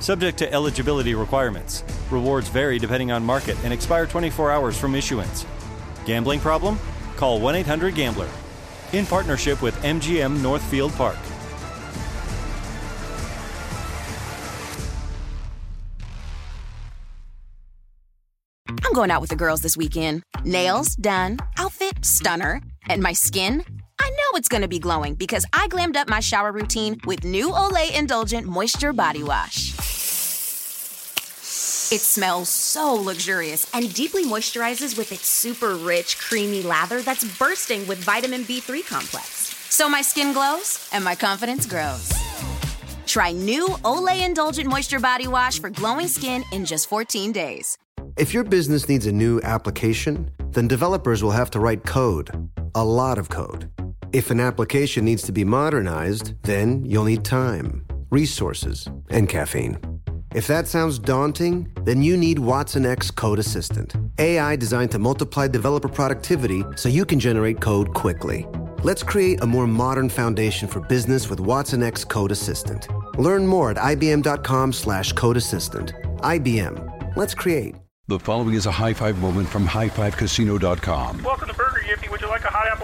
Subject to eligibility requirements. Rewards vary depending on market and expire 24 hours from issuance. Gambling problem? Call 1 800 Gambler. In partnership with MGM Northfield Park. I'm going out with the girls this weekend. Nails done, outfit stunner, and my skin? I know it's gonna be glowing because I glammed up my shower routine with new Olay Indulgent Moisture Body Wash. It smells so luxurious and deeply moisturizes with its super rich, creamy lather that's bursting with vitamin B3 complex. So my skin glows and my confidence grows. Try new Olay Indulgent Moisture Body Wash for glowing skin in just 14 days. If your business needs a new application, then developers will have to write code, a lot of code. If an application needs to be modernized, then you'll need time, resources, and caffeine. If that sounds daunting, then you need Watson X Code Assistant, AI designed to multiply developer productivity so you can generate code quickly. Let's create a more modern foundation for business with Watson X Code Assistant. Learn more at ibm.com slash code assistant. IBM. Let's create. The following is a high five moment from highfivecasino.com. Welcome to Burger Yippee. Would you like a hot apple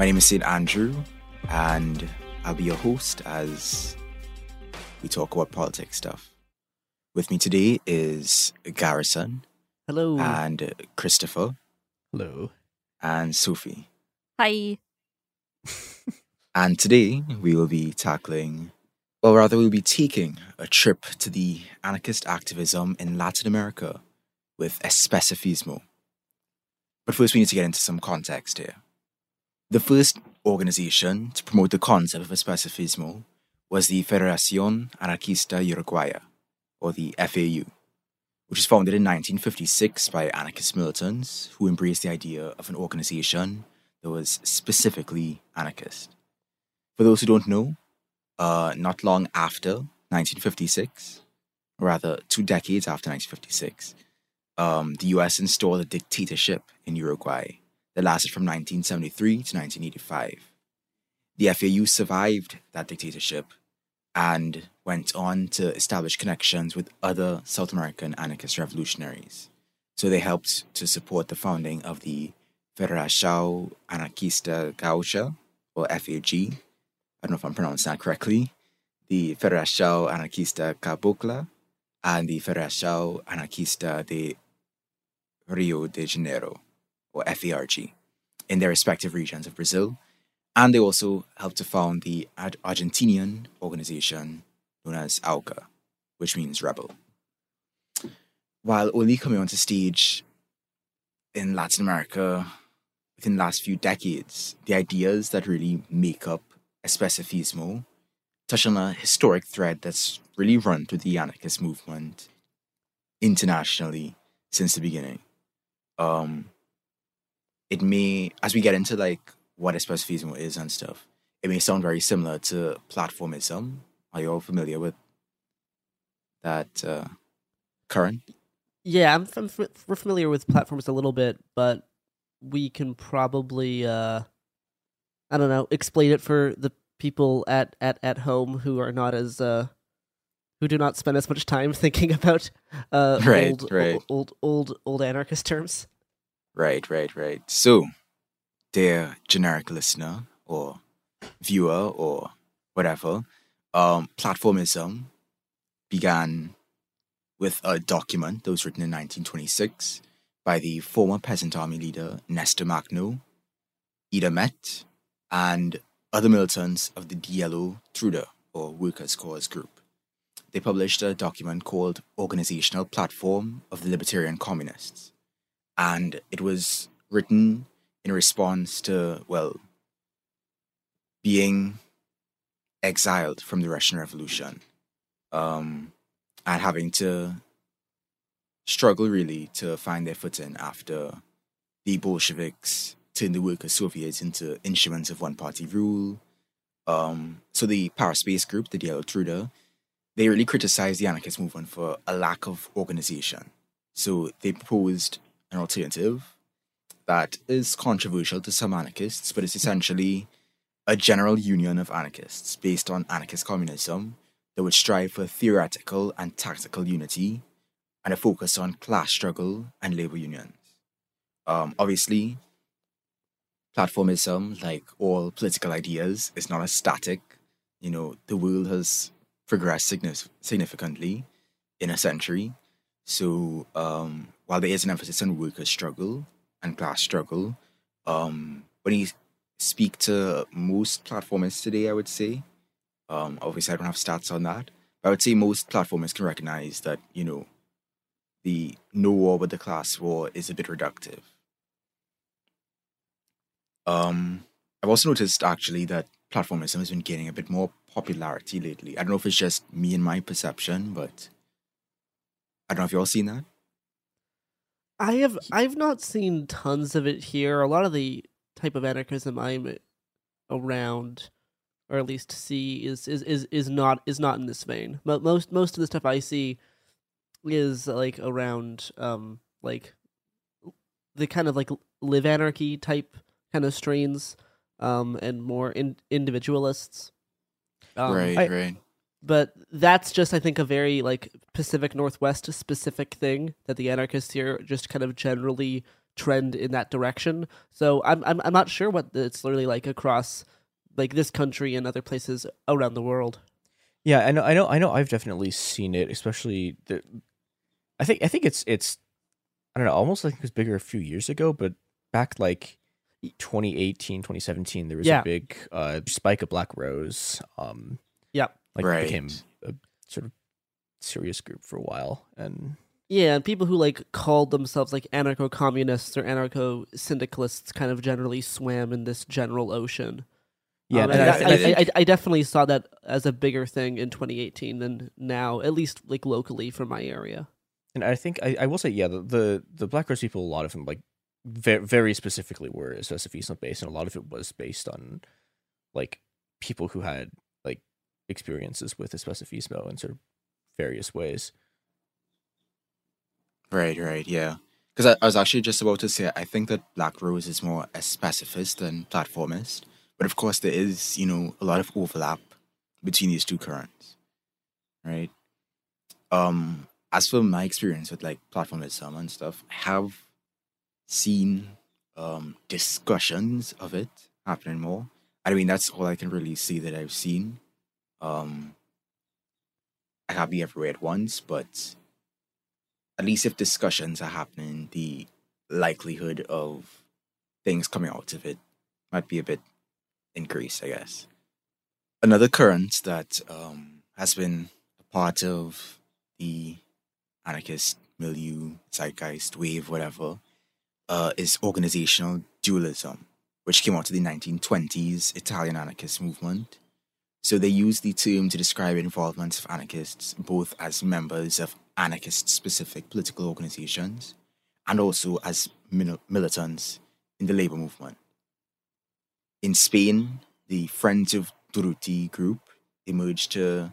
My name is Sid Andrew, and I'll be your host as we talk about politics stuff. With me today is Garrison. Hello. And Christopher. Hello. And Sophie. Hi. And today we will be tackling, or rather, we'll be taking a trip to the anarchist activism in Latin America with Especifismo. But first, we need to get into some context here. The first organization to promote the concept of Especifismo was the Federación Anarquista Uruguaya, or the FAU, which was founded in 1956 by anarchist militants who embraced the idea of an organization that was specifically anarchist. For those who don't know, uh, not long after 1956, or rather two decades after 1956, um, the US installed a dictatorship in Uruguay that lasted from 1973 to 1985. The FAU survived that dictatorship and went on to establish connections with other South American anarchist revolutionaries. So they helped to support the founding of the Federação Anarquista Gaúcha, or FAG. I don't know if I'm pronouncing that correctly. The Federação Anarquista Cabocla and the Federação Anarquista de Rio de Janeiro, or FARJ, in their respective regions of Brazil. And they also helped to found the Ar- Argentinian organization known as AUCA, which means rebel. While only coming onto stage in Latin America within the last few decades, the ideas that really make up Especifismo touch on a historic thread that's really run through the anarchist movement internationally since the beginning. Um, it may, as we get into like what especifismo is and stuff, it may sound very similar to platformism. Are you all familiar with that uh, current? Yeah, I'm, I'm f- we're familiar with platforms a little bit, but we can probably uh I don't know, explain it for the people at at at home who are not as uh who do not spend as much time thinking about uh Right, old, right. old old old anarchist terms. Right, right, right. So, dear generic listener or viewer or whatever, um, platformism began with a document that was written in 1926 by the former peasant army leader Nestor Makhno, Ida Met, and other militants of the Dielo Truda, or Workers' Cause Group. They published a document called Organizational Platform of the Libertarian Communists and it was written in response to well being exiled from the Russian Revolution um, and having to struggle really to find their footing after the Bolsheviks turned the workers' Soviets into instruments of one party rule. Um, so the Paris-based group, the Dielo Truda, they really criticized the anarchist movement for a lack of organization. So they proposed an alternative that is controversial to some anarchists, but it's essentially a general union of anarchists based on anarchist communism that would strive for theoretical and tactical unity and a focus on class struggle and labor unions. Um, obviously, platformism, like all political ideas, is not a static. You know, the world has progressed signif- significantly in a century. So, um, while there is an emphasis on worker struggle and class struggle, um, when you speak to most platformers today, I would say, um, obviously I don't have stats on that, but I would say most platformers can recognize that, you know, the no war but the class war is a bit reductive. Um, I've also noticed actually that platformism has been gaining a bit more popularity lately. I don't know if it's just me and my perception, but I don't know if you all seen that. I have I've not seen tons of it here. A lot of the type of anarchism I'm around, or at least see, is is is, is not is not in this vein. But most most of the stuff I see is like around um like the kind of like live anarchy type kind of strains, um, and more in, individualists. Um, right, I- right. But that's just I think a very like Pacific Northwest specific thing that the anarchists here just kind of generally trend in that direction. So I'm I'm I'm not sure what it's literally like across like this country and other places around the world. Yeah, I know, I know, I know. I've definitely seen it, especially the. I think I think it's it's, I don't know, almost like it was bigger a few years ago, but back like 2018, 2017, there was Yeah. a big uh, spike of Black Rose. Um. Like Right. became a sort of serious group for a while, and Yeah, and people who like called themselves like anarcho communists or anarcho syndicalists kind of generally swam in this general ocean. yeah, Um, and and I, I, I I, think- I, I definitely saw that as a bigger thing in 2018 than now, at least like locally from my area. And I think I, I will say, yeah, the, the the Black Rose people, a lot of them like very very specifically were Especifismo based, and a lot of it was based on like people who had like experiences with Especifismo in sort of various ways. Right, right, yeah. Because I, I was actually just about to say, I think that Black Rose is more a specifist than platformist. But of course, there is, you know, a lot of overlap between these two currents, right? Um, as for my experience with like platformism and stuff, I have seen um discussions of it happening more. I mean, that's all I can really see that I've seen. Um, I can't be everywhere at once, but at least if discussions are happening, the likelihood of things coming out of it might be a bit increased, I guess. Another current that um, has been a part of the anarchist milieu, zeitgeist, wave, whatever, uh, is organizational dualism, which came out of the 1920s Italian anarchist movement. So they use the term to describe involvement of anarchists both as members of anarchist specific political organizations and also as mil- militants in the labor movement. in Spain, the Friends of Durruti group emerged to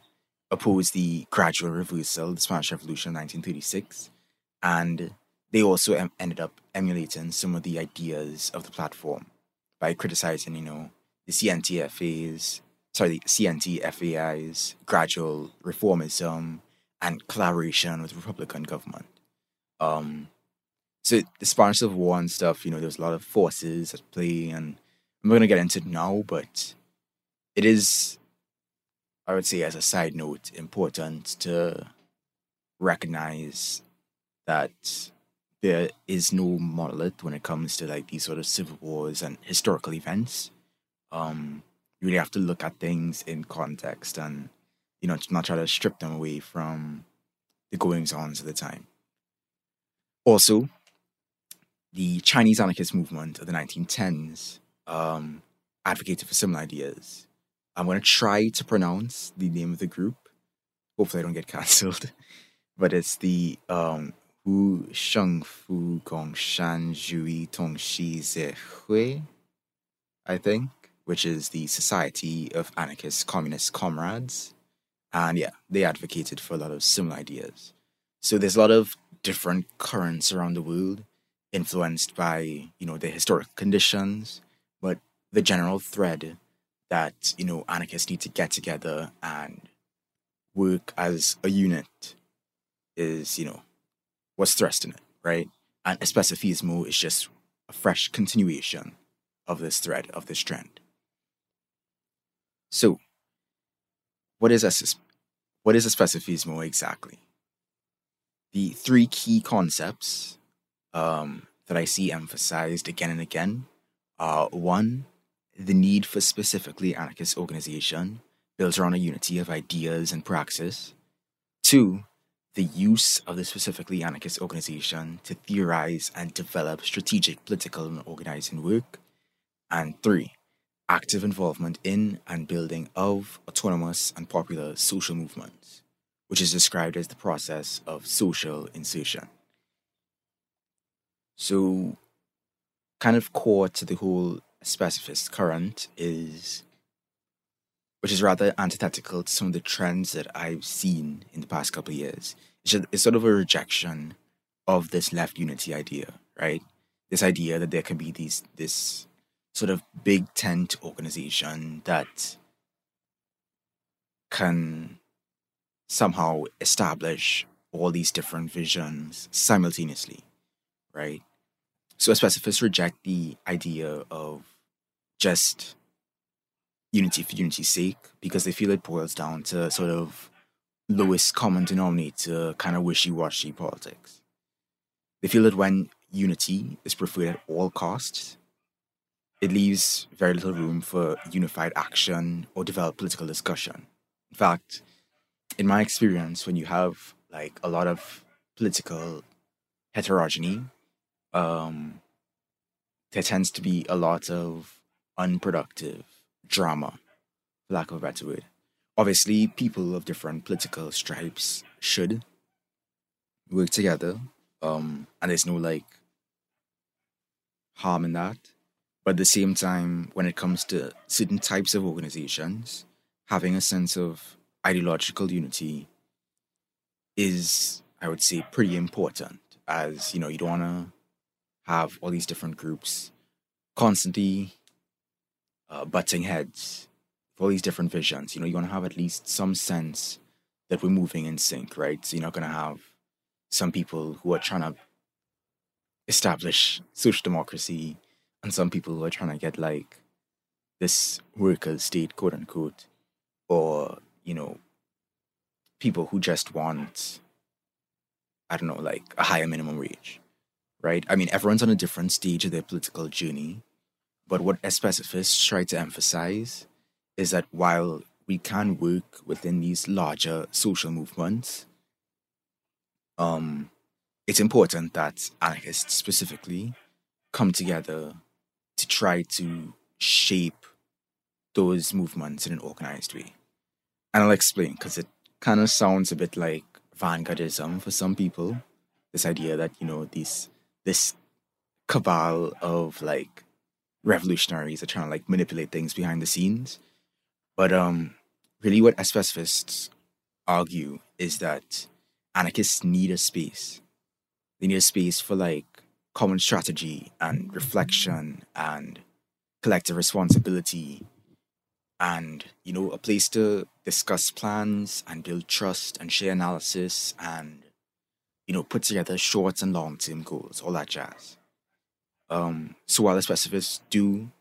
oppose the gradual reversal of the Spanish Revolution in 1936, and they also em- ended up emulating some of the ideas of the platform by criticizing, you know, the CNTFAI's, sorry, the CNTFAI's gradual reformism and collaboration with the Republican government. Um, so the Spanish Civil War and stuff, you know, there's a lot of forces at play, and I'm not gonna get into it now, but it is, I would say, as a side note, important to recognize that there is no monolith when it comes to like these sort of civil wars and historical events. Um, you really have to look at things in context and you know not try to strip them away from the goings ons of the time. Also, the Chinese anarchist movement of the 1910s um, advocated for similar ideas. I'm going to try to pronounce the name of the group. Hopefully, I don't get cancelled. But it's the um, Wu Sheng Fu Gong Shan Zhui Tong Shi Ze Hui, I think, which is the Society of Anarchist Communist Comrades. And yeah, they advocated for a lot of similar ideas. So there's a lot of different currents around the world influenced by, you know, the historic conditions, but the general thread that, you know, anarchists need to get together and work as a unit is, you know, what's thrust in it, right? And Especifismo is just a fresh continuation of this thread, of this trend. So, what is a, what is Especifismo exactly? The three key concepts um, that I see emphasized again and again are one, the need for specifically anarchist organization built around a unity of ideas and praxis. Two, the use of the specifically anarchist organization to theorize and develop strategic political and organizing work. And three, active involvement in and building of autonomous and popular social movements, which is described as the process of social insertion. So, kind of core to the whole specificist current is, which is rather antithetical to some of the trends that I've seen in the past couple of years. It's, sort of a rejection of this left unity idea, right? This idea that there can be these this sort of big tent organization that can somehow establish all these different visions simultaneously, right? So specificists reject the idea of just unity for unity's sake because they feel it boils down to sort of lowest common denominator kind of wishy-washy politics. They feel that when unity is preferred at all costs, it leaves very little room for unified action or developed political discussion. In fact, in my experience, when you have like a lot of political heterogeneity, um, there tends to be a lot of unproductive drama, for lack of a better word. Obviously, people of different political stripes should work together, um, and there's no like harm in that. But at the same time, when it comes to certain types of organizations, having a sense of ideological unity is, I would say, pretty important. As you know, you don't want to have all these different groups constantly uh, butting heads with all these different visions. You know, you want to have at least some sense that we're moving in sync, right? So you're not going to have some people who are trying to establish social democracy and some people who are trying to get like this workers' state, quote unquote, or, you know, people who just want, I don't know, like a higher minimum wage right? I mean, everyone's on a different stage of their political journey. But what specificists try to emphasize is that while we can work within these larger social movements, um, it's important that anarchists specifically come together try to shape those movements in an organized way. And I'll explain because it kind of sounds a bit like vanguardism for some people. This idea that, you know, these this cabal of like revolutionaries are trying to like manipulate things behind the scenes. But um, really, what specifists argue is that anarchists need a space. They need a space for like common strategy and reflection and collective responsibility and you know a place to discuss plans and build trust and share analysis and you know put together short and long term goals all that jazz. Um so while the specifists do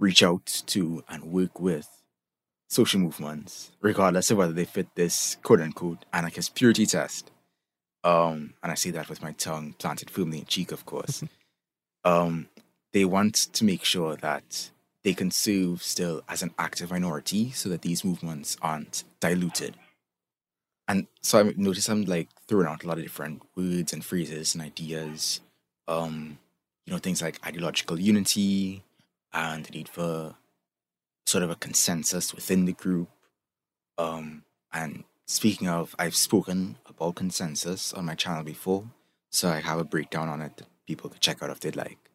reach out to and work with social movements regardless of whether they fit this quote unquote anarchist purity test um and i say that with my tongue planted firmly in cheek of course um they want to make sure that they can serve still as an active minority so that these movements aren't diluted. And so I notice I'm like throwing out a lot of different words and phrases and ideas. Um, you know, things like ideological unity and the need for sort of a consensus within the group. Um, and speaking of, I've spoken about consensus on my channel before, so I have a breakdown on it that people could check out if they'd like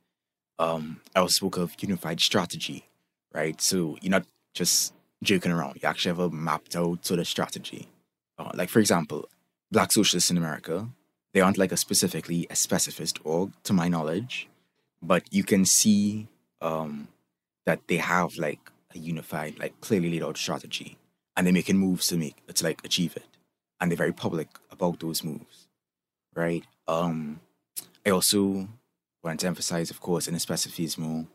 um, I also spoke of unified strategy, right? So you're not just joking around. You actually have a mapped out sort of strategy. Uh, like for example, Black Socialists in America, they aren't like a specifically a specifist org, to my knowledge, but you can see um, that they have like a unified, like clearly laid out strategy, and they're making moves to make to like achieve it, and they're very public about those moves, right? Um, I also want to emphasize, of course, in Especifismo,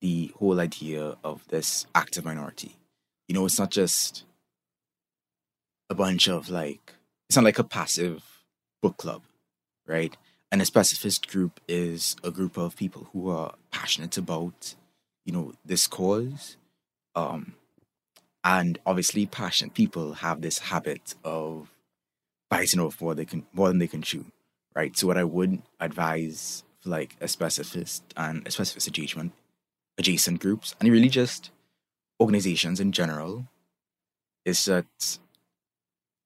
the whole idea of this active minority. You know, it's not just a bunch of like, it's not like a passive book club, right? An Especifist group is a group of people who are passionate about, you know, this cause. Um, and obviously, passionate people have this habit of biting off more they can more than they can chew, right? So, what I would advise like a specifist and a specific adjacent adjacent groups and really just organizations in general is that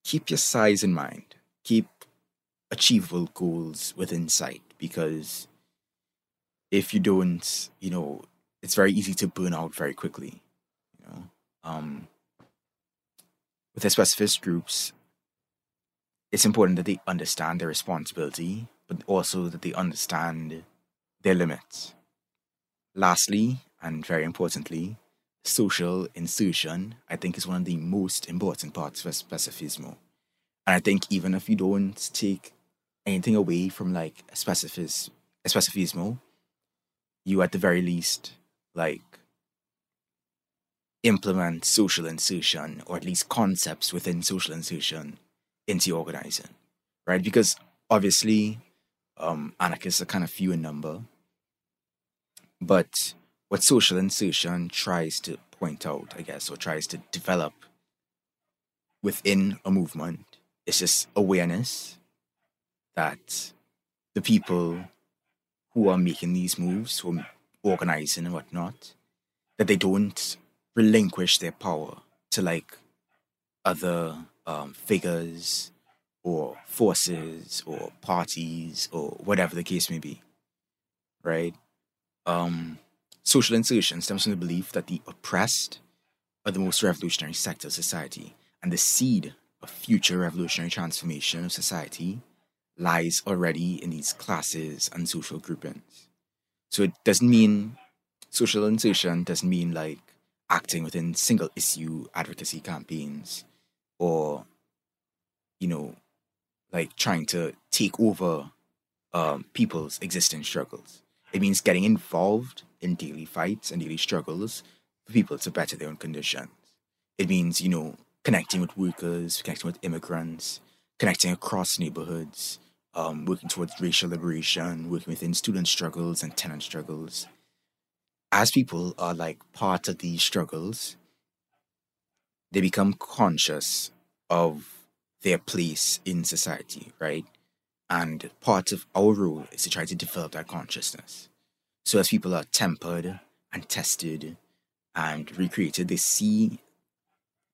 keep your size in mind keep achievable goals within sight because if you don't you know it's very easy to burn out very quickly you know um with the specificist groups it's important that they understand their responsibility but also that they understand their limits. Lastly, and very importantly, social insertion, I think, is one of the most important parts of Especifismo. And I think even if you don't take anything away from like Especifiz- Especifismo, you at the very least, like, implement social insertion or at least concepts within social insertion into organizing, right? Because obviously, um, anarchists are kind of few in number. But what social insertion tries to point out, I guess, or tries to develop within a movement is just awareness that the people who are making these moves, who are organizing and whatnot, that they don't relinquish their power to like other um, figures or forces or parties or whatever the case may be. Right? Um, social insertion stems from the belief that the oppressed are the most revolutionary sector of society, and the seed of future revolutionary transformation of society lies already in these classes and social groupings. So it doesn't mean social insertion doesn't mean like acting within single issue advocacy campaigns or you know like trying to take over um, people's existing struggles. It means getting involved in daily fights and daily struggles for people to better their own conditions. It means, you know, connecting with workers, connecting with immigrants, connecting across neighborhoods, um, working towards racial liberation, working within student struggles and tenant struggles. As people are like part of these struggles, they become conscious of their place in society, right? And part of our role is to try to develop that consciousness. So as people are tempered and tested and recreated, they see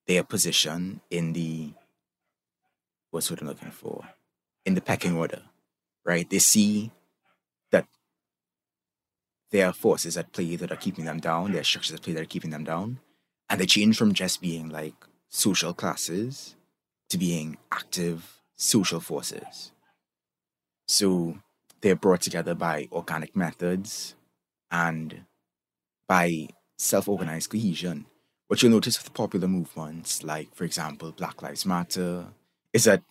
their position in the what's what I'm looking for? In the pecking order, right? They see there are forces at play that are keeping them down, there are structures at play that are keeping them down. And they change from just being like social classes to being active social forces. So they're brought together by organic methods and by self organized cohesion. What you'll notice with popular movements, like, for example, Black Lives Matter, is that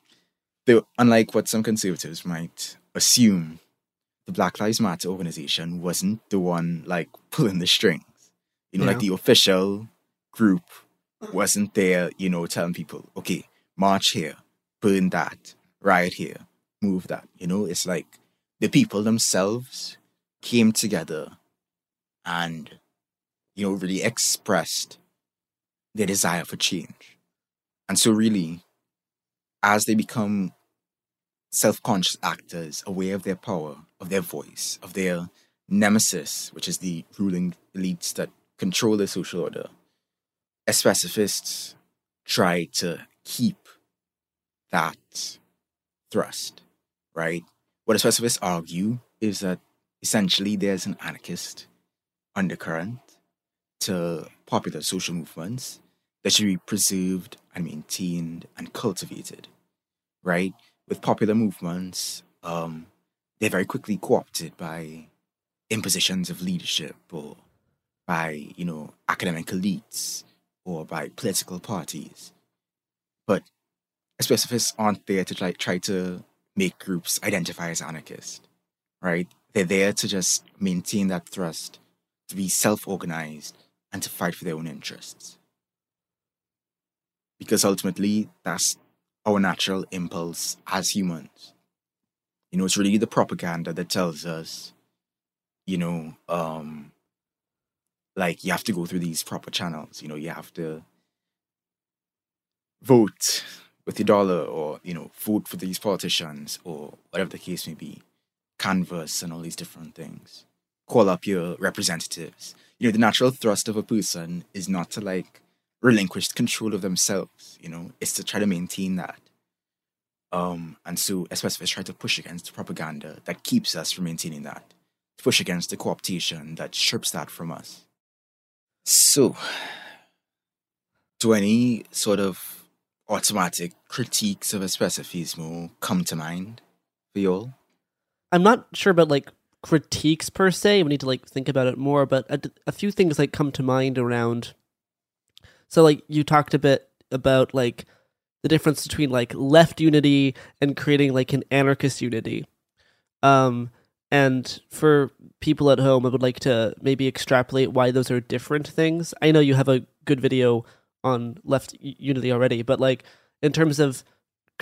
they, unlike what some conservatives might assume, the Black Lives Matter organization wasn't the one like pulling the strings. You know, Yeah. like the official group wasn't there, you know, telling people, okay, march here, burn that, riot here, move that. You know, it's like the people themselves came together and, you know, really expressed their desire for change. And so, really, as they become self conscious actors, aware of their power, of their voice, of their nemesis, which is the ruling elites that control the social order, as specifists try to keep that thrust, right? What the specifists argue is that essentially there's an anarchist undercurrent to popular social movements that should be preserved and maintained and cultivated, right? With popular movements, um, they're very quickly co-opted by impositions of leadership or by, you know, academic elites or by political parties. But specifists aren't there to try, try to make groups identify as anarchist, right? They're there to just maintain that thrust, to be self-organized, and to fight for their own interests. Because ultimately, that's our natural impulse as humans. You know, it's really the propaganda that tells us, you know, um, like you have to go through these proper channels. You know, you have to vote with your dollar or, you know, vote for these politicians or whatever the case may be, canvas and all these different things. Call up your representatives. You know, the natural thrust of a person is not to like relinquish control of themselves, you know, it's to try to maintain that. Um, and so specifists try to push against the propaganda that keeps us from maintaining that, to push against the co-optation that strips that from us. So, do any sort of automatic critiques of Especifismo come to mind for you all? I'm not sure about like critiques per se. We need to like think about it more, but a, a few things like come to mind around. So like you talked a bit about like the difference between like left unity and creating like an anarchist unity. Um and for people at home, I would like to maybe extrapolate why those are different things. I know you have a good video on left unity already, but like in terms of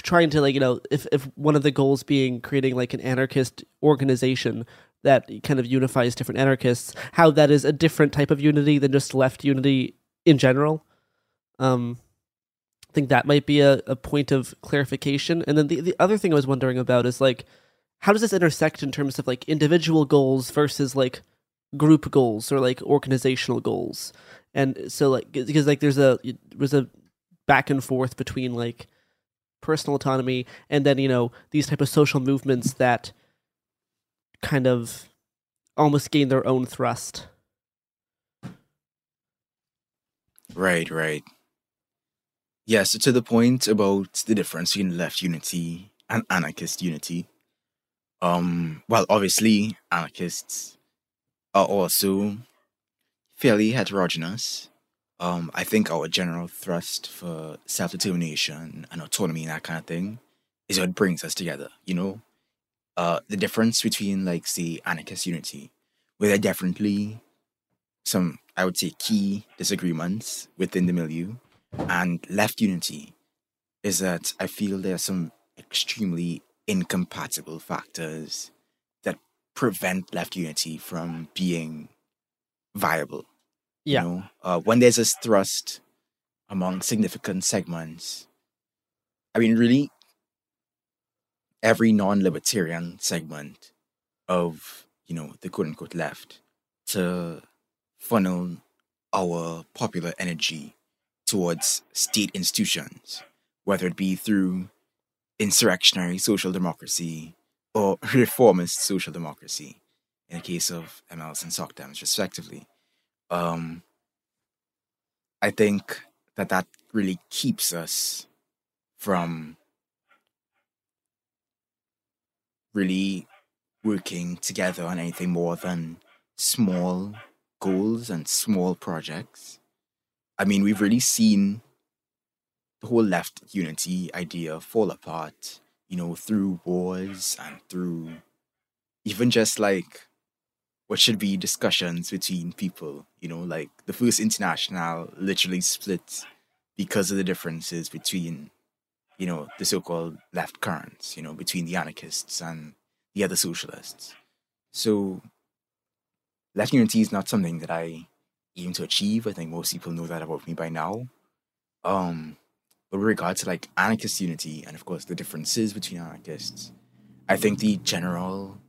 trying to like you know if if one of the goals being creating like an anarchist organization that kind of unifies different anarchists how that is a different type of unity than just left unity in general um think that might be a, a point of clarification. And then the, the other thing i was wondering about is like how does this intersect in terms of like individual goals versus like group goals or like organizational goals? And so like because like there's a there's a back and forth between like personal autonomy and then you know these type of social movements that kind of almost gain their own thrust. Right, right. Yeah, so to the point about the difference between left unity and anarchist unity. Um, well, obviously, anarchists are also fairly heterogeneous. Um, I think our general thrust for self determination and autonomy and that kind of thing is what brings us together, you know? Uh, the difference between, like, say, anarchist unity, where there are definitely some, I would say, key disagreements within the milieu, and left unity is that I feel there are some extremely incompatible factors that prevent left unity from being viable. Yeah. You know, uh, when there's this thrust among significant segments, I mean, really, every non-libertarian segment of you know the quote unquote left to funnel our popular energy towards state institutions, whether it be through insurrectionary social democracy or reformist social democracy. in the case of MLS and SOCDEMS, respectively. Um, I think that that really keeps us from really working together on anything more than small goals and small projects. I mean, we've really seen the whole left unity idea fall apart, you know, through wars and through even just like what should be discussions between people, you know, like the first international literally split because of the differences between, you know, the so called left currents, you know, between the anarchists and the other socialists. So left unity is not something that I aim to achieve. I think most people know that about me by now. Um, but with regard to like anarchist unity and of course the differences between anarchists, I think the general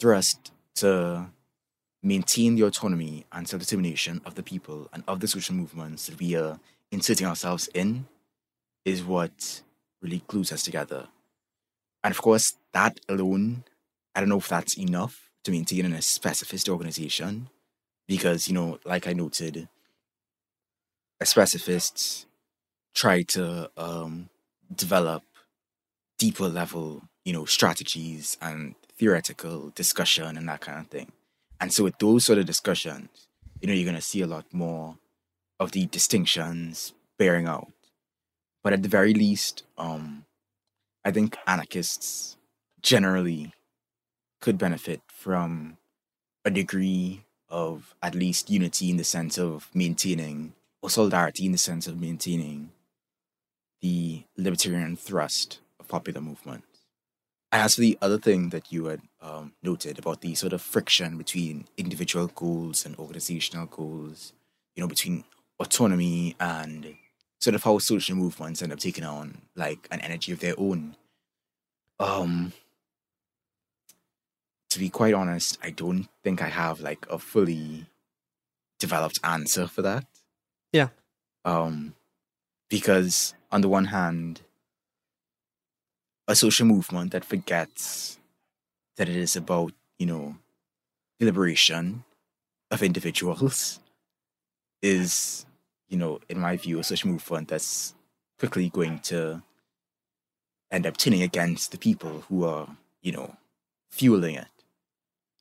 thrust to maintain the autonomy and self determination of the people and of the social movements that we are inserting ourselves in is what really glues us together. And of course, that alone, I don't know if that's enough to maintain a specificist organization because, you know, like I noted, specifists try to um, develop deeper level, you know, strategies and theoretical discussion and that kind of thing. And so with those sort of discussions, you know, you're gonna see a lot more of the distinctions bearing out. But at the very least, um, I think anarchists generally could benefit from a degree of at least unity in the sense of maintaining or solidarity in the sense of maintaining the libertarian thrust of popular movement. And as for the other thing that you had um, noted about the sort of friction between individual goals and organizational goals, you know, between autonomy and sort of how social movements end up taking on like an energy of their own. Um, to be quite honest, I don't think I have like a fully developed answer for that. Yeah. Um, because on the one hand, a social movement that forgets that it is about, you know, the liberation of individuals is, you know, in my view, a social movement that's quickly going to end up turning against the people who are, you know, fueling it.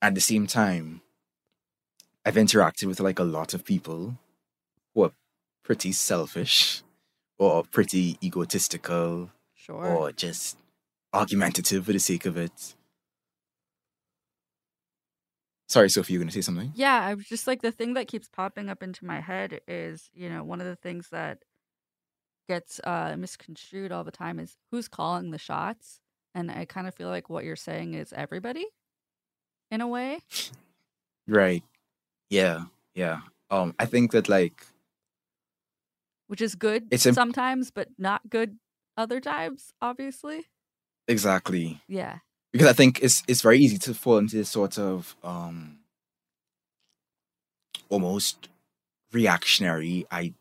At the same time, I've interacted with like a lot of people who are pretty selfish or pretty egotistical Sure. or just argumentative for the sake of it. Sorry, Sophie, you're going to say something? Yeah, I was just like the thing that keeps popping up into my head is, you know, one of the things that gets uh misconstrued all the time is who's calling the shots. And I kind of feel like what you're saying is everybody in a way. Right. Yeah. Yeah. Um, I think that like Which is good It's imp- sometimes, but not good other times, obviously. exactly Yeah. because I think it's it's very easy to fall into this sort of um almost reactionary I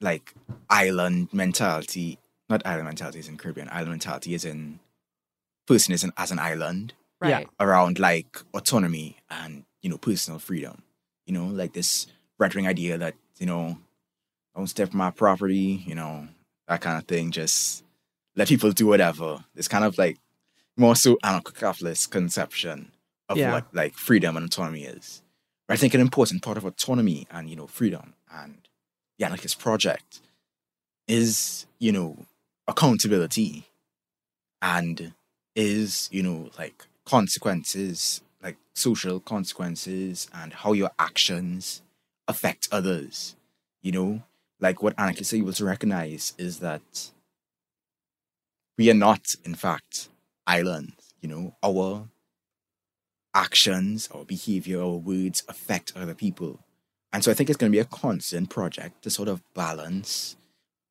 like island mentality. Not island mentality is in Caribbean. Island mentality is in person is an, as an island Yeah. Right. around like autonomy and you know personal freedom. You know, like this right wing idea that you know don't step on my property. You know that kind of thing. Just let people do whatever. It's kind of like more so anarcho-capitalist conception of Yeah. what like freedom and autonomy is. But I think an important part of autonomy and you know freedom and the anarchist project is you know accountability and is you know like consequences like social consequences and how your actions affect others you know? Like what anarchists are able to recognize is that we are not in fact islands you know? Our actions our behavior our words affect other people. And so i think it's going to be a constant project to sort of balance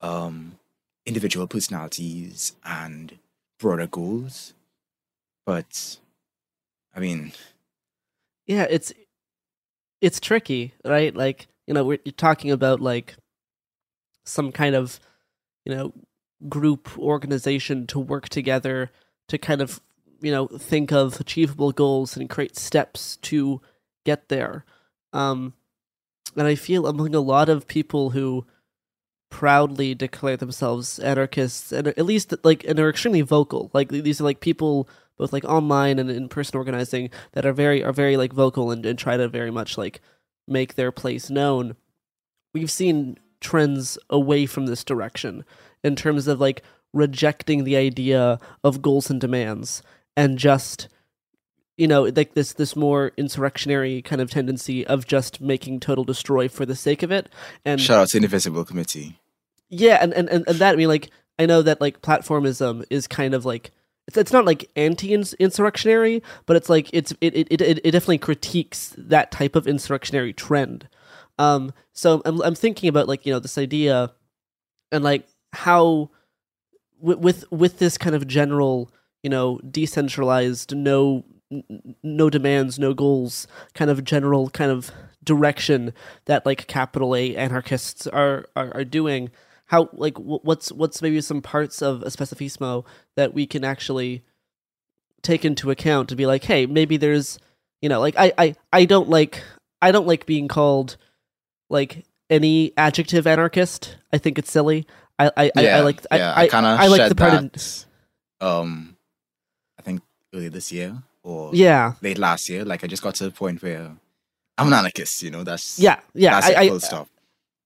um individual personalities and broader goals. But i mean yeah it's it's tricky right like you know we're you're talking about like some kind of you know group organization to work together to kind of you know think of achievable goals and create steps to get there. Um, and I feel among a lot of people who proudly declare themselves anarchists and at least like and are extremely vocal like these are like people both like online and in person organizing that are very are very like vocal and, and try to very much like make their place known we've seen trends away from this direction in terms of like rejecting the idea of goals and demands and just you know like this this more insurrectionary kind of tendency of just making total destroy for the sake of it and Shout out to Invisible Committee. yeah and, and and and that i mean like i know that like platformism is kind of like it's, not like anti-insurrectionary but it's like it's it, it, it, it definitely critiques that type of insurrectionary trend. Um so i'm, I'm thinking about like you know this idea and like how with with, with this kind of general you know decentralized no no demands no goals kind of general kind of direction that like capital a anarchists are are, are doing how like what's what's maybe some parts of Especifismo that we can actually take into account to be like hey maybe there's you know like I, I i don't like i don't like being called like any adjective anarchist i think it's silly i i, I, I like yeah, i, I, kind of I like the part in- Um, I think earlier this year or Yeah. late last year. Like I just got to the point where I'm an anarchist. You know, that's yeah yeah That's I, it, I, full stop.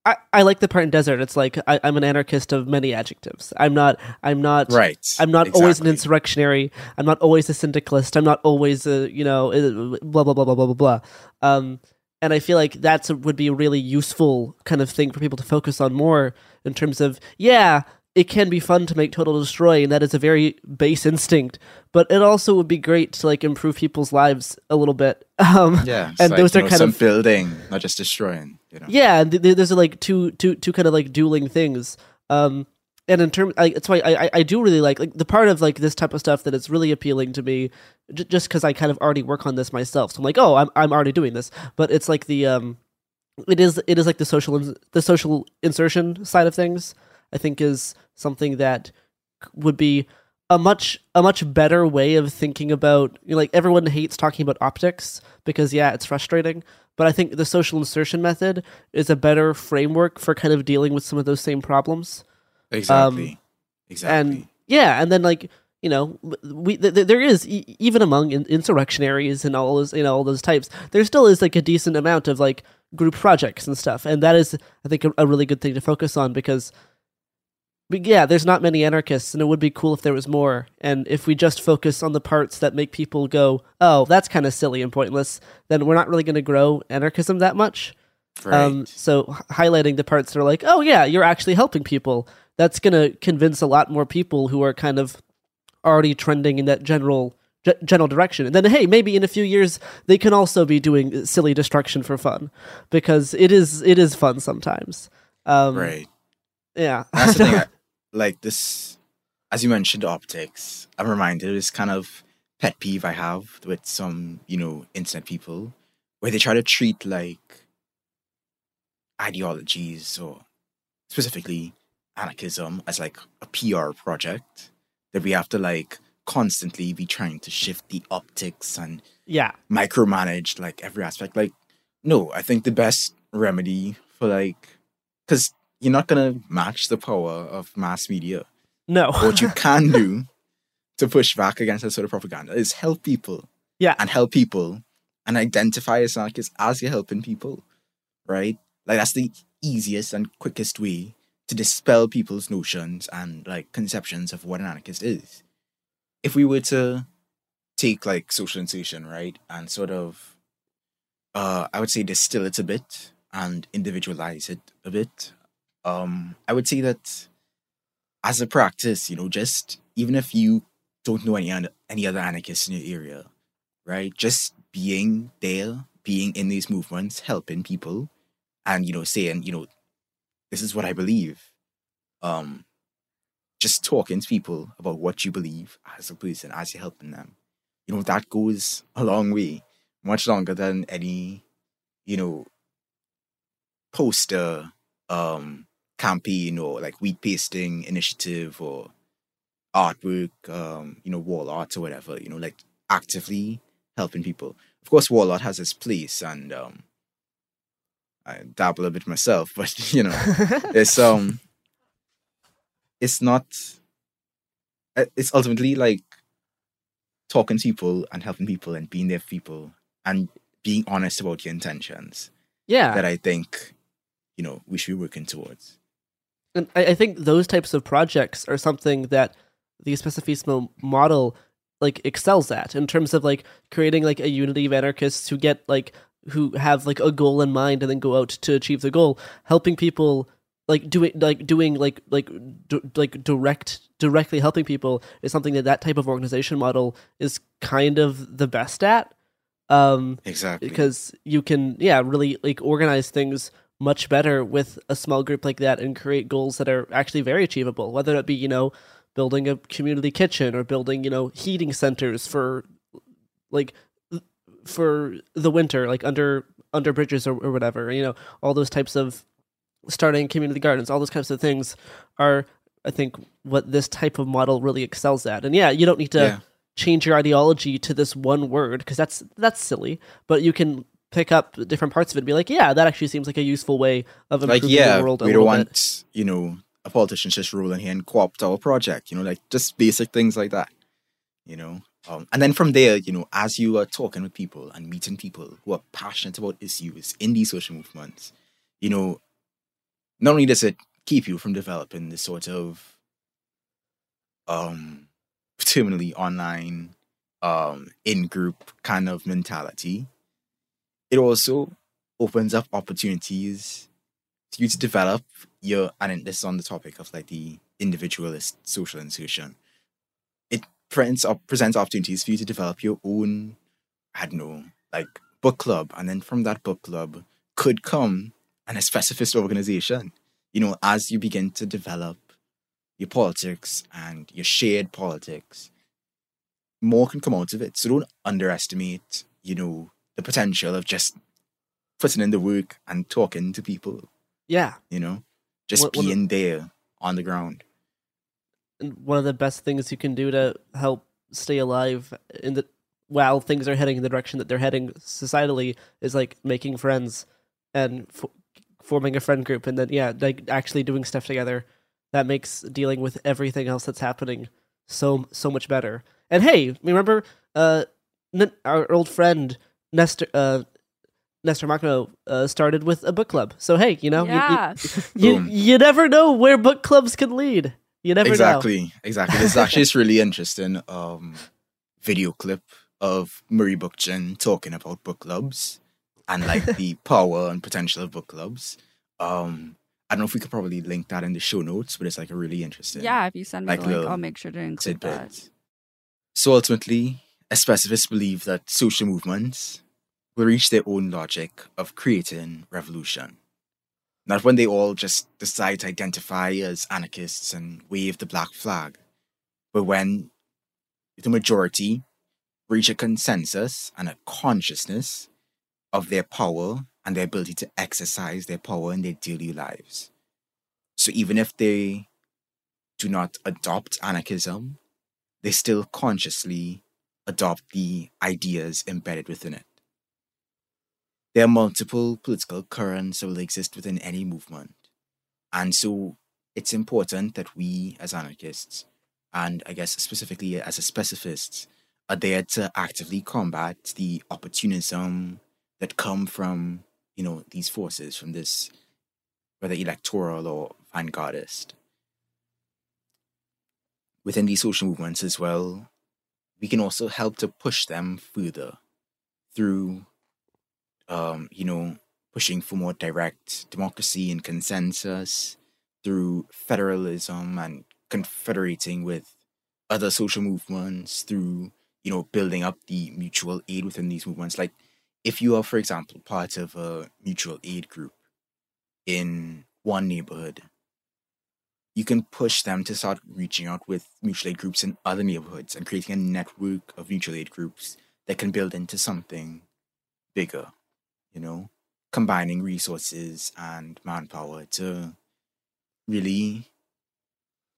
I, I like the part in desert. It's like I, i'm an anarchist of many adjectives. I'm not i'm not Right, i'm not always an insurrectionary. I'm not always a syndicalist. I'm not always a you know uh, blah blah blah blah blah blah blah. Um and i feel like that's a, would be a really useful kind of thing for people to focus on more in terms of yeah it can be fun to make total destroy and that is a very base instinct but it also would be great to like improve people's lives a little bit um Yeah, and like, those are know, kind some of building, not just destroying. You know, yeah, th- th- those are like two two two kind of like dueling things. Um, and in terms, that's why I, I I do really like like the part of like this type of stuff that is really appealing to me, j- just because I kind of already work on this myself. So I'm like, oh, I'm I'm already doing this, but it's like the um, it is it is like the social ins- the social insertion side of things. I think is something that would be a much a much better way of thinking about you know, like everyone hates talking about optics because yeah it's frustrating but i think the social insertion method is a better framework for kind of dealing with some of those same problems exactly, Um, exactly. and yeah and then like you know we th- th- there is e- even among in- insurrectionaries and all those you know all those types there still is like a decent amount of like group projects and stuff and that is i think a, a really good thing to focus on because but yeah, there's not many anarchists, and it would be cool if there was more. And if we just focus on the parts that make people go, "Oh, that's kind of silly and pointless," then we're not really going to grow anarchism that much. Um, so highlighting the parts that are like, "Oh yeah, you're actually helping people," that's going to convince a lot more people who are kind of already trending in that general ge- general direction. And then hey, maybe in a few years they can also be doing silly destruction for fun because it is it is fun sometimes. Um, right. Yeah. That's the thing. Like this, as you mentioned, optics. I'm reminded of this kind of pet peeve I have with some, you know, internet people, where they try to treat like ideologies or specifically anarchism as like a PR project that we have to like constantly be trying to shift the optics and yeah. micromanage like every aspect. Like, no, I think the best remedy for like, because you're not gonna match the power of mass media. No. what you can do to push back against that sort of propaganda is help people. Yeah. And help people and identify as anarchists as you're helping people. Right? Like that's the easiest and quickest way to dispel people's notions and like conceptions of what an anarchist is. If we were to take like social insertion, right, and sort of uh I would say distill it a bit and individualize it a bit. Um I would say that as a practice, you know, just even if you don't know any any other anarchists in your area, right? Just being there, being in these movements, helping people, and you know, saying, you know, this is what I believe. Um, just talking to people about what you believe as a person, as you're helping them. You know, that goes a long way, much longer than any, you know, poster, um, campaign or like wheat pasting initiative or artwork, um, you know, wall art or whatever, you know, like actively helping people. Of course, wall art has its place, and um, I dabble a bit myself, but you know, it's um, it's not. uh, It's ultimately like talking to people and helping people and being there for people and being honest about your intentions. Yeah. that I think, you know, we should be working towards. And I, I think those types of projects are something that the Specifismo model like excels at in terms of like creating like a unity of anarchists who get like who have like a goal in mind and then go out to achieve the goal, helping people like doing like doing like like d- like direct directly helping people is something that that type of organization model is kind of the best at um Exactly. because you can yeah really like organize things much better with a small group like that and create goals that are actually very achievable whether it be you know building a community kitchen or building you know heating centers for like for the winter like under under bridges or, or whatever you know all those types of starting community gardens all those types of things are i think what this type of model really excels at and yeah you don't need to Yeah. change your ideology to this one word because that's that's silly but you can pick up different parts of it and be like yeah that actually seems like a useful way of improving Like, yeah, the world a we don't little bit want, you know, a politician just rolling here and co-opt our project, you know, like just basic things like that, you know. Um, and then from there, you know, as you are talking with people and meeting people who are passionate about issues in these social movements, you know, not only does it keep you from developing this sort of um terminally online um in-group kind of mentality, it also opens up opportunities for you to develop your and this is on the topic of like the individualist social insertion. It presents presents opportunities for you to develop your own, I don't know, like book club, and then from that book club could come an specificist organization. You know, as you begin to develop your politics and your shared politics, more can come out of it. So don't underestimate, you know, the potential of just putting in the work and talking to people yeah. you know? Just What- what- being there on the ground. And one of the best things you can do to help stay alive in the while things are heading in the direction that they're heading societally is like making friends and f- forming a friend group and then yeah like actually doing stuff together. That makes dealing with everything else that's happening so so much better. And hey remember uh our old friend Nestor uh Nestor Makhno uh, started with a book club. So hey, you know, you- you- you, you, never know where book clubs can lead. You never know. exactly exactly there's actually this really interesting um video clip of Murray Bookchin talking about book clubs and like the power and potential of book clubs um I don't know if we could probably link that in the show notes, but it's like a really interesting Yeah, if you send me like the link, I'll make sure to include that. So ultimately, specifists believe that social movements will reach their own logic of creating revolution. Not when they all just decide to identify as anarchists and wave the black flag, but when the majority reach a consensus and a consciousness of their power and their ability to exercise their power in their daily lives. So even if they do not adopt anarchism, they still consciously adopt the ideas embedded within it. There are multiple political currents that will exist within any movement. And so it's important that we as anarchists, and I guess specifically as a specifists, are there to actively combat the opportunism that come from, you know, these forces, from this, whether electoral or vanguardist within these social movements as well, we can also help to push them further through, um, you know, pushing for more direct democracy and consensus, through federalism and confederating with other social movements, through, you know, building up the mutual aid within these movements. Like, if you are, for example, part of a mutual aid group in one neighborhood, you can push them to start reaching out with mutual aid groups in other neighborhoods and creating a network of mutual aid groups that can build into something bigger, you know, combining resources and manpower to really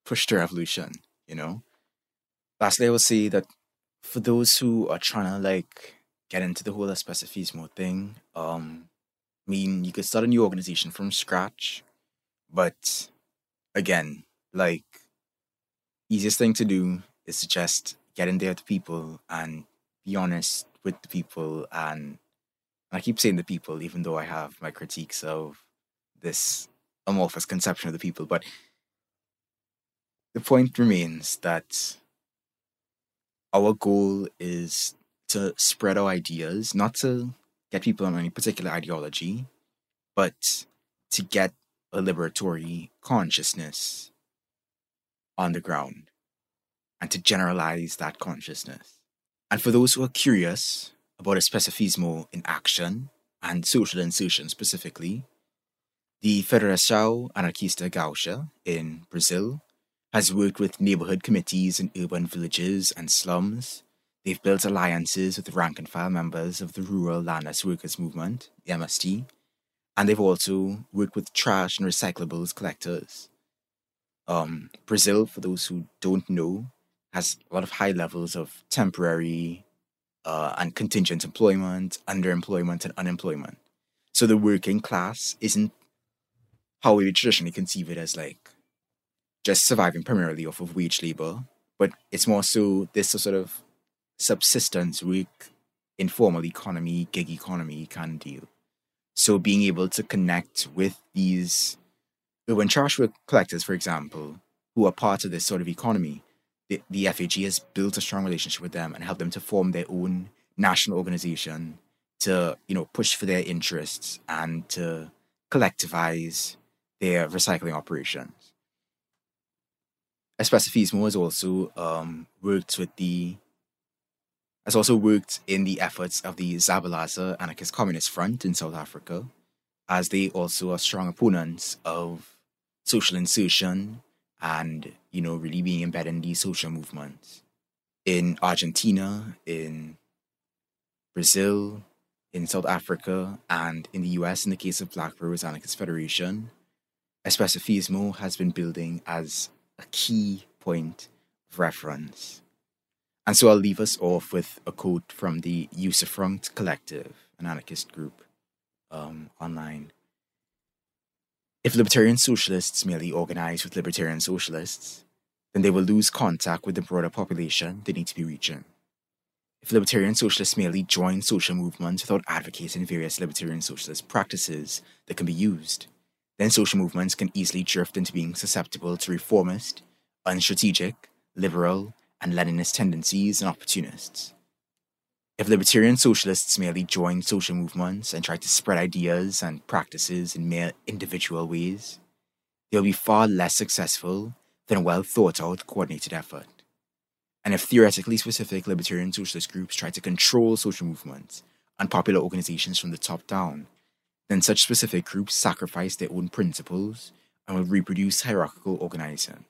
push the revolution, you know. lastly, I will say that for those who are trying to like get into the whole Especificismo thing, um, I mean, you could start a new organization from scratch, but again, like, easiest thing to do is to just get in there with people and be honest with the people. And I keep saying the people, even though I have my critiques of this amorphous conception of the people, but the point remains that our goal is to spread our ideas, not to get people on any particular ideology, but to get a liberatory consciousness on the ground and to generalize that consciousness. And for those who are curious about especificismo in action and social insertion specifically, the Federação Anarquista Gaúcha in Brazil has worked with neighborhood committees in urban villages and slums. They've built alliances with rank and file members of the Rural Landless Workers Movement, MST, and they've also worked with trash and recyclables collectors. Um, Brazil, for those who don't know, has a lot of high levels of temporary uh, and contingent employment, underemployment, and unemployment. So the working class isn't how we traditionally conceive it as like just surviving primarily off of wage labor, but it's more so this sort of subsistence work, informal economy, gig economy kind of deal. So being able to connect with these urban trash collectors, for example, who are part of this sort of economy, the, the FAG has built a strong relationship with them and helped them to form their own national organization to, you know, push for their interests and to collectivize their recycling operations. Especificismo has also um, worked with the has also worked in the efforts of the Zabalaza Anarchist Communist Front in South Africa, as they also are strong opponents of social insertion and, you know, really being embedded in these social movements. In Argentina, in Brazil, in South Africa, and in the US, in the case of Black Rose Anarchist Federation, Especificismo has been building as a key point of reference. And so I'll leave us off with a quote from the Userfront Collective, an anarchist group um, online. If libertarian socialists merely organize with libertarian socialists, then they will lose contact with the broader population they need to be reaching. If libertarian socialists merely join social movements without advocating various libertarian socialist practices that can be used, then social movements can easily drift into being susceptible to reformist, unstrategic, liberal, and Leninist tendencies and opportunists. If libertarian socialists merely join social movements and try to spread ideas and practices in mere individual ways, they'll be far less successful than a well thought out, coordinated effort. And if theoretically specific libertarian socialist groups try to control social movements and popular organizations from the top down, then such specific groups sacrifice their own principles and will reproduce hierarchical organizing.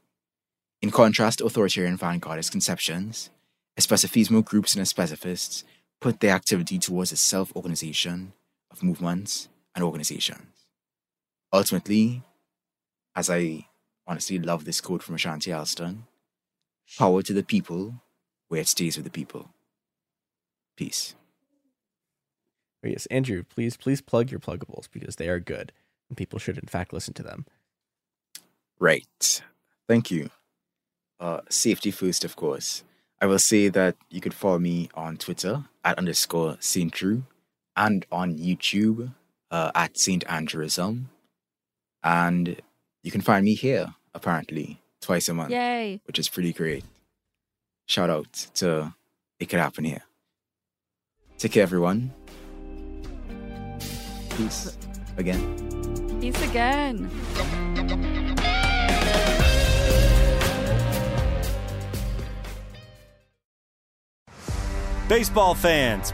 In contrast to authoritarian vanguardist conceptions, especificismo groups and especifists put their activity towards the self organization of movements and organizations. Ultimately, as I honestly love this quote from Ashanti Alston power to the people where it stays with the people. Peace. Oh, yes, Andrew, please please plug your pluggables because they are good and people should in fact listen to them. Right. Thank you. Uh, safety first, of course. I will say that you could follow me on Twitter at underscore Saint Drew and on YouTube uh, at Saint Andrewism. And you can find me here, apparently, twice a month. Yay. Which is pretty great. Shout out to It Could Happen Here. Take care, everyone. Peace again. Peace again. Baseball fans,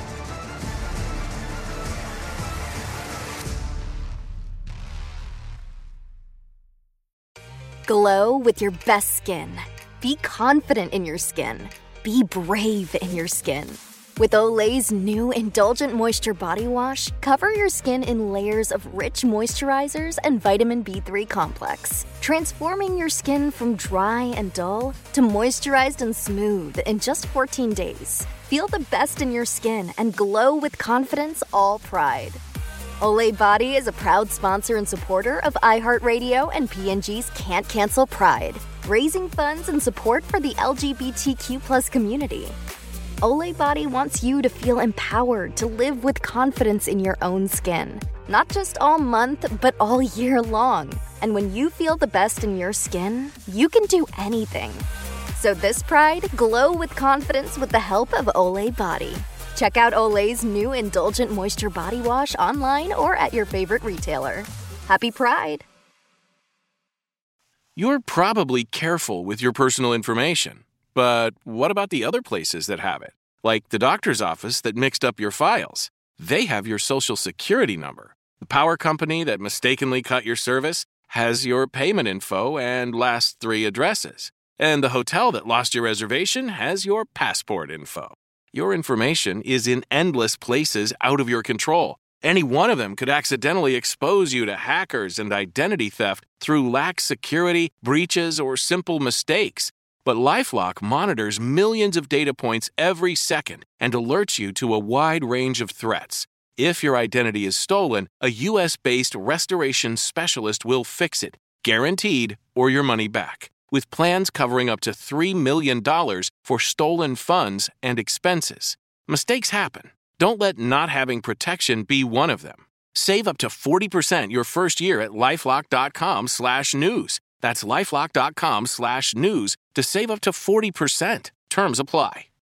Glow with your best skin. Be confident in your skin. Be brave in your skin. With Olay's new Indulgent Moisture Body Wash, cover your skin in layers of rich moisturizers and vitamin B3 complex, transforming your skin from dry and dull to moisturized and smooth in just 14 days. Feel the best in your skin and glow with confidence all pride. Olay Body is a proud sponsor and supporter of iHeartRadio and P&G's Can't Cancel Pride, raising funds and support for the LGBTQ plus community. Olay Body wants you to feel empowered to live with confidence in your own skin, not just all month, but all year long. And when you feel the best in your skin, you can do anything. So this pride, glow with confidence with the help of Olay Body. Check out Olay's new Indulgent Moisture Body Wash online or at your favorite retailer. Happy Pride! You're probably careful with your personal information, but what about the other places that have it? Like the doctor's office that mixed up your files. They have your social security number. The power company that mistakenly cut your service has your payment info and last three addresses. And the hotel that lost your reservation has your passport info. Your information is in endless places out of your control. Any one of them could accidentally expose you to hackers and identity theft through lax security, breaches, or simple mistakes. But Lifelock monitors millions of data points every second and alerts you to a wide range of threats. If your identity is stolen, a US based restoration specialist will fix it, guaranteed, or your money back with plans covering up to $3 million for stolen funds and expenses. Mistakes happen. Don't let not having protection be one of them. Save up to 40% your first year at lifelock.com slash news. That's lifelock.com slash news to save up to 40%. Terms apply.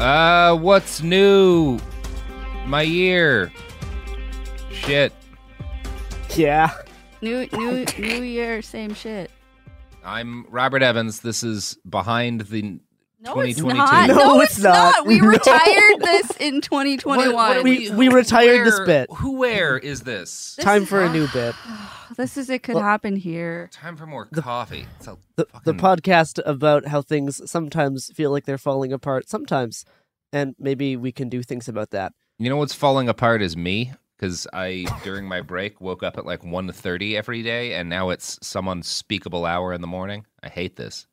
Uh, what's new? My year. Shit. Yeah. New new new year, same shit. I'm Robert Evans. This is behind the No, it's not. No, No, it's it's not. not. We No. retired this in 2021. What- what are We we retired this bit. Who where is this? This Time is- for a new bit. This is it could Well- happen here. Time for more coffee. It's a The, the podcast about how things sometimes feel like they're falling apart, sometimes, and maybe we can do things about that. You know what's falling apart is me because I during my break woke up at like 1.30 every day, and now it's some unspeakable hour in the morning. I hate this.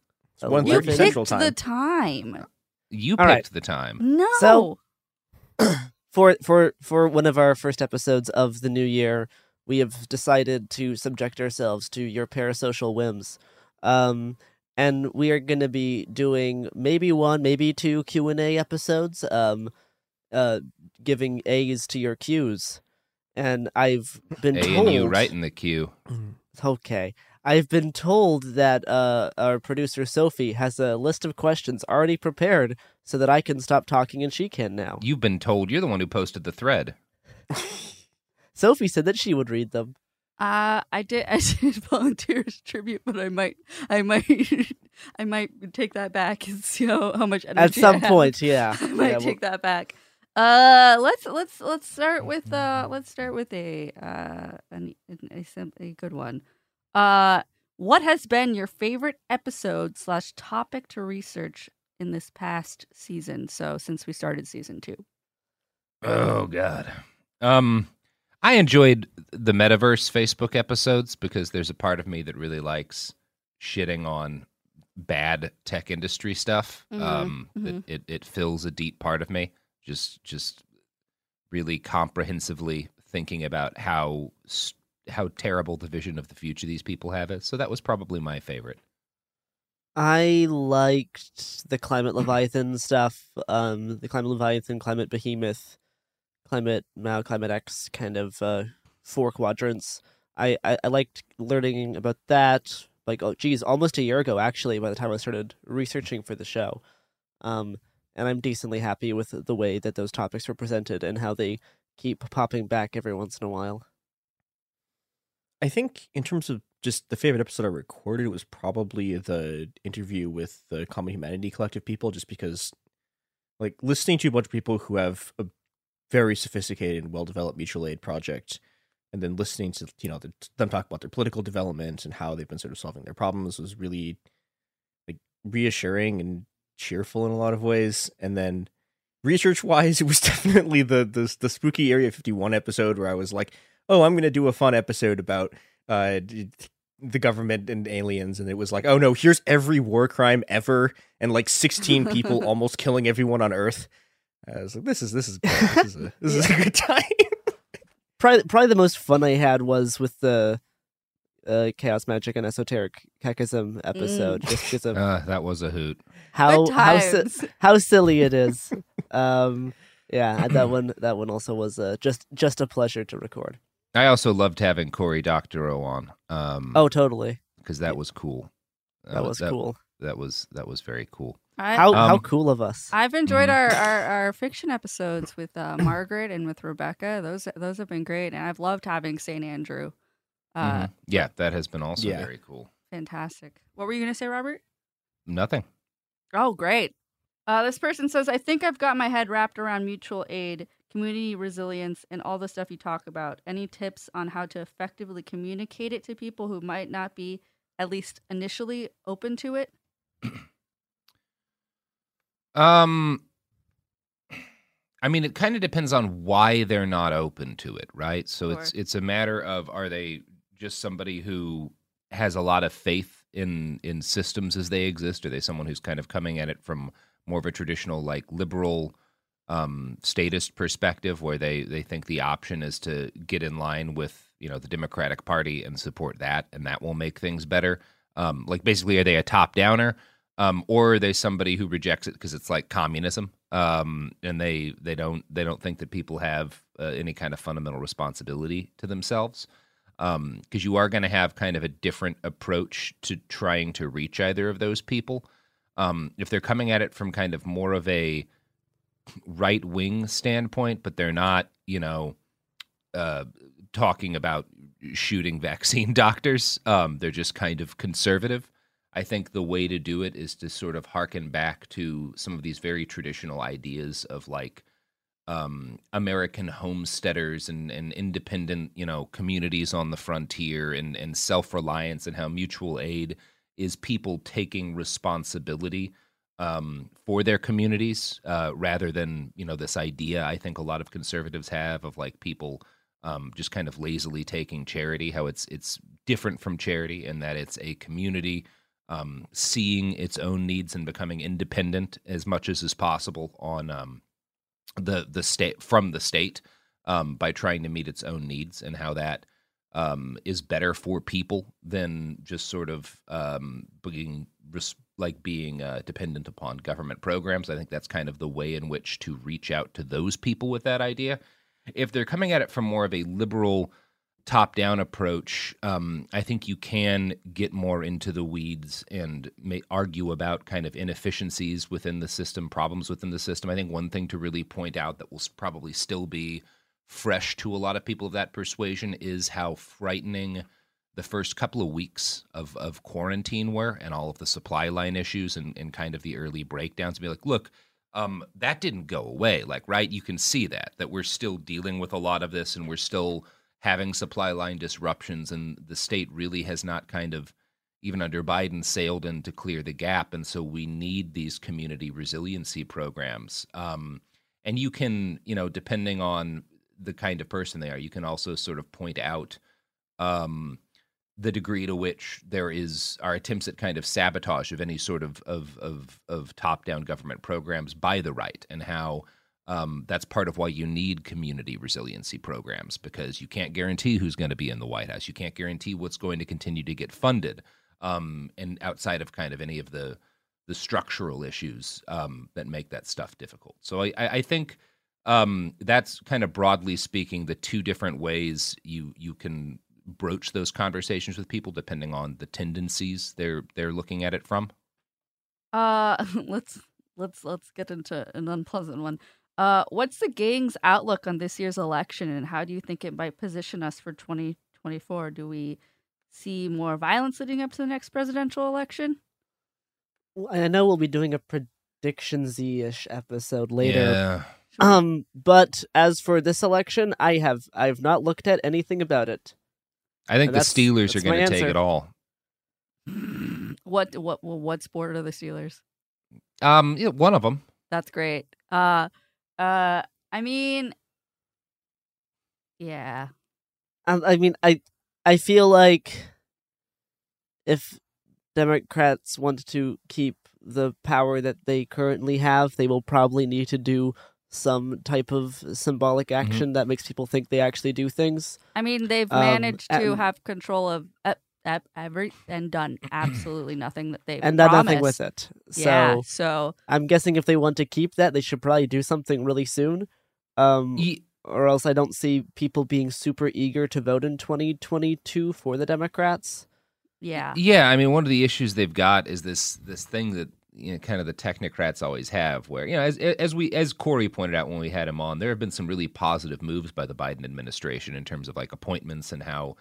Oh, one You thirty. Central picked Time. the time. You All picked right. the time. No. So- for for for one of our first episodes of the new year, we have decided to subject ourselves to your parasocial whims. Um and we are going to be doing maybe one, maybe two Q&A episodes um uh giving A's to your Q's. And I've been A told and you right in the queue. Okay. I've been told that uh, our producer Sophie has a list of questions already prepared so that I can stop talking and she can now. You've been told. You're the one who posted the thread. Sophie said that she would read them. Uh, I did. I did volunteer as tribute, but I might, I might, I might take that back and see how, how much energy At some I have. point, yeah. I might Yeah, take that back. Uh, let's let's let's start with uh let's start with a uh an, a, a good one. Uh, what has been your favorite episode slash topic to research in this past season? So since we started season two. Oh God. Um, I enjoyed the metaverse Facebook episodes because there's a part of me that really likes shitting on bad tech industry stuff. Mhm, Um, mhm. It, it it fills a deep part of me. Just just really comprehensively thinking about how s- how terrible the vision of the future these people have is. So that was probably my favorite. I liked the climate leviathan stuff, um, the climate leviathan, climate behemoth, climate Mao, climate X kind of uh, four quadrants. I, I I liked learning about that. Like, oh, geez, almost a year ago, actually, by the time I started researching for the show. Um, and I'm decently happy with the way that those topics were presented and how they keep popping back every once in a while. I think in terms of just the favorite episode I recorded it was probably the interview with the Common Humanity Collective people, just because, like, listening to a bunch of people who have a very sophisticated and well developed mutual aid project, and then listening to you know the, them talk about their political development and how they've been sort of solving their problems was really like reassuring and cheerful in a lot of ways. And then research wise, it was definitely the the the spooky Area Fifty One episode where I was like, oh, I'm gonna do a fun episode about uh the government and aliens, and it was like, oh no, here's every war crime ever, and like 16 people almost killing everyone on Earth. I was like, this is this is good. this is a, this is a good time. probably probably the most fun I had was with the uh, chaos magic and esoteric kekism episode. Mm. Just because of Uh, that was a hoot. how how si- how silly it is. um, yeah, that one that one also was uh, just just a pleasure to record. I also loved having Cory Doctorow on. Um, Oh, totally. because that was cool. That was cool. That was that was very cool. I, How how Um, cool of us. I've enjoyed Mhm. our, our, our fiction episodes with uh, Margaret and with Rebecca. Those those have been great, and I've loved having St. Andrew. Uh, Mhm. Yeah, that has been also Yeah. very cool. Fantastic. What were you going to say, Robert? Nothing. Oh, great. Uh, this person says, I think I've got my head wrapped around mutual aid, community resilience, and all the stuff you talk about. Any tips on how to effectively communicate it to people who might not be, at least initially, open to it? Um, I mean, it kind of depends on why they're not open to it, right? So it's Sure. it's a matter of are they just somebody who has a lot of faith in in systems as they exist? Are they someone who's kind of coming at it from more of a traditional like liberal um statist perspective where they they think the option is to get in line with you know the democratic party and support that and that will make things better. Um like basically are they a top downer? Um or are they somebody who rejects it because it's like communism? Um and they they don't they don't think that people have uh, any kind of fundamental responsibility to themselves. Um because you are going to have kind of a different approach to trying to reach either of those people. Um if they're coming at it from kind of more of a right wing standpoint, but they're not, you know, uh, talking about shooting vaccine doctors. Um, they're just kind of conservative. I think the way to do it is to sort of harken back to some of these very traditional ideas of like um, American homesteaders and, and independent, you know, communities on the frontier and, and self reliance and how mutual aid is people taking responsibility um, for their communities uh, rather than you know this idea I think a lot of conservatives have of like people um, just kind of lazily taking charity. How it's it's different from charity in that it's a community um, seeing its own needs and becoming independent as much as is possible on um, the the state from the state um, by trying to meet its own needs and how that um, is better for people than just sort of being res- like being uh, dependent upon government programs. I think that's kind of the way in which to reach out to those people with that idea. If they're coming at it from more of a liberal top down approach, um, I think you can get more into the weeds and may argue about kind of inefficiencies within the system, problems within the system. I think one thing to really point out that will probably still be fresh to a lot of people of that persuasion is how frightening the first couple of weeks of, of quarantine were and all of the supply line issues and, and kind of the early breakdowns. and Be like, look, um, that didn't go away. Like, right? You can see that, that we're still dealing with a lot of this and we're still having supply line disruptions and the state really has not kind of even under Biden, sailed in to clear the gap. And so we need these community resiliency programs. Um, and you can, you know, depending on the kind of person they are, you can also sort of point out um, the degree to which there is our attempts at kind of sabotage of any sort of of of, of top down government programs by the right, and how um, that's part of why you need community resiliency programs because you can't guarantee who's going to be in the White House. You can't guarantee what's going to continue to get funded, um, and outside of kind of any of the the structural issues um, that make that stuff difficult. So I, I think um, that's kind of broadly speaking the two different ways you you can broach those conversations with people depending on the tendencies they're they're looking at it from. Uh, let's let's let's get into an unpleasant one. Uh, what's the gang's outlook on this year's election, and how do you think it might position us for 2024? Do we see more violence leading up to the next presidential election? Well, I know we'll be doing a predictions ish episode later. Yeah. Um, but as for this election, I have I've not looked at anything about it. I think the Steelers are going to take it all. What what what sport are the Steelers? Um, yeah, one of them. That's great. Uh, uh, I mean, yeah. Um, I mean, I I feel like if Democrats want to keep the power that they currently have, they will probably need to do some type of symbolic Mm-hmm. action that makes people think they actually do things. I mean, they've Um, managed to and- have control of uh, uh, every and done absolutely nothing that they and done nothing with it. So, Yeah, so- I'm guessing if they want to keep that, they should probably do something really soon. Um, or else I don't see people being super eager to vote in 2022 for the Democrats. Yeah. Yeah, I mean, one of the issues they've got is this this thing that you know, kind of the technocrats always have, where you know, as as we as Cory pointed out when we had him on, there have been some really positive moves by the Biden administration in terms of like appointments and how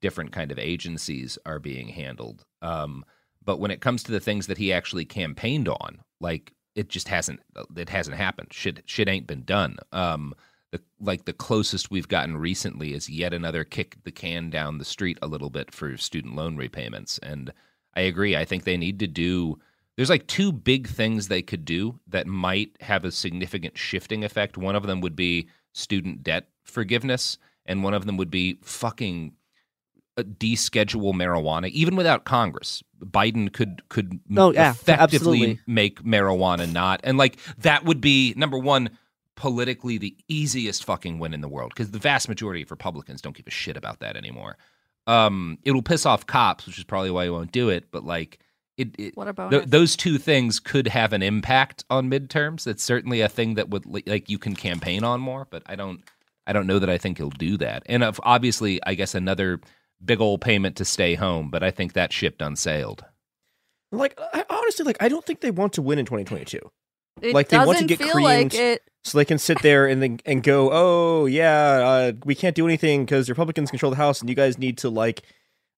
different kind of agencies are being handled. Um, but when it comes to the things that he actually campaigned on, like it just hasn't it hasn't happened. Shit shit ain't been done. Um, the like the closest we've gotten recently is yet another kick the can down the street a little bit for student loan repayments. And I agree. I think they need to do. There's like two big things they could do that might have a significant shifting effect. One of them would be student debt forgiveness, and one of them would be fucking uh, deschedule marijuana, even without Congress. Biden could could Oh, yeah, effectively absolutely. make marijuana not, and like that would be number one politically the easiest fucking win in the world because the vast majority of Republicans don't give a shit about that anymore. Um, it'll piss off cops, which is probably why you won't do it. But like, it, it What about th- those two things could have an impact on midterms. That's certainly a thing that would like you can campaign on more. But I don't, I don't know that I think he'll do that. And of- obviously, I guess another big old payment to stay home. But I think that ship done sailed. Like I, honestly, like I don't think they want to win in 2022. It like they want to get creamed like it. so they can sit there and then and go, oh yeah, uh, we can't do anything because Republicans control the House, and you guys need to like,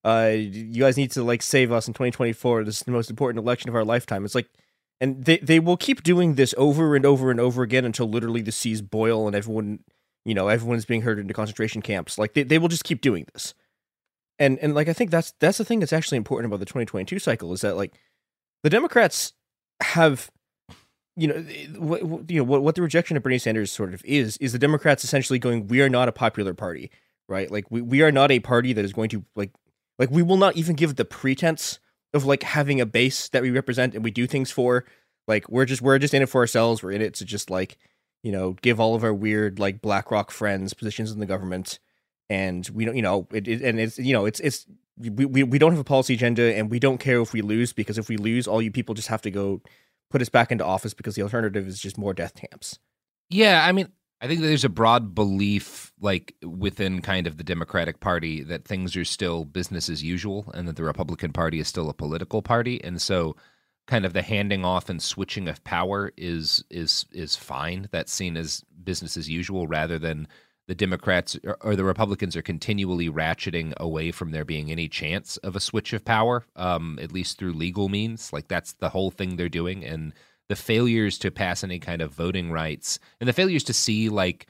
uh, you guys need to like save us in 2024. This is the most important election of our lifetime. It's like, and they they will keep doing this over and over and over again until literally the seas boil and everyone, you know, everyone's being herded into concentration camps. Like they, they will just keep doing this. And and like I think that's that's the thing that's actually important about the 2022 cycle is that like the Democrats have you know what you know what what the rejection of Bernie Sanders sort of is is the Democrats essentially going we are not a popular party right like we, we are not a party that is going to like like we will not even give the pretense of like having a base that we represent and we do things for. Like we're just we're just in it for ourselves. We're in it to just like you know give all of our weird like BlackRock friends positions in the government. And we don't you know it, it and it's you know it's it's we, we we don't have a policy agenda and we don't care if we lose because if we lose all you people just have to go put us back into office because the alternative is just more death camps. Yeah, I mean, I think there's a broad belief, like within kind of the Democratic Party, that things are still business as usual, and that the Republican Party is still a political party, and so kind of the handing off and switching of power is is is fine. That's seen as business as usual, rather than the Democrats or, or the Republicans are continually ratcheting away from there being any chance of a switch of power, um, at least through legal means. Like that's the whole thing they're doing, and the failures to pass any kind of voting rights and the failures to see like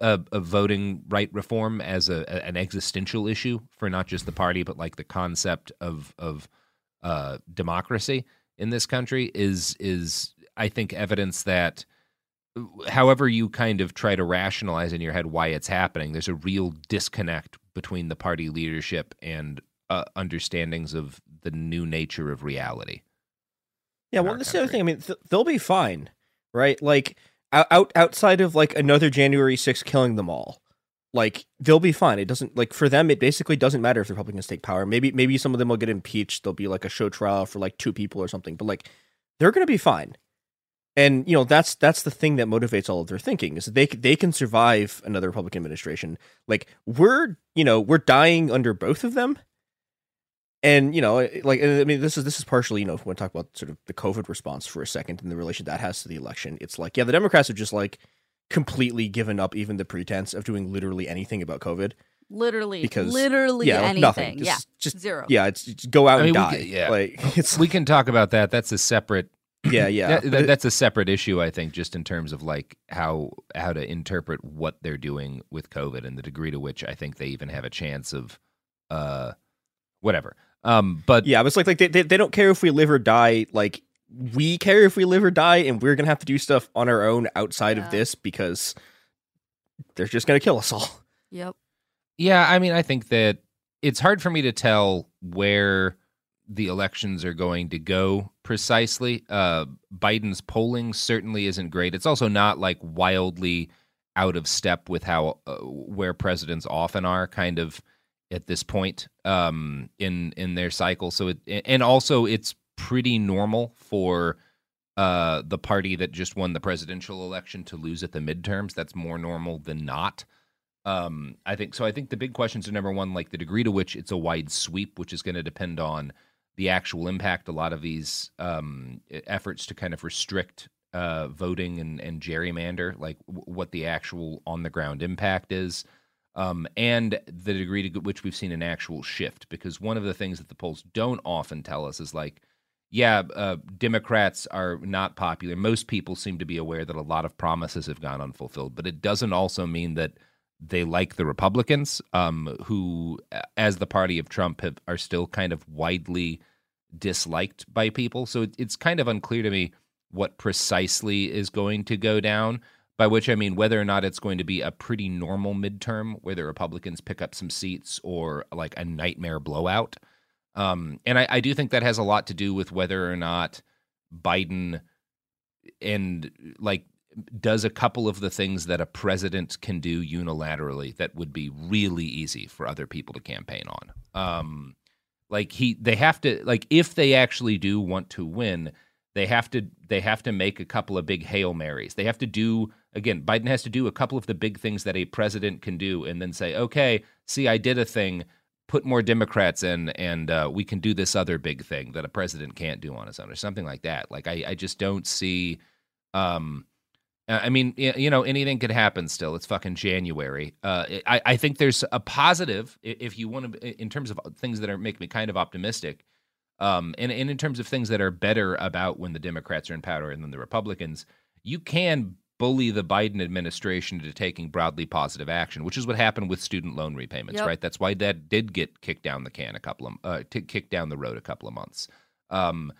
a, a voting right reform as a, a- an existential issue for not just the party but like the concept of of uh, democracy in this country is is I think evidence that however you kind of try to rationalize in your head why it's happening, there's a real disconnect between the party leadership and uh, understandings of the new nature of reality. Yeah, well, this is the other thing. I mean, th- they'll be fine, right? Like out outside of like another January 6th killing them all, like they'll be fine. It doesn't like for them. It basically doesn't matter if the Republicans take power. Maybe maybe some of them will get impeached. There'll be like a show trial for like two people or something. But like they're gonna be fine. And you know that's that's the thing that motivates all of their thinking is that they they can survive another Republican administration. Like we're you know we're dying under both of them, and you know like I mean this is this is partially you know if we want to talk about sort of the COVID response for a second and the relation that has to the election. It's like yeah the Democrats have just like completely given up even the pretense of doing literally anything about COVID. Literally, Because literally yeah, like, anything. nothing. yeah, Just, just zero. Yeah, it's, it's go out I mean, and we die. can- yeah, like it's we can talk about that. That's a separate. Yeah, yeah. That- that- that's a separate issue, I think, just in terms of like how how to interpret what they're doing with COVID and the degree to which I think they even have a chance of, uh, whatever. Um, but yeah, it was like like they, they they don't care if we live or die. Like we care if we live or die, and we're gonna have to do stuff on our own outside of this because they're just gonna kill us all. Yep. Yeah, I mean, I think that it's hard for me to tell where the elections are going to go precisely. Uh, Biden's polling certainly isn't great. It's also not like wildly out of step with how uh, where presidents often are, kind of at this point um, in in their cycle. So it and also it's pretty normal for uh, the party that just won the presidential election to lose at the midterms. That's more normal than not. Um, I think so. I think the big questions are number one, like the degree to which it's a wide sweep, which is going to depend on the actual impact. A lot of these um, efforts to kind of restrict uh, voting and, and gerrymander, like w- what the actual on the ground impact is, um, and the degree to which we've seen an actual shift. Because one of the things that the polls don't often tell us is like, yeah, uh, Democrats are not popular. Most people seem to be aware that a lot of promises have gone unfulfilled, but it doesn't also mean that they like the Republicans, um, who, as the party of Trump, have, are still kind of widely disliked by people. So it, it's kind of unclear to me what precisely is going to go down. By which I mean whether or not it's going to be a pretty normal midterm where the Republicans pick up some seats or like a nightmare blowout. Um, and I, I do think that has a lot to do with whether or not Biden and like does a couple of the things that a president can do unilaterally that would be really easy for other people to campaign on. Um, like he, they have to like if they actually do want to win, they have to they have to make a couple of big hail marys. They have to do again. Biden has to do a couple of the big things that a president can do, and then say, okay, see, I did a thing. Put more Democrats in, and uh, we can do this other big thing that a president can't do on his own, or something like that. Like I, I just don't see. Um, I mean, you know, anything could happen. Still, it's fucking January. Uh, I, I think there's a positive if you want to, in terms of things that are make me kind of optimistic, um, and, and in terms of things that are better about when the Democrats are in power and then the Republicans. You can bully the Biden administration into taking broadly positive action, which is what happened with student loan repayments, Yep. right? That's why that did get kicked down the can a couple of uh, t- kicked down the road a couple of months. Um,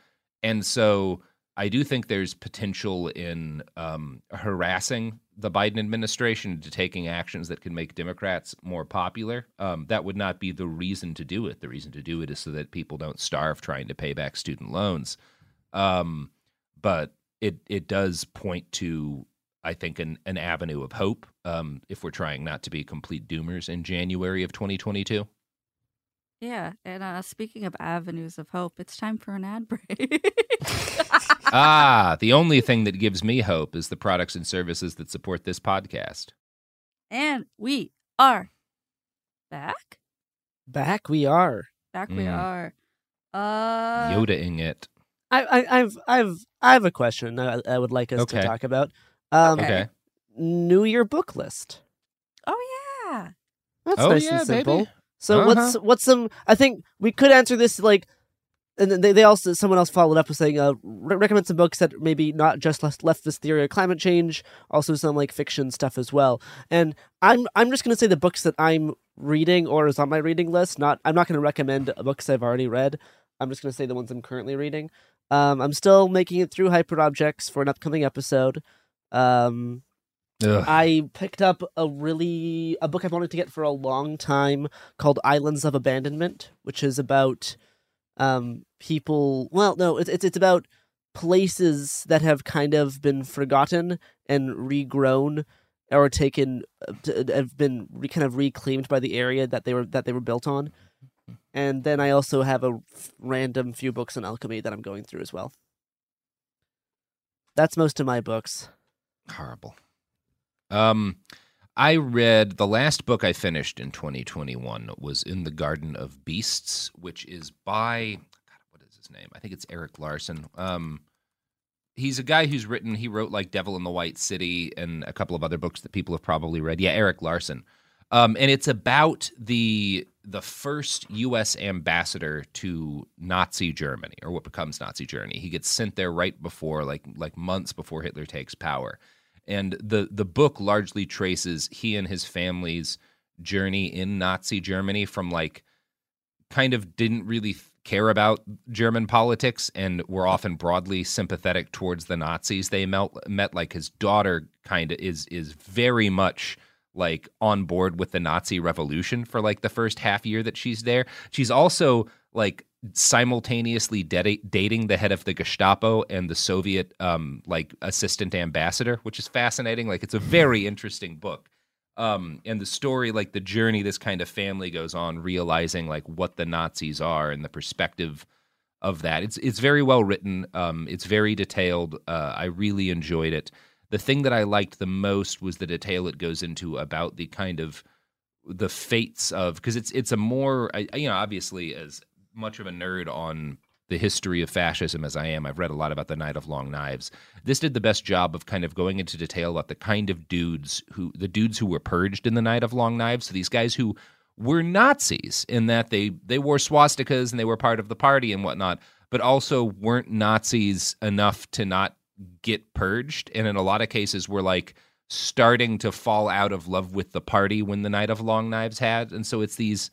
and so I do think there's potential in um, harassing the Biden administration into taking actions that can make Democrats more popular. Um, that would not be the reason to do it. The reason to do it is so that people don't starve trying to pay back student loans. Um, but it it does point to, I think, an, an avenue of hope um, if we're trying not to be complete doomers in January of 2022. Yeah, and uh, speaking of avenues of hope, it's time for an ad break. ah, the only thing that gives me hope is the products and services that support this podcast. and we are back. Back we are. Back we Mm. are. Uh, Yodaing it. I, I, I've, I've, I have a question I, I would like us Okay. to talk about. Um, Okay. New Year book list. Oh yeah. That's Oh, nice yeah, and simple. baby. So Uh-huh. what's what's some? I think we could answer this like, and then they, they also someone else followed up with saying, uh, re- recommend some books that maybe not just left leftist theory or climate change, also some like fiction stuff as well. And I'm I'm just gonna say the books that I'm reading or is on my reading list. Not I'm not gonna recommend books I've already read. I'm just going to say the ones I'm currently reading. Um, I'm still making it through Hyperobjects for an upcoming episode. Um, Ugh. I picked up a really a book I've wanted to get for a long time called Islands of Abandonment, which is about um people. Well, no, it's it's it's about places that have kind of been forgotten and regrown or taken uh, have been re- kind of reclaimed by the area that they were that they were built on. And then I also have a random few books on alchemy that I'm going through as well. That's most of my books. Horrible. Um, I read the last book I finished in 2021 was In the Garden of Beasts, which is by God, what is his name? I think it's Erik Larson. Um, he's a guy who's written. He wrote like Devil in the White City and a couple of other books that people have probably read. Yeah, Erik Larson. Um, and it's about the the first U.S. ambassador to Nazi Germany, or what becomes Nazi Germany. He gets sent there right before, like like months before Hitler takes power, and the the book largely traces he and his family's journey in Nazi Germany from like kind of didn't really care about German politics and were often broadly sympathetic towards the Nazis they met, met like his daughter kind of is is very much like on board with the Nazi revolution for like the first half year that she's there. She's also like simultaneously de- dating the head of the Gestapo and the Soviet um like assistant ambassador, which is fascinating. Like it's a very interesting book. Um and the story like the journey this kind of family goes on realizing like what the Nazis are and the perspective of that. It's it's very well written. Um it's very detailed. Uh I really enjoyed it the thing that I liked the most was the detail it goes into about the kind of the fates of because it's it's a more I, you know obviously as much of a nerd on the history of fascism as I am. I've read a lot about the Night of Long Knives. This did the best job of kind of going into detail about the kind of dudes who the dudes who were purged in the Night of Long Knives. So these guys who were Nazis in that they they wore swastikas and they were part of the party and whatnot but also weren't Nazis enough to not get purged. And in a lot of cases were like starting to fall out of love with the party when the night of long knives had. And so it's these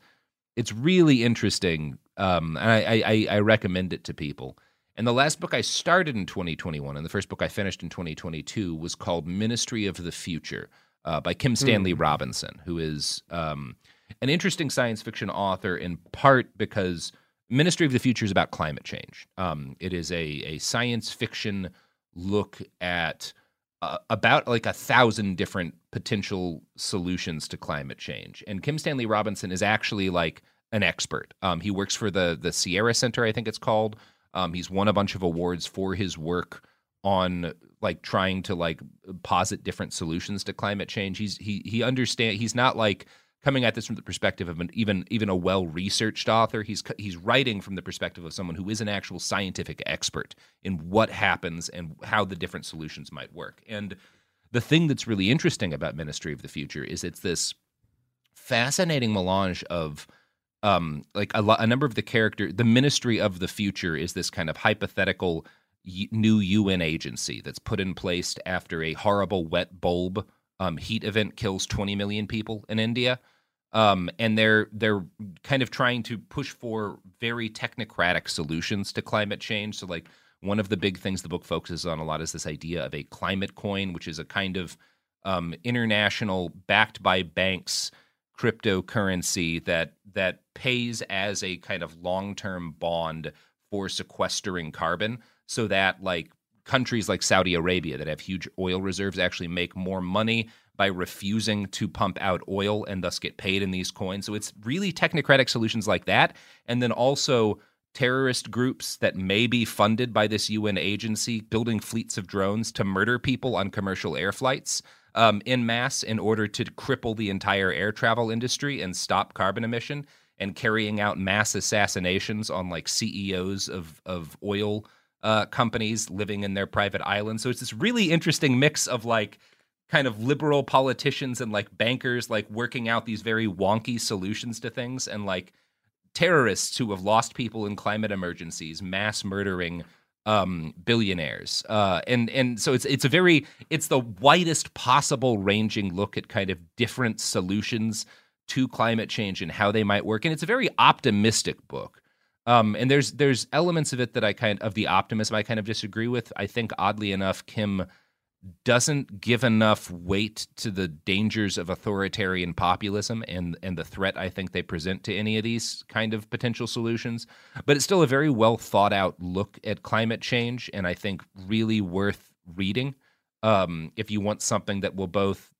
it's really interesting um and i i i recommend it to people and the last book i started in 2021 and the first book i finished in 2022 was called ministry of the future uh, by kim stanley Mm. robinson who is um an interesting science fiction author in part because ministry of the future is about climate change um it is a a science fiction look at uh, about like a thousand different potential solutions to climate change. And Kim Stanley Robinson is actually like an expert. Um, he works for the the Sierra Center, I think it's called. Um, he's won a bunch of awards for his work on like trying to like posit different solutions to climate change. He's he he understand. He's not like coming at this from the perspective of an even even a well researched author. He's he's writing from the perspective of someone who is an actual scientific expert in what happens and how the different solutions might work. And the thing that's really interesting about Ministry of the Future is it's this fascinating melange of um like a, lo- a number of the character the ministry of the future is this kind of hypothetical y- new UN agency that's put in place after a horrible wet bulb um, heat event kills 20 million people in India um, and they're they're kind of trying to push for very technocratic solutions to climate change. So, like one of the big things the book focuses on a lot is this idea of a climate coin, which is a kind of um, international, backed by banks, cryptocurrency that that pays as a kind of long term bond for sequestering carbon, so that like countries like Saudi Arabia that have huge oil reserves actually make more money by refusing to pump out oil and thus get paid in these coins. So it's really technocratic solutions like that. And then also terrorist groups that may be funded by this UN agency building fleets of drones to murder people on commercial air flights um, in mass in order to cripple the entire air travel industry and stop carbon emission and carrying out mass assassinations on like CEOs of, of oil uh, companies living in their private islands. So it's this really interesting mix of like kind of liberal politicians and like bankers like working out these very wonky solutions to things and like terrorists who have lost people in climate emergencies mass murdering um billionaires. Uh and and so it's it's a very it's the widest possible ranging look at kind of different solutions to climate change and how they might work. And it's a very optimistic book. Um, and there's there's elements of it that I kind of the optimism I kind of disagree with. I think oddly enough, Kim doesn't give enough weight to the dangers of authoritarian populism and and the threat I think they present to any of these kind of potential solutions. But it's still a very well thought out look at climate change, and I think really worth reading um, if you want something that will both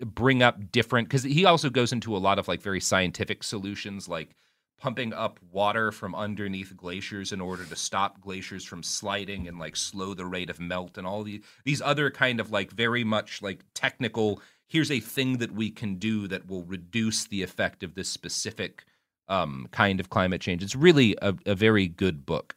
bring up different because he also goes into a lot of like very scientific solutions like pumping up water from underneath glaciers in order to stop glaciers from sliding and like slow the rate of melt and all these these other kind of like very much like technical here's a thing that we can do that will reduce the effect of this specific um, kind of climate change it's really a, a very good book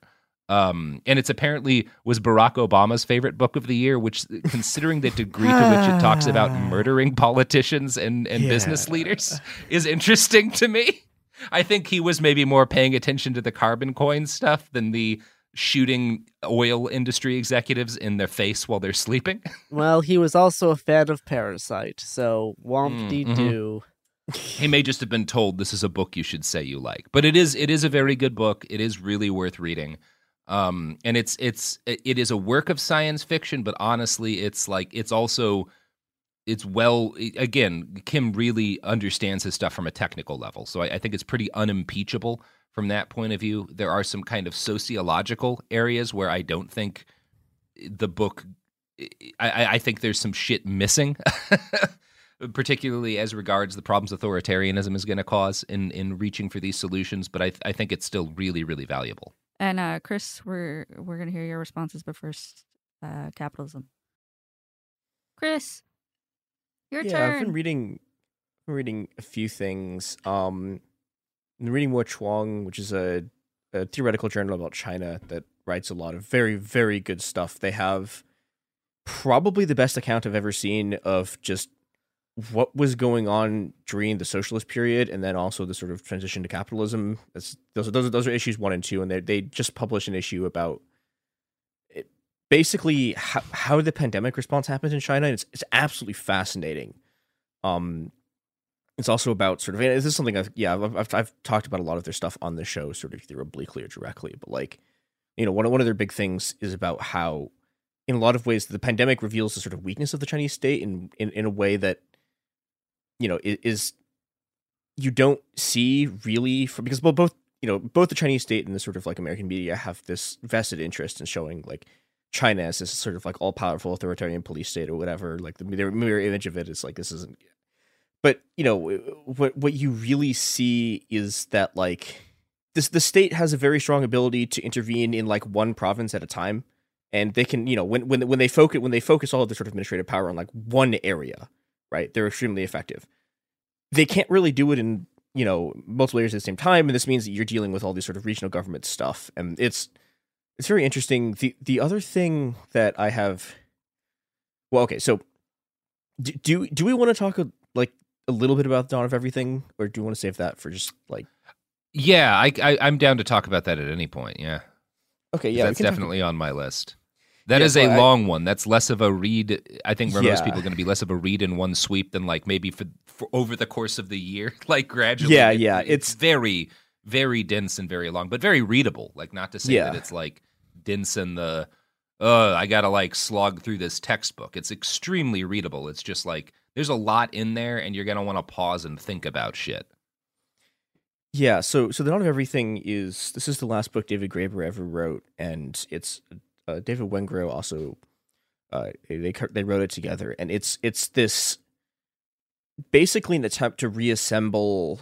um, and it's apparently was Barack Obama's favorite book of the year, which, considering the degree to which it talks about murdering politicians and, and yeah. business leaders, is interesting to me. I think he was maybe more paying attention to the carbon coin stuff than the shooting oil industry executives in their face while they're sleeping. well, he was also a fan of Parasite, so womp de doo. Mm-hmm. he may just have been told this is a book you should say you like, but it is it is a very good book. It is really worth reading. Um, and it's it's it is a work of science fiction, but honestly, it's like it's also it's well again kim really understands his stuff from a technical level. So I, I, think it's pretty unimpeachable from that point of view. There are some kind of sociological areas where i don't think the book i, I think there's some shit missing particularly as regards the problems authoritarianism is going to cause in in reaching for these solutions but i, I think it's still really really valuable. And uh, chris we're we're going to hear your responses but first uh, capitalism. Chris your yeah, turn. I've been reading reading a few things. Um I'm reading Mo Chuang, which is a, a theoretical journal about China that writes a lot of very, very good stuff. They have probably the best account I've ever seen of just what was going on during the socialist period and then also the sort of transition to capitalism. That's, those, are, those, are, those are issues one and two, and they, they just published an issue about basically how, how the pandemic response happens in China. It's it's absolutely fascinating. Um, it's also about sort of and this is something I've yeah I've, I've, I've talked about a lot of their stuff on the show, sort of either obliquely or directly. But like, you know, one one of their big things is about how, in a lot of ways, the pandemic reveals the sort of weakness of the Chinese state in in, in a way that, you know, is you don't see really for because well both you know both the Chinese state and the sort of like American media have this vested interest in showing like China as this sort of like all powerful authoritarian police state or whatever. Like the mirror image of it is like this isn't. But you know what what you really see is that like this the state has a very strong ability to intervene in like one province at a time, and they can you know when when when they focus when they focus all of their sort of administrative power on like one area, right? They're extremely effective. They can't really do it in you know multiple areas at the same time, and this means that you're dealing with all these sort of regional government stuff, and it's it's very interesting. the The other thing that I have, well, okay, so do do, do we want to talk a, like a little bit about the Dawn of Everything, or do you want to save that for just like? Yeah, I, I am down to talk about that at any point. Yeah. Okay. Yeah, that's definitely talk... on my list. That yeah, is a long one. That's less of a read. I think for yeah. most people, going to be less of a read in one sweep than like maybe for, for over the course of the year, like gradually. Yeah, it, yeah. It's, it's very very dense and very long, but very readable. Like not to say yeah. that it's like dense and the I gotta like slog through this textbook. It's extremely readable. It's just like there's a lot in there and you're gonna want to pause and think about shit. Yeah, so so the Dawn of Everything is this is the last book David Graeber ever wrote, and it's uh, David Wengrow also uh, they they wrote it together, and it's it's this basically an attempt to reassemble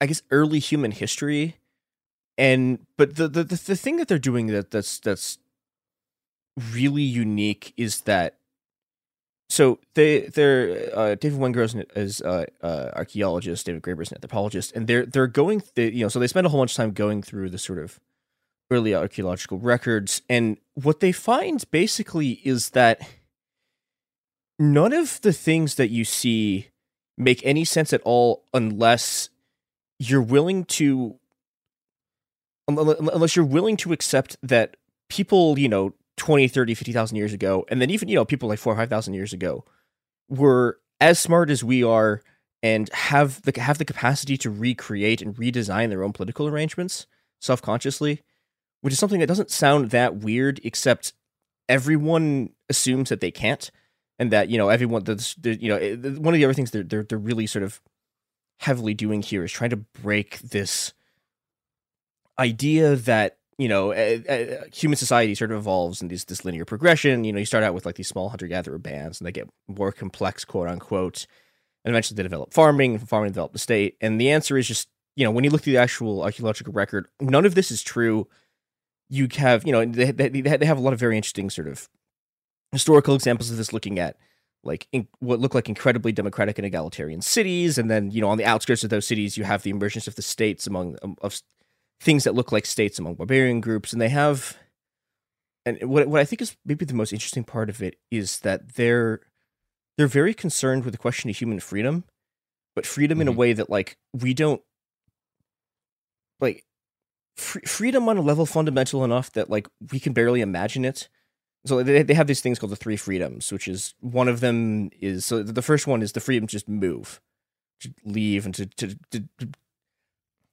I guess early human history and but the, the the thing that they're doing that that's that's really unique is that so they they're uh, David Wengrow is, uh, uh, archaeologist, David Graeber is an anthropologist, and they're they're going they, you know so they spend a whole bunch of time going through the sort of early archaeological records, and what they find basically is that none of the things that you see make any sense at all unless you're willing to unless you're willing to accept that people, you know, 20, 30, 50,000 years ago, and then even, you know, people like four or 5,000 years ago were as smart as we are and have the have the capacity to recreate and redesign their own political arrangements self-consciously, which is something that doesn't sound that weird except everyone assumes that they can't and that you know everyone that's you know eh, one of the other things they're, they're they're really sort of heavily doing here is trying to break this idea that you know uh, uh, human society sort of evolves in this this linear progression. You know you start out with like these small hunter gatherer bands and they get more complex quote unquote and eventually they develop farming farming develop the state. And the answer is just you know when you look through the actual archaeological record none of this is true. You have you know they, they, they have a lot of very interesting sort of historical examples of this looking at like in, what look like incredibly democratic and egalitarian cities. And then you know on the outskirts of those cities you have the emergence of the states among um, of things that look like states among barbarian groups and they have and what what I think is maybe the most interesting part of it is that they're they're very concerned with the question of human freedom but freedom in a mm-hmm. way that like we don't like fr- freedom on a level fundamental enough that like we can barely imagine it. So they, they have these things called the three freedoms which is one of them is so the first one is the freedom to just move to leave and to to, to, to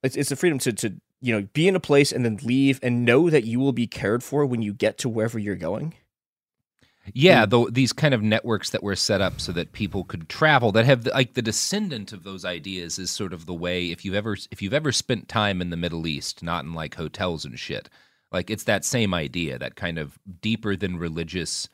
it's, it's the freedom to to you know be in a place and then leave and know that you will be cared for when you get to wherever you're going Yeah, though these kind of networks that were set up so that people could travel that have like the descendant of those ideas is sort of the way if you've ever if you've ever spent time in the Middle East, not in like hotels and shit. Like it's that same idea, that kind of deeper than religious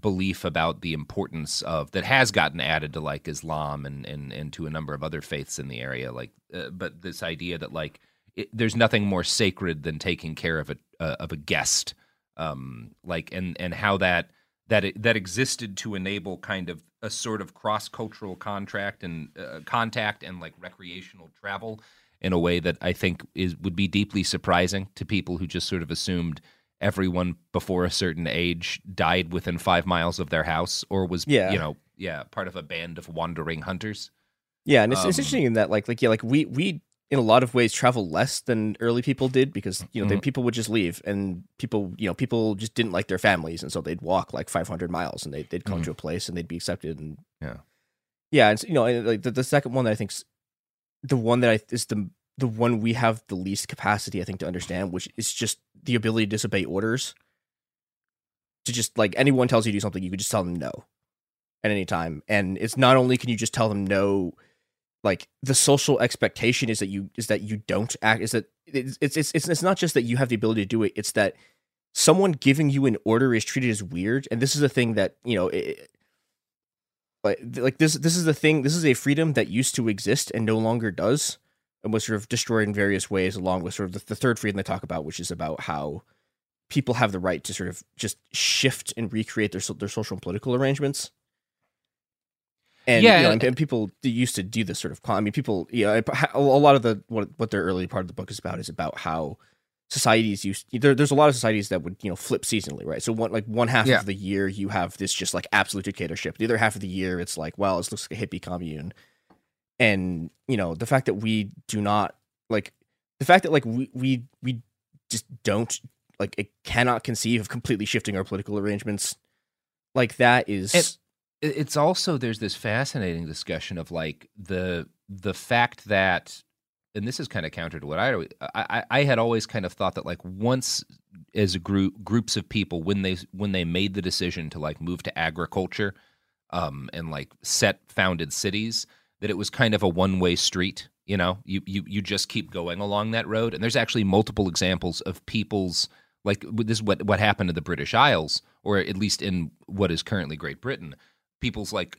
belief about the importance of that has gotten added to like Islam and and, and to a number of other faiths in the area. Like, uh, but this idea that like it, there's nothing more sacred than taking care of a uh, of a guest, um, like and and how that that it, that existed to enable kind of a sort of cross cultural contract and uh, contact and like recreational travel in a way that I think is would be deeply surprising to people who just sort of assumed everyone before a certain age died within five miles of their house or was Yeah. you know yeah part of a band of wandering hunters. Yeah, and it's, it's Um, interesting in that like like yeah, like we we in a lot of ways travel less than early people did because you know they, Mhm. people would just leave and people you know people just didn't like their families and so they'd walk like 500 miles and they they'd come Mhm. to a place and they'd be accepted and Yeah. yeah and so, you know and, like the, the second one that I think's the one that I is the the one we have the least capacity I think to understand which is just the ability to disobey orders to just like anyone tells you to do something you could just tell them no at any time and it's not only can you just tell them no like the social expectation is that you is that you don't act is that it's it's it's it's, not just that you have the ability to do it it's that someone giving you an order is treated as weird and this is a thing that you know it, like like this this is the thing this is a freedom that used to exist and no longer does and was sort of destroyed in various ways along with sort of the, the third freedom they talk about which is about how people have the right to sort of just shift and recreate their their social and political arrangements and Yeah, you know, and- and, people used to do this sort of. I mean, people, yeah, a lot of the what what their early part of the book is about is about how societies used. There, there's a lot of societies that would you know flip seasonally, right? So one like one half Yeah. of the year you have this just like absolute dictatorship. The other half of the year it's like, well, it looks like a hippie commune, and you know the fact that we do not like the fact that like we we we just don't like it cannot conceive of completely shifting our political arrangements like that is It- it's also there's this fascinating discussion of like the the fact that and this is kind of counter to what I, I I- had always kind of thought that like once as a group groups of people when they when they made the decision to like move to agriculture um and like set founded cities that it was kind of a one way street you know? You you you just keep going along that road. And there's actually multiple examples of people's like this is what what happened to the British Isles or at least in what is currently Great Britain people's like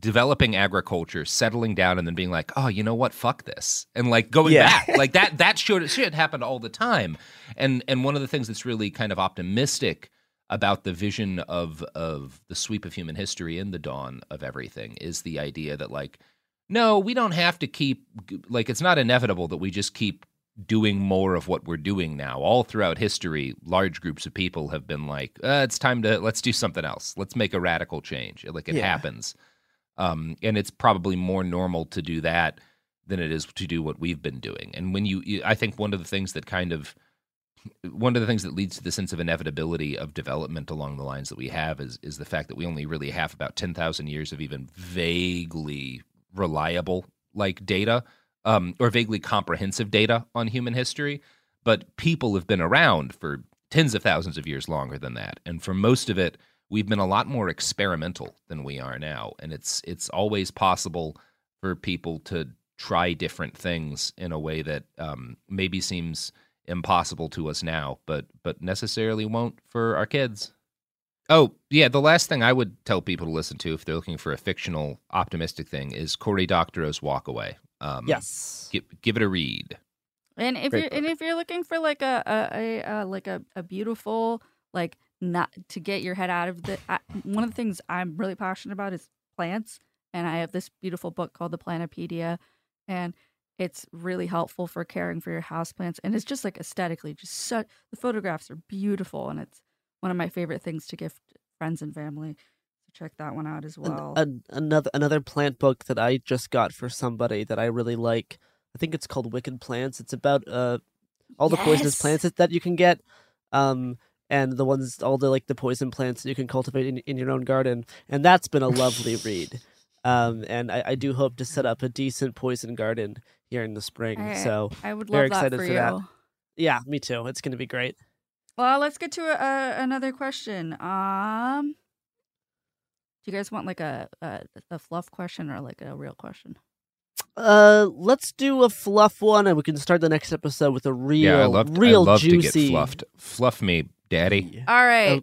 developing agriculture, settling down, and then being like, oh, you know what, fuck this, and like going Yeah. back, like that. That shit shit happened all the time, and and one of the things that's really kind of optimistic about the vision of of the sweep of human history in the dawn of everything is the idea that like no we don't have to keep like it's not inevitable that we just keep doing more of what we're doing now. All throughout history large groups of people have been like uh, it's time to let's do something else. Let's make a radical change. Like it Yeah. happens. Um, and it's probably more normal to do that than it is to do what we've been doing. And when you you- i think one of the things that kind of one of the things that leads to the sense of inevitability of development along the lines that we have is is the fact that we only really have about 10,000 years of even vaguely reliable like data um, or vaguely comprehensive data on human history, but people have been around for tens of thousands of years longer than that, and for most of it, we've been a lot more experimental than we are now, and it's it's always possible for people to try different things in a way that um, maybe seems impossible to us now, but but necessarily won't for our kids. Oh yeah, the last thing I would tell people to listen to if they're looking for a fictional optimistic thing is Cory Doctorow's Walk Away. Um, yes, give, give it a read. And if Great you're and if you're looking for like a a, a, a like a, a beautiful like not to get your head out of the I, one of the things I'm really passionate about is plants, and I have this beautiful book called the Plantopedia, and it's really helpful for caring for your houseplants, and it's just like aesthetically, just so the photographs are beautiful, and it's one of my favorite things to gift friends and family. So check that one out as well. An, an, another another plant book that I just got for somebody that I really like. I think it's called Wicked Plants. It's about uh all the poisonous plants that, that you can get, um, and the ones all the like the poison plants that you can cultivate in, in your own garden, and that's been a lovely read. Um, and I, I do hope to set up a decent poison garden here in the spring. I- so I would very love that excited for for that. you. Yeah, me too. It's going to be great. Well, let's get to a, a, another question. Um, do you guys want like a, a a fluff question or like a real question? Uh, let's do a fluff one, and we can start the next episode with a real, yeah, I love real I love juicy. to get fluffed. Fluff me, daddy. All right.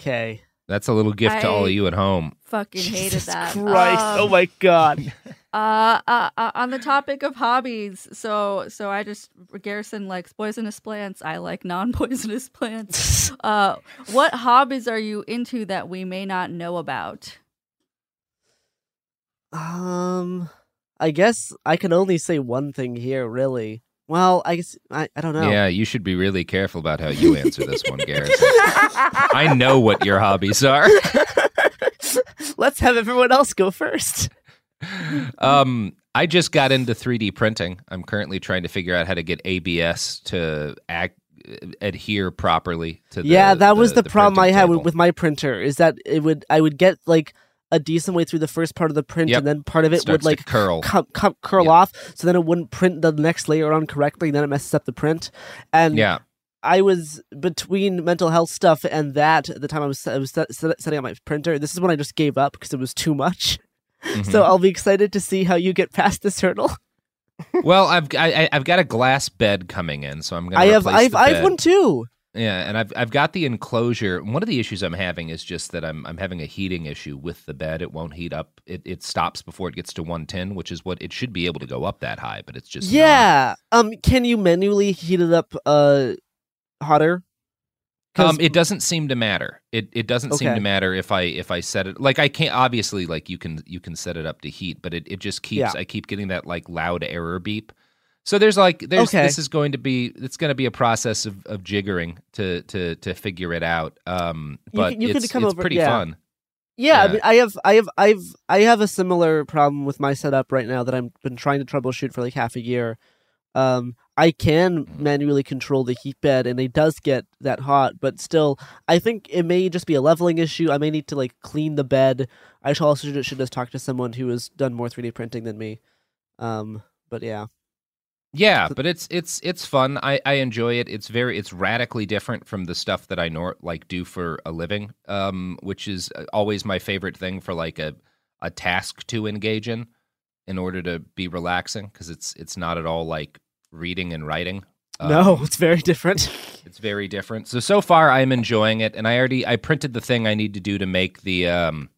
Okay. That's a little gift to all of you at home. Fucking hated Jesus that. Christ! oh Um, my god. Uh, uh, uh, on the topic of hobbies, so so I just Garrison likes poisonous plants. I like non-poisonous plants. uh, what hobbies are you into that we may not know about? Um, I guess I can only say one thing here, really. Well, I guess I, I don't know. Yeah, you should be really careful about how you answer this one, Garrison. I know what your hobbies are. Let's have everyone else go first. Um, I just got into 3D printing. I'm currently trying to figure out how to get ABS to act, adhere properly to the yeah, that was the, problem I had table. with my printer. Is that it would I would get like a decent way through the first part of the print, Yep. and then part of it Starts would like curl. cum- cum- curl off. So then it wouldn't print the next layer on correctly. And then it messes up the print. And Yeah. I was between mental health stuff and that at the time I was I was set, set- setting up my printer. This is when I just gave up because it was too much. Mm-hmm. So I'll be excited to see how you get past this hurdle. well, I've I, I- I've got a glass bed coming in, so I'm gonna. I have I've the I have one too. Yeah, and I've I've got the enclosure. One of the issues I'm having is just that I'm I'm having a heating issue with the bed. It won't heat up. It it stops before it gets to 110, which is what it should be able to go up that high, but it's just not. Yeah. Um. Can you manually heat it up? Uh, hotter. Um, it doesn't seem to matter. It it doesn't seem to matter if I if I set it like I can't obviously like you can you can set it up to heat, but it, it just keeps Yeah. I keep getting that like loud error beep. So there's like there's Okay. this is going to be it's going to be a process of, of jiggering to to to figure it out. Um, You but can- you can it's, come it's over- pretty yeah. fun. Yeah, I mean, I have, I have, I've, I have a similar problem with my setup right now that I've been trying to troubleshoot for like half a year. Um, I can Mm-hmm. manually control the heat bed, and it does get that hot, but still, I think it may just be a leveling issue. I may need to like clean the bed. I should also should, should just talk to someone who has done more 3D printing than me. Um, but yeah, Yeah, but it's it's it's fun. I, I enjoy it. It's very it's radically different from the stuff that I nor- like do for a living, um, which is always my favorite thing for like a a task to engage in in order to be relaxing because it's it's not at all like reading and writing. no, Um, it's very different. it's very different. So so far I'm enjoying it and I already I printed the thing I need to do to make the um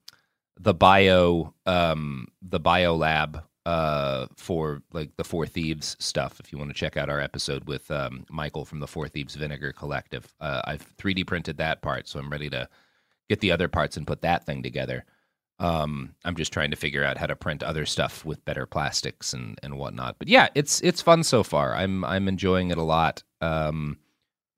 the bio um the bio lab uh for like the Four Thieves stuff if you want to check out our episode with um Michael from the Four Thieves Vinegar Collective. Uh I've 3D printed that part so I'm ready to get the other parts and put that thing together. Um, I'm just trying to figure out how to print other stuff with better plastics and, and whatnot. But yeah, it's it's fun so far. I'm I'm enjoying it a lot. Um,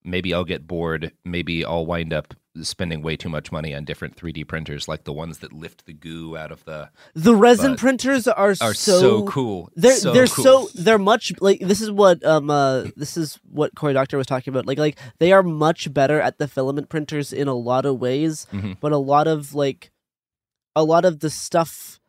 maybe I'll get bored. Maybe I'll wind up spending way too much money on different 3D printers, like the ones that lift the goo out of the. The resin printers are, are so, so cool. They're So they're cool. so they're much like this is what um uh this is what Cory Doctorow was talking about. Like like they are much better at the filament printers in a lot of ways, Mhm. but a lot of like a lot of the stuff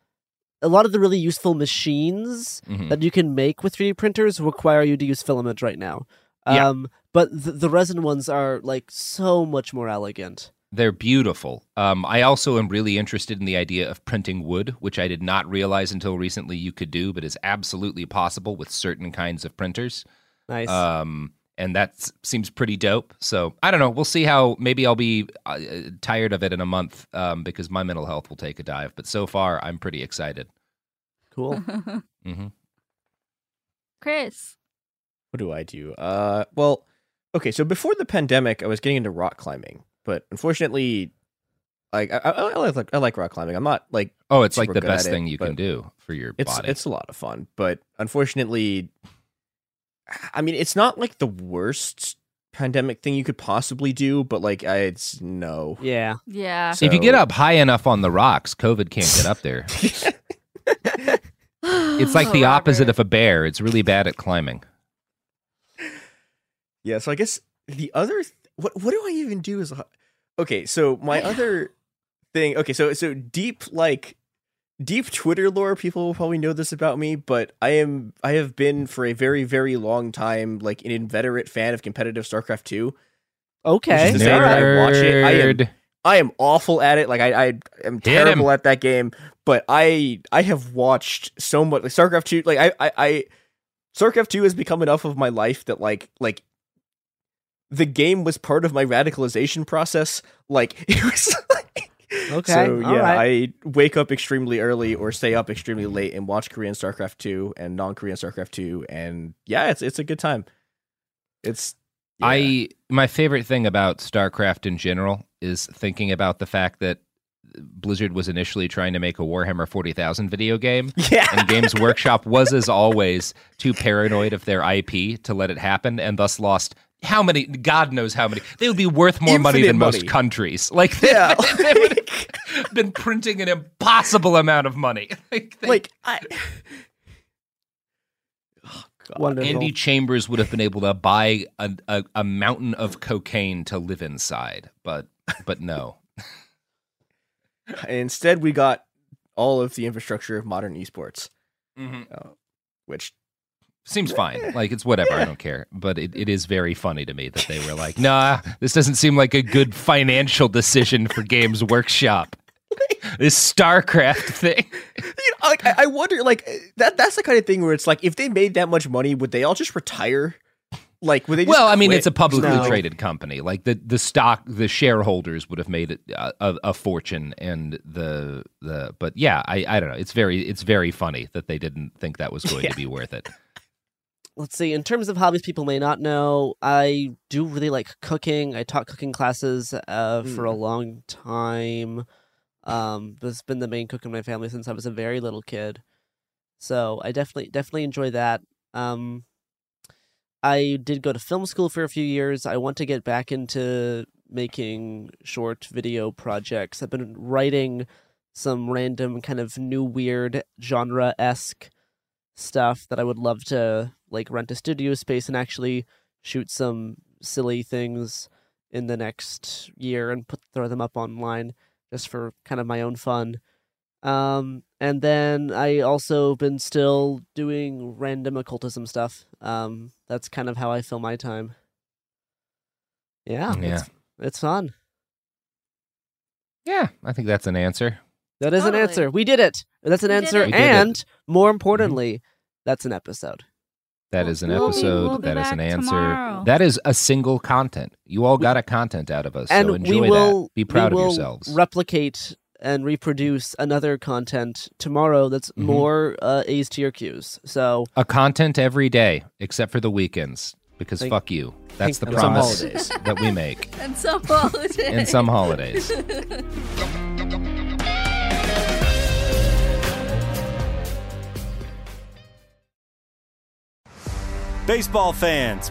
a lot of the really useful machines Mhm. that you can make with 3D printers require you to use filament right now. Yeah. Um, but the, the resin ones are like so much more elegant. They're beautiful. Um, I also am really interested in the idea of printing wood, which I did not realize until recently you could do, but is absolutely possible with certain kinds of printers. Nice. Um, and that seems pretty dope. So I don't know. We'll see how. Maybe I'll be uh, tired of it in a month um, because my mental health will take a dive. But so far, I'm pretty excited. Cool. mm-hmm. Chris. What do I do? Uh, well, okay. So before the pandemic, I was getting into rock climbing, but unfortunately, like I, I, I like I like rock climbing. I'm not like Oh, it's like the good at best it, thing you can do for your It's body. it's a lot of fun, but unfortunately, I mean, it's not like the worst pandemic thing you could possibly do, but like I, it's no. Yeah. Yeah. So, if you get up high enough on the rocks, COVID can't get up there. it's like the opposite of a bear. It's really bad at climbing. Yeah, so I guess the other th- what what do I even do is uh, okay. So my oh, other thing, okay, so so deep like deep Twitter lore. People will probably know this about me, but I am I have been for a very very long time like an inveterate fan of competitive StarCraft two. Okay. Which is to say that I watch it. I am Nerd. I am awful at it. Like I, I am terrible at that game. But I I have watched so much like StarCraft two. Like I, I I StarCraft two has become enough of my life that like like the game was part of my radicalization process. Like it was like Okay, So yeah, right. I wake up extremely early or stay up extremely late and watch Korean StarCraft two and non Korean StarCraft two and yeah, it's it's a good time. It's I my favorite thing about StarCraft in general is thinking about the fact that Blizzard was initially trying to make a Warhammer 40,000 video game. Yeah. And Games Workshop was as always too paranoid of their IP to let it happen and thus lost how many god knows how many. They would be worth more money Infinite than most countries. Like they, Yeah. they would have been printing an impossible amount of money. Like, they- like I Wonderful. Andy Chambers would have been able to buy a, a, a mountain of cocaine to live inside, but but no. Instead, we got all of the infrastructure of modern esports, uh, which Seems fine. Like it's whatever. I don't care. But it, it is very funny to me that they were like, nah, this doesn't seem like a good financial decision for Games Workshop. This StarCraft thing. you know, like I, I wonder, like that that's the kind of thing where it's like if they made that much money, would they all just retire? Like, would they? Just Well, I mean, quit? it's a publicly No. traded company. Like the, the stock, the shareholders would have made a, uh, a, a fortune, and the the. But yeah, I, I don't know. It's very it's very funny that they didn't think that was going Yeah. to be worth it. Let's see in terms of hobbies people may not know i do really like cooking. I taught cooking classes uh, for a long time. Um it's been the main cook in my family since i was a very little kid. So i definitely definitely enjoy that. Um i did go to film school for a few years. I want to get back into making short video projects. I've been writing some random kind of new weird genre-esque stuff that I would love to like rent a studio space and actually shoot some silly things in the next year and put throw them up online just for kind of my own fun. Um, and then I also been still doing random occultism stuff. Um, that's kind of how I fill my time. Yeah, Yeah. It's, it's fun. Yeah, I think that's an answer. That is an answer. We did it. That's an We answer, it. We did it. and more importantly, that's an episode. That is an We'll be- episode. we'll that is an answer. tomorrow. That is a single content. You all got a content out of us, and so enjoy we will that. Be proud we of yourselves. replicate and reproduce another content tomorrow that's Mhm. more uh, A's to your Q's. So a content every day, except for the weekends, because Thank- fuck you. That's the thank- and some promise holidays. that we make. And some holidays. And some holidays. Baseball fans,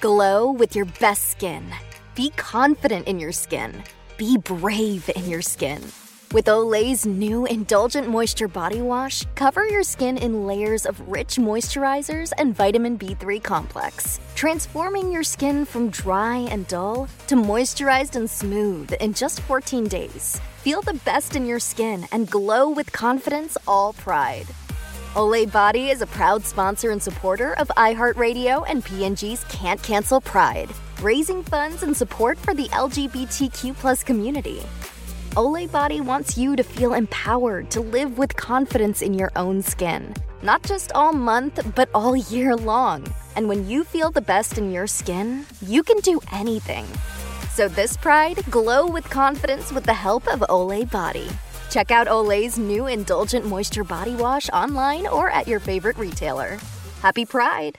Glow with your best skin. Be confident in your skin. Be brave in your skin. With Olay's new Indulgent Moisture Body Wash, cover your skin in layers of rich moisturizers and vitamin B3 complex, transforming your skin from dry and dull to moisturized and smooth in just 14 days. Feel the best in your skin and glow with confidence all pride. Olay Body is a proud sponsor and supporter of iHeartRadio and P&G's Can't Cancel Pride, raising funds and support for the LGBTQ plus community. Olay Body wants you to feel empowered to live with confidence in your own skin, not just all month, but all year long. And when you feel the best in your skin, you can do anything. So this pride, glow with confidence with the help of Olay Body. Check out Olay's new Indulgent Moisture Body Wash online or at your favorite retailer. Happy Pride!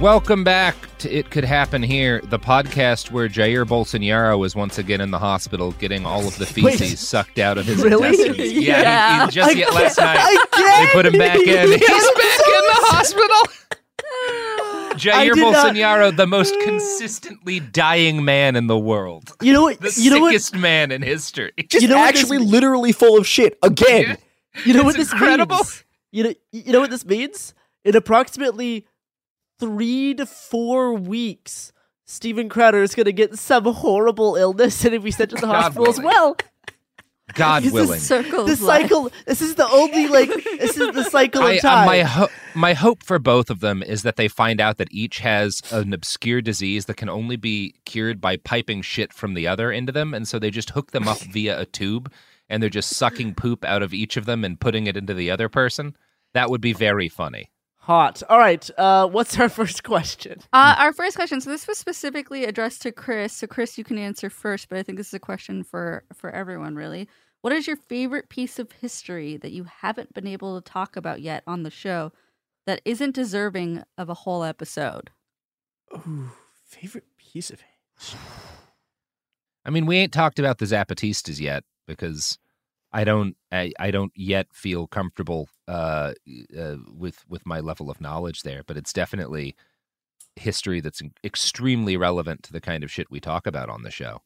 Welcome back to It Could Happen Here, the podcast where Jair Bolsonaro is once again in the hospital getting all of the feces Wait. sucked out of his Really? intestines. Yeah, Yeah. He, he just yet last night Again? they put him back in. He's Yes. back in the hospital. I Jair did not- Bolsonaro, the most consistently dying man in the world. You know what? The you know what? sickest man in history. Just You know what this actually literally full of shit again. You know It's what this incredible. means? You know, you know what this means? In approximately three to four weeks, Steven Crowder is going to get some horrible illness and be sent to the God hospital as well. God This willing. Circle The of life. cycle. This is the only like. This is the cycle I, of uh, time. my ho- my hope for both of them is that they find out that each has an obscure disease that can only be cured by piping shit from the other into them, and so they just hook them up via a tube, and they're just sucking poop out of each of them and putting it into the other person. That would be very funny. Hot. All right. Uh, what's our first question? Uh, our first question. So this was specifically addressed to Chris. So Chris, you can answer first, but I think this is a question for for everyone, really. What is your favorite piece of history that you haven't been able to talk about yet on the show that isn't deserving of a whole episode? Ooh, favorite piece of history. I mean, we ain't talked about the Zapatistas yet because I don't I, I don't yet feel comfortable uh, uh, with with my level of knowledge there, but it's definitely history that's extremely relevant to the kind of shit we talk about on the show.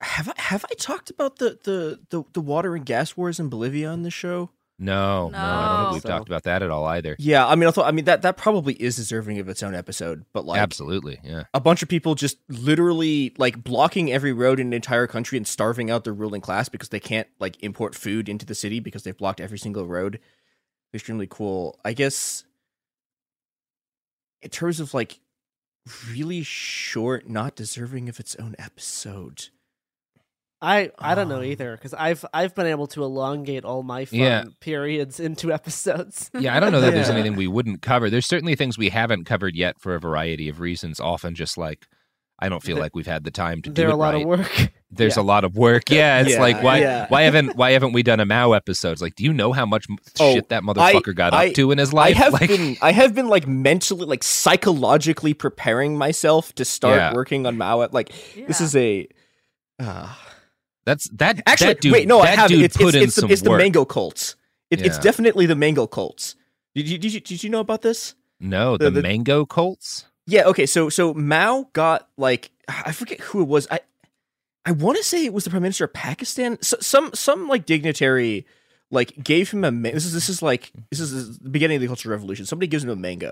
Have I have I talked about the the the, the water and gas wars in Bolivia on the show? No, no, I don't think we've So- talked about that at all either. Yeah, I mean, I thought, I mean that that probably is deserving of its own episode, but like Absolutely, yeah. a bunch of people just literally like blocking every road in an entire country and starving out the ruling class because they can't like import food into the city because they've blocked every single road. Extremely cool. I guess in terms of like really short, not deserving of its own episode. I I don't know Um, either because I've I've been able to elongate all my fun Yeah. periods into episodes. Yeah, I don't know that there's anything we wouldn't cover. There's certainly things we haven't covered yet for a variety of reasons. Often just like I don't feel There- like we've had the time to do There are it a lot right. of work. There's Yeah. a lot of work. Yeah, it's Yeah, like why yeah. why haven't why haven't we done a Mao episodes? Like, do you know how much Oh, shit that motherfucker got I- up to in his life? I have like, been I have been like mentally like psychologically preparing myself to start Yeah. working on Mao. Like this is a uh, that's that. actually that dude, wait no I have dude it's it's, it's, the, it's the mango cults. It, It's definitely the mango cults. Did you, did you did you know about this? No, the, the- the- mango colts. Yeah. Okay. So so Mao got like I forget who it was. I I want to say it was the prime minister of Pakistan. So, some some like dignitary like gave him a. ma- This is this is like this is the beginning of the Cultural Revolution. Somebody gives him a mango,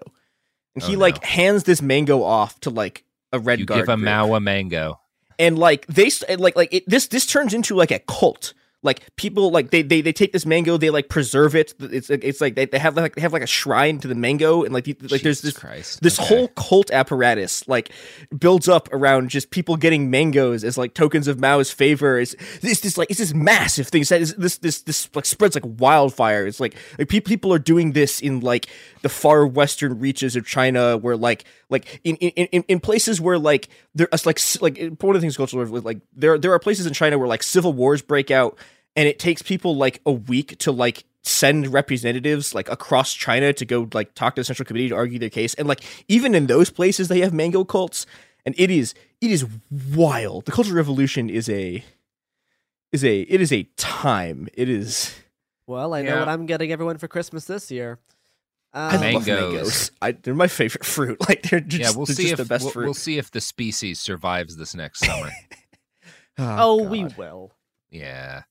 and Oh, he no. like hands this mango off to like a red You guard. give a group. Mao a mango. And like they like like it, this this turns into like a cult like people like they, they they take this mango they like preserve it it's it's like they, they have like they have like a shrine to the mango and like you- like there's this Christ. this Okay. whole cult apparatus like builds up around just people getting mangoes as like tokens of Mao's favor it's this this like it's this massive thing It's- this this this like spreads like wildfire it's like like people people are doing this in like the far western reaches of China where like like in in, in, in places where like there like like one of the things cultural like there there are places in China where like civil wars break out and it takes people like a week to like send representatives like across China to go like talk to the central committee to argue their case and like even in those places they have mango cults and it is it is wild the cultural revolution is a is a it is a time it is Well, I know what I'm getting everyone for Christmas this year. I Um, love Mangoes. mangoes I, they're my favorite fruit like they're just, yeah, we'll they're see just if the best we'll, fruit we'll see if the species survives this next summer. oh, we will. yeah.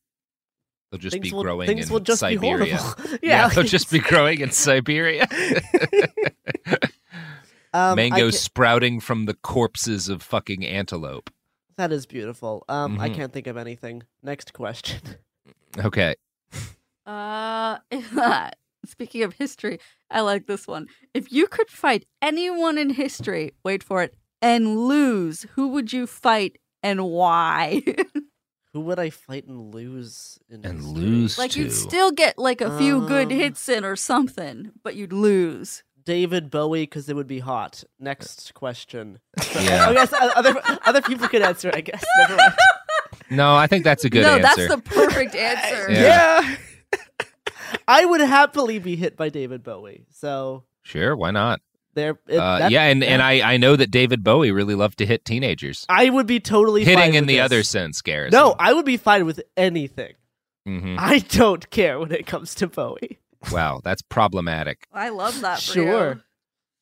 They'll just Things be will- growing things in will just Siberia. horrible. yeah, Yeah. they'll just be growing in Siberia. Um, Mangoes ca- sprouting from the corpses of fucking antelope. that is beautiful. Um, I Mhm. can't think of anything. Next question. Okay. Uh, speaking of history, I like this one. If you could fight anyone in history, wait for it, and lose, who would you fight and why? Who would I fight and lose? In And history? lose like to. you'd still get like a few good Um, hits in or something, but you'd lose. David Bowie because it would be hot. Next question. Yeah. I guess other other people could answer. I guess. Never mind. No, I think that's a good no, answer. that's the perfect answer. Yeah. I would happily be hit by David Bowie. So Sure, why not? There. Uh, yeah, and, and I, I know that David Bowie really loved to hit teenagers. I would be totally fine Hitting in with the this. other sense, Garrison. No, I would be fine with anything. Mhm. I don't care when it comes to Bowie. Wow, that's problematic. I love that. For Sure. You.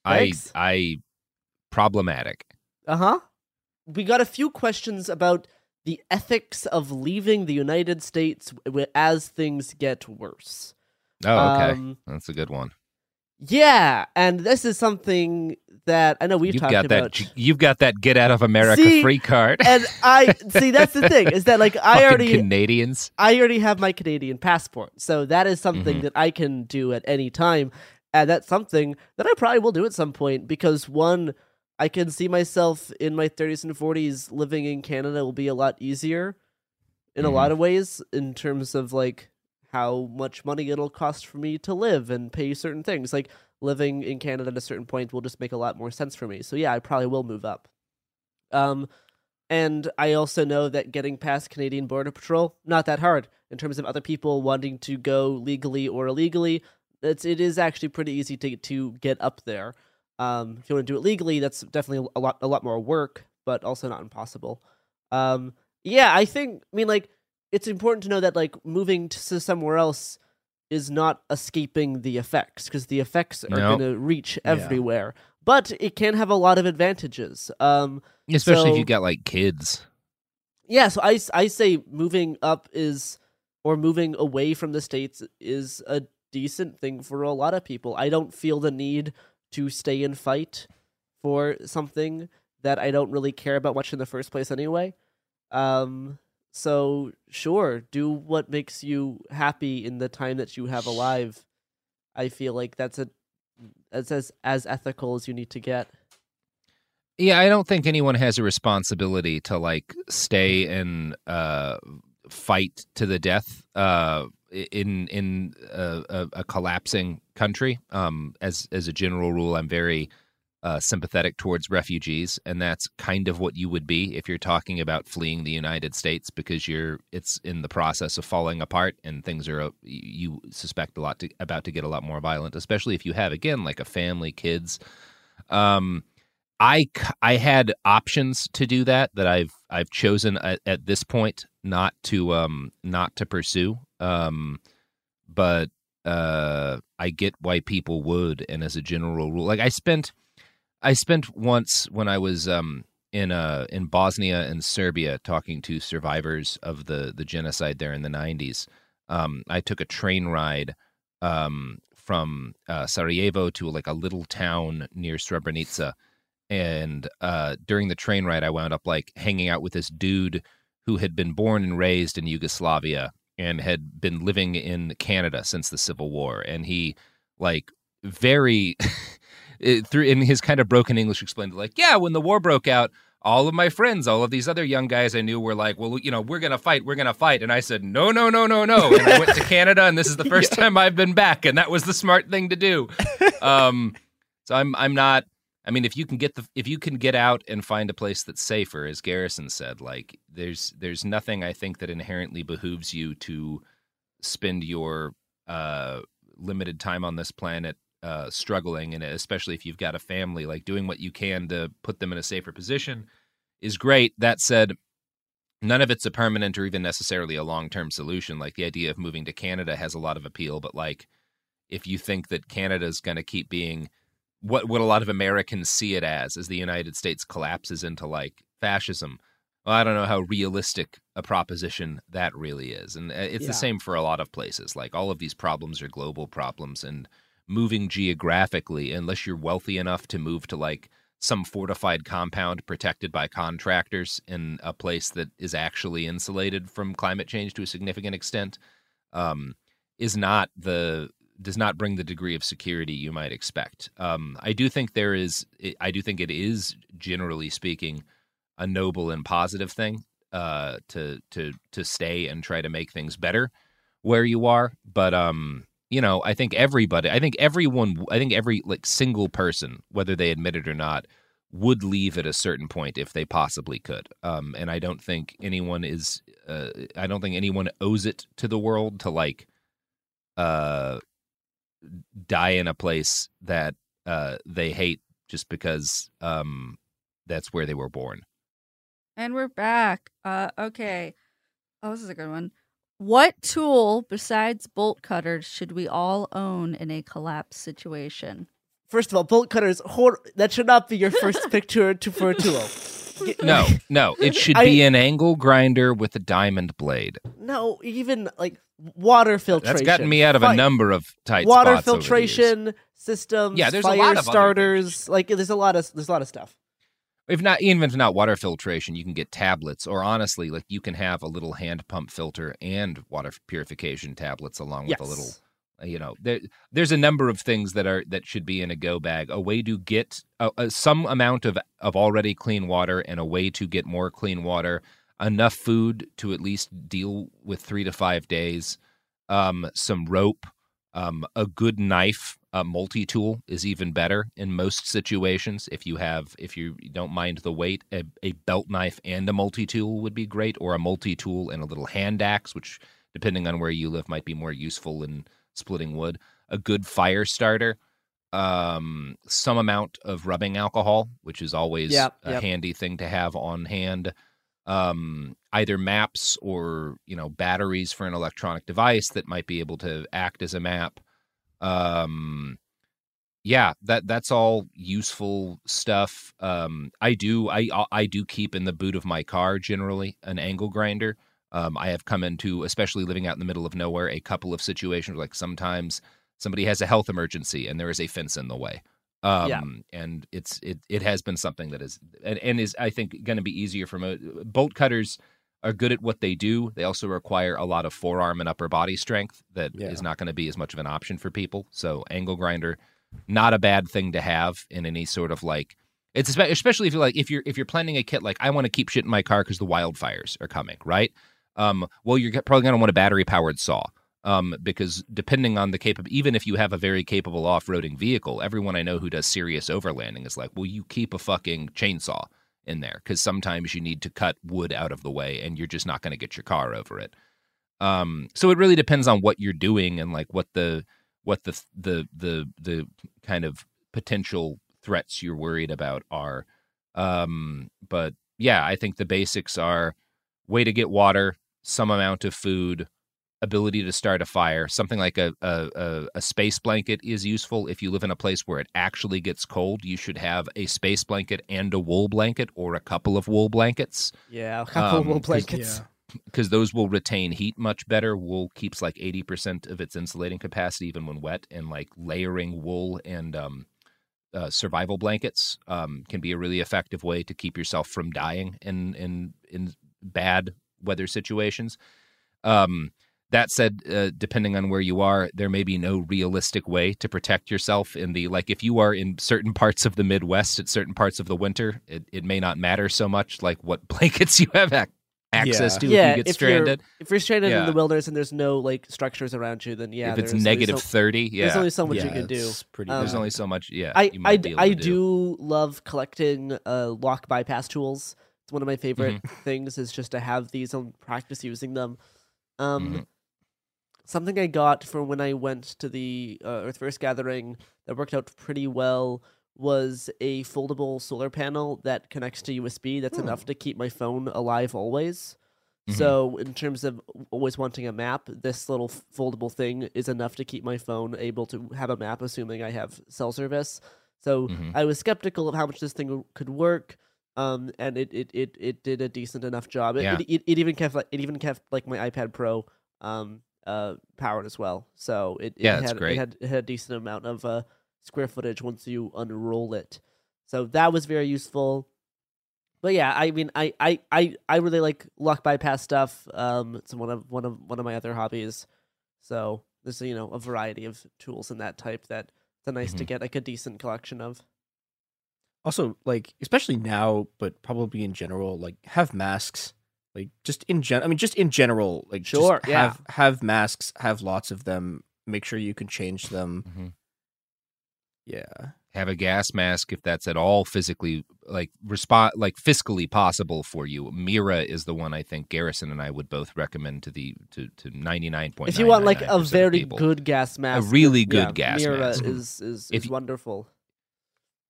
I Thanks. I problematic. Uh huh. We got a few questions about the ethics of leaving the United States as things get worse. Oh, okay. Um, that's a good one. Yeah, and this is something that I know we've You've talked got about. that you've got that get out of America See, free card. and I see that's the thing is that like I already Canadians. I already have my Canadian passport, so that is something Mhm. that I can do at any time, and that's something that I probably will do at some point because one, I can see myself in my 30s and 40s living in Canada will be a lot easier in a Mhm. lot of ways in terms of like how much money it'll cost for me to live and pay certain things. Like living in Canada at a certain point will just make a lot more sense for me. So yeah, I probably will move up. Um and I also know that getting past Canadian Border Patrol not that hard in terms of other people wanting to go legally or illegally. It's it is actually pretty easy to to get up there. Um, if you want to do it legally, that's definitely a lot a lot more work, but also not impossible. Um, Yeah, I think. I mean, like, it's important to know that like moving to somewhere else is not escaping the effects because the effects are No. going to reach everywhere. But it can have a lot of advantages. Um, Especially if so- you got like kids. yeah, so I, I say moving up is or moving away from the states is a decent thing for a lot of people. I don't feel the need to stay and fight for something that I don't really care about much in the first place anyway. Um so sure, do what makes you happy in the time that you have alive. I feel like that's a that's as as ethical as you need to get. Yeah, I don't think anyone has a responsibility to like stay and uh, fight to the death uh, in in a, a, a collapsing country. Um, as as a general rule, I'm very uh, sympathetic towards refugees, and that's kind of what you would be if you're talking about fleeing the United States because you're it's in the process of falling apart and things are uh, you suspect a lot to, about to get a lot more violent, especially if you have again like a family, kids. Um, I I had options to do that that I've I've chosen at, at this point not to um not to pursue um but uh I get why people would and as a general rule like I spent I spent once when I was um in uh in Bosnia and Serbia talking to survivors of the the genocide there in the 90s um I took a train ride um from uh, Sarajevo to like a little town near Srebrenica. And uh, during the train ride, I wound up like hanging out with this dude who had been born and raised in Yugoslavia and had been living in Canada since the Civil War, and he like very it- through in his kind of broken English explained like, yeah, when the war broke out. All of my friends, all of these other young guys I knew were like, well, you know, we're going to fight, we're going to fight. And I said, no, no, no, no, no. And I went to Canada, and this is the first time I've been back. And that was the smart thing to do. Um, so I'm, I'm not, I mean, if you can get the if you can get out and find a place that's safer, as Garrison said, like there's there's nothing I think that inherently behooves you to spend your uh, limited time on this planet uh, struggling, and especially if you've got a family, like doing what you can to put them in a safer position is great. That said, none of it's a permanent or even necessarily a long term solution. Like the idea of moving to Canada has a lot of appeal, but like if you think that Canada is going to keep being what what a lot of Americans see it as as the United States collapses into like fascism. Well, I don't know how realistic a proposition that really is, and uh, it's Yeah. the same for a lot of places. Like all of these problems are global problems, and moving geographically, unless you're wealthy enough to move to like some fortified compound protected by contractors in a place that is actually insulated from climate change to a significant extent, um, is not the does not bring the degree of security you might expect. Um, I do think there is. I do think it is, generally speaking, a noble and positive thing uh, to to to stay and try to make things better where you are. But um, you know, I think everybody, I think everyone, I think every like single person, whether they admit it or not, would leave at a certain point if they possibly could. Um, and I don't think anyone is. Uh, I don't think anyone owes it to the world to like uh die in a place that uh they hate just because um that's where they were born. And we're back. Uh, okay. Oh, this is a good one. What tool besides bolt cutters should we all own in a collapse situation? First of all, bolt cutters. Hor- that should not be your first picture to for a tool. No, no, it should I- be an angle grinder with a diamond blade. No, even like water filtration. That's gotten me out of a Fi- number of tight water spots over the years. filtration systems. Yeah, there's a fire lot of other starters. Like there's a lot of there's a lot of stuff. If not, even if not water filtration, you can get tablets, or honestly, like you can have a little hand pump filter and water purification tablets along with a little. uh, You know, there, there's a number of things that are that should be in a go bag. A way to get a, a, some amount of of already clean water, and a way to get more clean water. Enough food to at least deal with three to five days. Um, some rope, um, a good knife, a multi tool is even better in most situations. If you have, if you don't mind the weight, a, a belt knife and a multi tool would be great, or a multi tool and a little hand axe, which, depending on where you live, might be more useful in splitting wood. A good fire starter, um, some amount of rubbing alcohol, which is always Yep, a yep. handy thing to have on hand. Um, either maps or you know batteries for an electronic device that might be able to act as a map. Um, yeah, that that's all useful stuff. Um, I do I I do keep in the boot of my car generally an angle grinder. Um, I have come into, especially living out in the middle of nowhere, a couple of situations like sometimes somebody has a health emergency and there is a fence in the way. Um, Yeah. and it's it it has been something that is and, and is I think going to be easier for mo- bolt cutters are good at what they do. They also require a lot of forearm and upper body strength that is Yeah. not going to be as much of an option for people. So angle grinder, not a bad thing to have in any sort of like it's especially if you're like if you're if you're planning a kit like I want to keep shit in my car because the wildfires are coming, right? Um, well, you're probably going to want a battery powered saw. Um, because depending on the capable, even if you have a very capable off-roading vehicle, everyone I know who does serious overlanding is like, well, you keep a fucking chainsaw in there because sometimes you need to cut wood out of the way, and you're just not going to get your car over it. Um, so it really depends on what you're doing and like what the what the the the the kind of potential threats you're worried about are. Um, but yeah, I think the basics are way to get water, some amount of food, ability to start a fire. Something like a, a, a, a space blanket is useful if you live in a place where it actually gets cold. You should have a space blanket and a wool blanket or a couple of wool blankets. Yeah, a couple of wool 'cause- blankets. because those will retain heat much better. Wool keeps like 80% of its insulating capacity even when wet, and like layering wool and um, uh, survival blankets um, can be a really effective way to keep yourself from dying in in in bad weather situations. Um, that said, uh, depending on where you are, there may be no realistic way to protect yourself in the like. If you are in certain parts of the Midwest at certain parts of the winter, it, it may not matter so much like what blankets you have ac- access to yeah, if you get if stranded. You're, if you're stranded in the wilderness and there's no like structures around you, then yeah. if it's there's- there's negative no- 30, yeah. There's only so much you can do. pretty Um, There's only so much. Yeah, I you might I, be able I to do. do love collecting uh, lock bypass tools. It's one of my favorite Mm-hmm. things is just to have these and practice using them. Um, Mhm. Something I got from when I went to the uh, Earth First Gathering that worked out pretty well was a foldable solar panel that connects to USB. That's enough to keep my phone alive always. Mhm. So, in terms of always wanting a map, this little foldable thing is enough to keep my phone able to have a map, assuming I have cell service. So, Mhm. I was skeptical of how much this thing could work, um, and it, it, it, it did a decent enough job. It, Yeah. it, it, it even kept like it even kept like my iPad Pro um, uh, powered as well. So it, it Yeah, had great. it had it had a decent amount of uh, square footage once you unroll it. So that was very useful. But yeah, I mean, I, I, I, I really like lock bypass stuff. Um, it's one of one of one of my other hobbies. So there's you know a variety of tools in that type that it's nice to Mhm. get like a decent collection of. also like especially now but probably in general like have masks like just in gen i mean just in general like just Sure, yeah. have have masks have lots of them make sure you can change them Mhm. yeah have a gas mask if that's at all physically like respond like fiscally possible for you. Mira is the one I think Garrison and I would both recommend to the to to ninety nine point. If you want like a very good gas mask, A really then, yeah, good gas Mira mask. is is, is you- wonderful.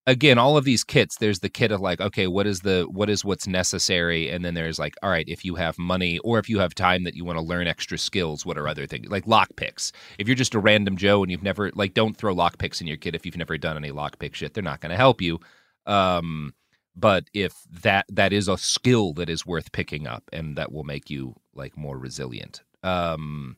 Again all of these kits there's the kit of like okay what is the what is what's necessary? And then there's like all right if you have money or if you have time that you want to learn extra skills what are other things like lockpicks. If you're just a random joe and you've never like don't throw lockpicks in your kit if you've never done any lockpick shit they're not going to help you. Um but if that that is a skill that is worth picking up and that will make you like more resilient. Um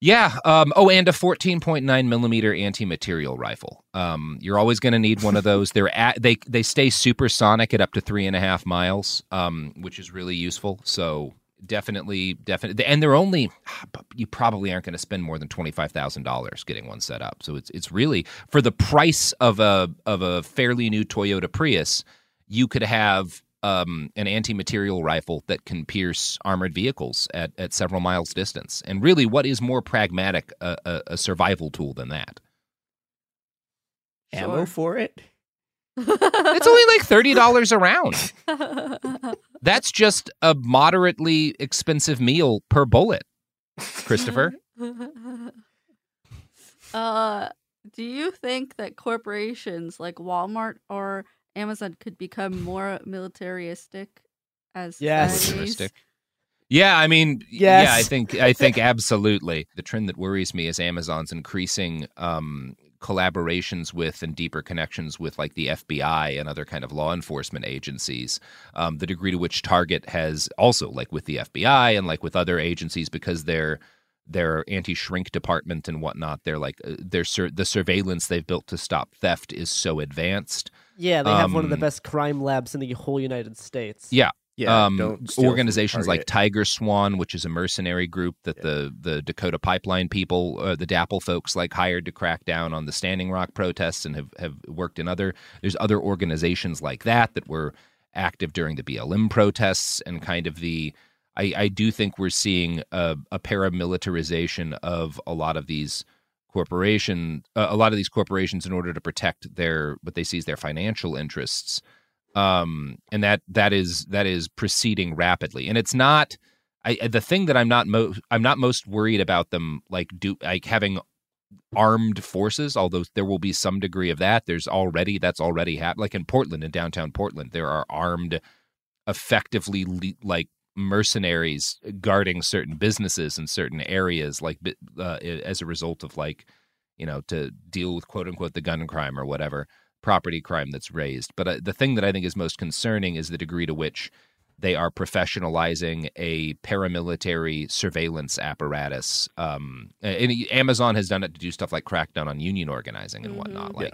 yeah. Um, oh, and a 14.9 millimeter anti-material rifle. Um, you're always going to need one of those. They're at, they they stay supersonic at up to three and a half miles, um, which is really useful. So definitely, definitely, and they're only. You probably aren't going to spend more than twenty five thousand dollars getting one set up. So it's it's really for the price of a of a fairly new Toyota Prius. You could have um, an anti-material rifle that can pierce armored vehicles at, at several miles distance. And really, what is more pragmatic a, a, a survival tool than that? ammo for it It's only like thirty dollars a round. That's just a moderately expensive meal per bullet. Christopher, uh, do you think that corporations like Walmart or Amazon could become more militaristic as Yes. Yeah, I mean, yeah, I think I think absolutely. The trend that worries me is Amazon's increasing um, collaborations with and deeper connections with like the FBI and other kind of law enforcement agencies. Um, the degree to which Target has also like with the FBI and like with other agencies because they're their anti-shrink department and whatnot. They're like uh, their sur- the surveillance they've built to stop theft is so advanced. Yeah, they have one of the Um, best crime labs in the whole United States. Yeah. Yeah, um, don't steal from organizations like TigerSwan, which is a mercenary group that the the Dakota Pipeline people, uh, the DAPL folks, like hired to crack down on the Standing Rock protests and have have worked in other. There's other organizations like that that were active during the BLM protests and kind of the. I, I do think we're seeing a, a paramilitarization of a lot of these corporation, uh, a lot of these corporations in order to protect their what they see as their financial interests um and that that is that is proceeding rapidly. And it's not i the thing that i'm not mo- i'm not most worried about them like do like having armed forces although there will be some degree of that. There's already that's already happened like in portland in downtown portland there are armed effectively le- like mercenaries guarding certain businesses in certain areas like uh, as a result of like you know to deal with quote unquote the gun crime or whatever property crime that's raised. But uh, the thing that i think is most concerning is the degree to which they are professionalizing a paramilitary surveillance apparatus um and amazon has done it to do stuff like crack down on union organizing and whatnot like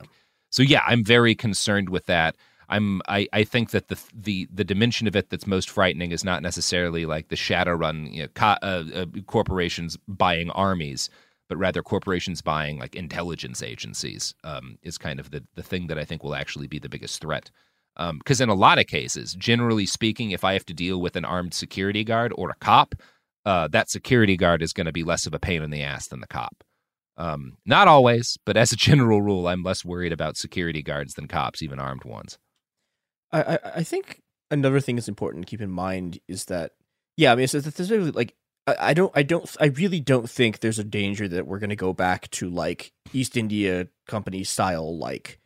so yeah i'm very concerned with that i'm i i think that the the the dimension of it that's most frightening is not necessarily like the shadowrun you know, co- uh, uh, corporations buying armies but rather corporations buying like intelligence agencies um, is kind of the, the thing that I think will actually be the biggest threat. Because in a lot of cases, generally speaking, if I have to deal with an armed security guard or a cop, uh, that security guard is going to be less of a pain in the ass than the cop. Um, not always, but as a general rule, I'm less worried about security guards than cops, even armed ones. I, I think another thing that's important to keep in mind is that yeah, I mean, it's, it's it's really like I, I don't I don't I really don't think there's a danger that we're gonna go back to like East India Company style like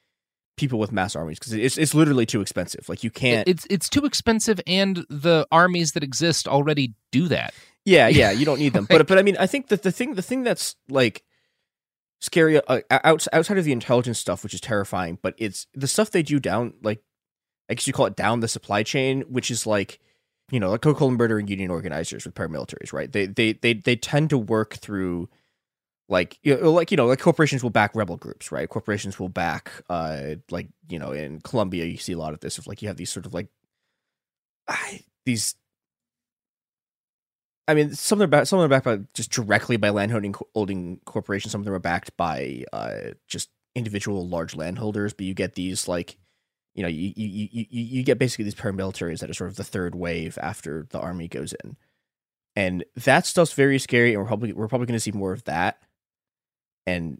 people with mass armies because it's it's literally too expensive. Like you can't. It's it's too expensive, and the armies that exist already do that. Yeah, yeah, you don't need them. but but I mean, I think that the thing the thing that's like scary uh, outside of the intelligence stuff, which is terrifying, but it's the stuff they do down like I guess you call it down the supply chain, which is like you know like Coca-Cola murdering union organizers with paramilitaries, right? They they they they tend to work through like you know, like you know like corporations will back rebel groups right corporations will back uh like you know in colombia you see a lot of this of like you have these sort of like I, these I mean, some of them are backed, some of them are backed by just directly by landholding holding corporations. Some of them are backed by uh, just individual large landholders. But you get these like, you know, you you you you get basically these paramilitaries that are sort of the third wave after the army goes in, and that stuff's very scary. And we're probably we're probably going to see more of that. And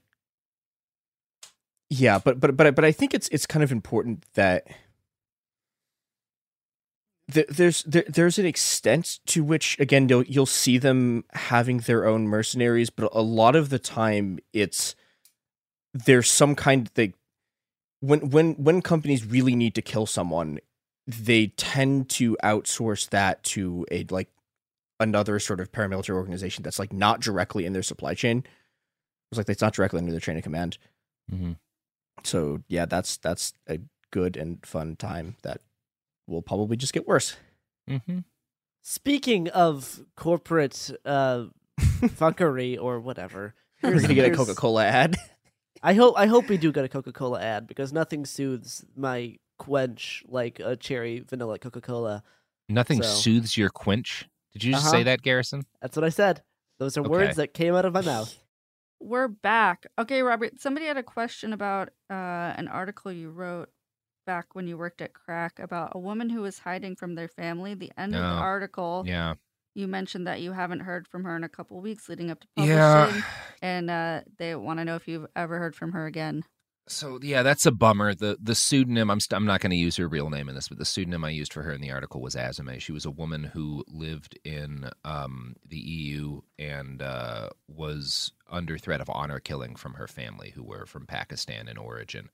yeah, but but but but I think it's it's kind of important that there's there, there's an extent to which again you'll you'll see them having their own mercenaries, but a lot of the time it's there's some kind of they when when when companies really need to kill someone, they tend to outsource that to a like another sort of paramilitary organization that's like not directly in their supply chain. It's like it's not directly under their chain of command. Mm-hmm. So yeah, that's that's a good and fun time that will probably just get worse. Mm-hmm. Speaking of corporate uh, fuckery or whatever, We're gonna get a Coca Cola ad. I hope I hope we do get a Coca Cola ad because nothing soothes my quench like a cherry vanilla Coca Cola. Nothing So- soothes your quench. Did you just Uh-huh. say that, Garrison? That's what I said. Those are Okay. words that came out of my mouth. We're back. Okay, Robert, somebody had a question about uh, an article you wrote back when you worked at Cracked about a woman who was hiding from their family. The end of the Oh, article, yeah. You mentioned that you haven't heard from her in a couple weeks leading up to Yeah. publishing, and uh, they want to know if you've ever heard from her again. So yeah, that's a bummer. The the pseudonym I'm st- I'm not going to use her real name in this, but the pseudonym I used for her in the article was Azame. She was a woman who lived in um, the EU and uh, was under threat of honor killing from her family, who were from Pakistan in origin.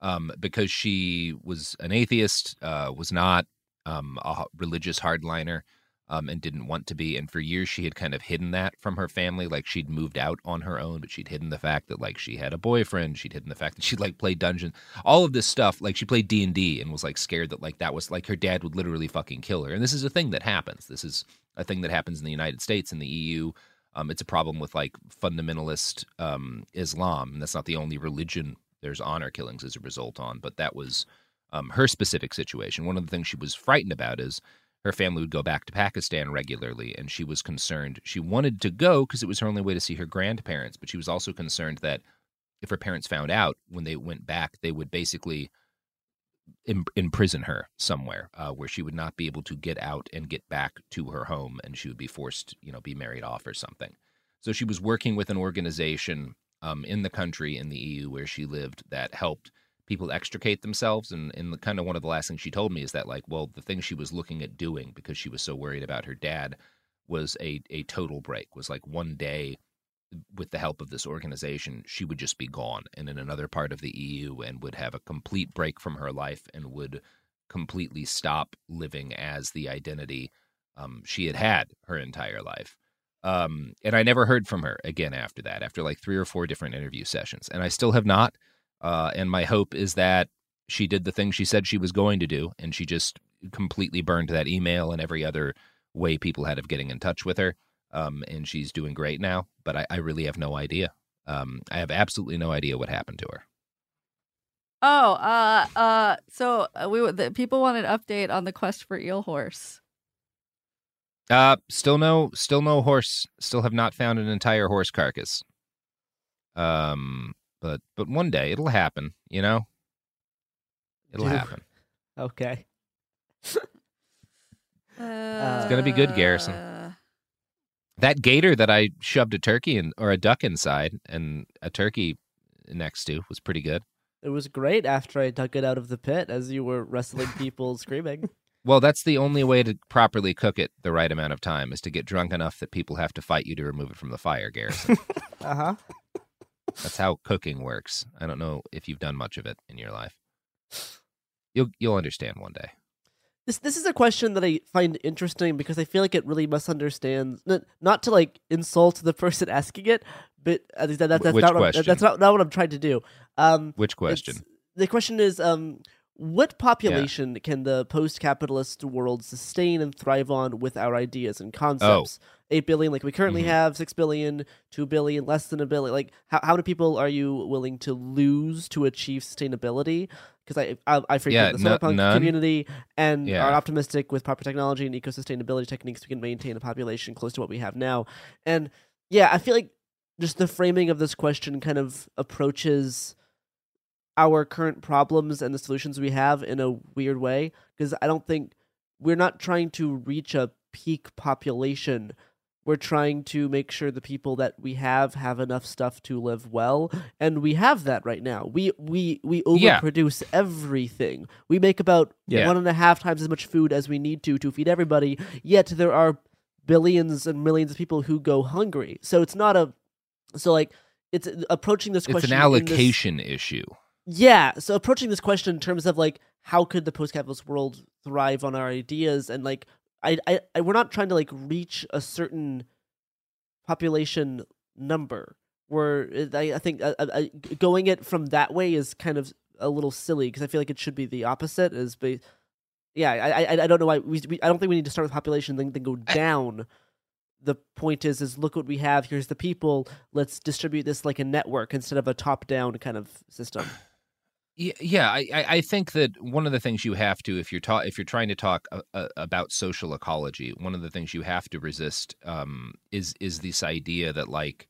Um, because she was an atheist, uh, was not um, a religious hardliner um, and didn't want to be. And for years, she had kind of hidden that from her family. Like she'd moved out on her own, but she'd hidden the fact that like she had a boyfriend. She'd hidden the fact that she'd like played dungeons. All of this stuff. Like she played D and D and was like scared that like that was like her dad would literally fucking kill her. And this is a thing that happens. This is a thing that happens in the United States and the EU. Um, it's a problem with like fundamentalist um, Islam, and that's not the only religion there's honor killings as a result on. But that was um, her specific situation. One of the things she was frightened about is her family would go back to Pakistan regularly, and she was concerned. She wanted to go because it was her only way to see her grandparents, but she was also concerned that if her parents found out when they went back, they would basically Im- imprison her somewhere uh, where she would not be able to get out and get back to her home, and she would be forced, you know, be married off or something. So she was working with an organization um, in the country in the EU where she lived that helped people extricate themselves and, and kind of one of the last things she told me is that like well the thing she was looking at doing because she was so worried about her dad was a, a total break was like one day with the help of this organization she would just be gone and in another part of the eu and would have a complete break from her life and would completely stop living as the identity um, she had had her entire life. Um, and i never heard from her again after that after like three or four different interview sessions and i still have not uh, and my hope is that she did the thing she said she was going to do, and she just completely burned that email and every other way people had of getting in touch with her. Um, and she's doing great now, but I, I really have no idea. Um, I have absolutely no idea what happened to her. Oh, uh, uh, so uh, we the, people want an update on the quest for eel horse. Uh, still no, still no horse. Still have not found an entire horse carcass. Um, but but one day it'll happen, you know? It'll Dude. happen. Okay. It's gonna be good, Garrison. That gator that I shoved a turkey in or a duck inside and a turkey next to was pretty good. It was great after I dug it out of the pit as you were wrestling people screaming. Well, that's the only way to properly cook it the right amount of time is to get drunk enough that people have to fight you to remove it from the fire, Garrison. Uh huh. That's how cooking works. I don't know if you've done much of it in your life. You'll you'll understand one day. This this is a question that I find interesting because I feel like it really misunderstands. Not, not to like insult the person asking it, but that, that, that's Which not what, that's not, not what I'm trying to do. Um, Which question? The question is, um, what population can the post-capitalist world sustain and thrive on with our ideas and concepts? Eight billion, like we currently Mhm. have, six billion, two billion, less than a billion. Like, how how many people are you willing to lose to achieve sustainability? Because I, I I frequent Yeah, the cyberpunk none. community and Yeah. are optimistic with proper technology and eco sustainability techniques we can maintain a population close to what we have now. And yeah, I feel like just the framing of this question kind of approaches our current problems and the solutions we have in a weird way because I don't think we're not trying to reach a peak population. We're trying to make sure the people that we have have enough stuff to live well, and we have that right now. We we we Yeah. overproduce everything. We make about Yeah. one and a half times as much food as we need to to feed everybody. Yet there are billions and millions of people who go hungry. So it's not a so like it's approaching this question It's an in this- allocation issue. yeah, so approaching this question in terms of like how could the post-capitalist world thrive on our ideas and like I, I, I we're not trying to like reach a certain population number. Where I, I think uh, uh, uh, going it from that way is kind of a little silly because I feel like it should be the opposite. Is be, yeah, I, I I don't know why we, we I don't think we need to start with population then then go down. The point is is look what we have. Here's the people. Let's distribute this like a network instead of a top-down kind of system. Yeah, yeah. I, I think that one of the things you have to, if you're ta- if you're trying to talk uh, uh, about social ecology, one of the things you have to resist um, is is this idea that like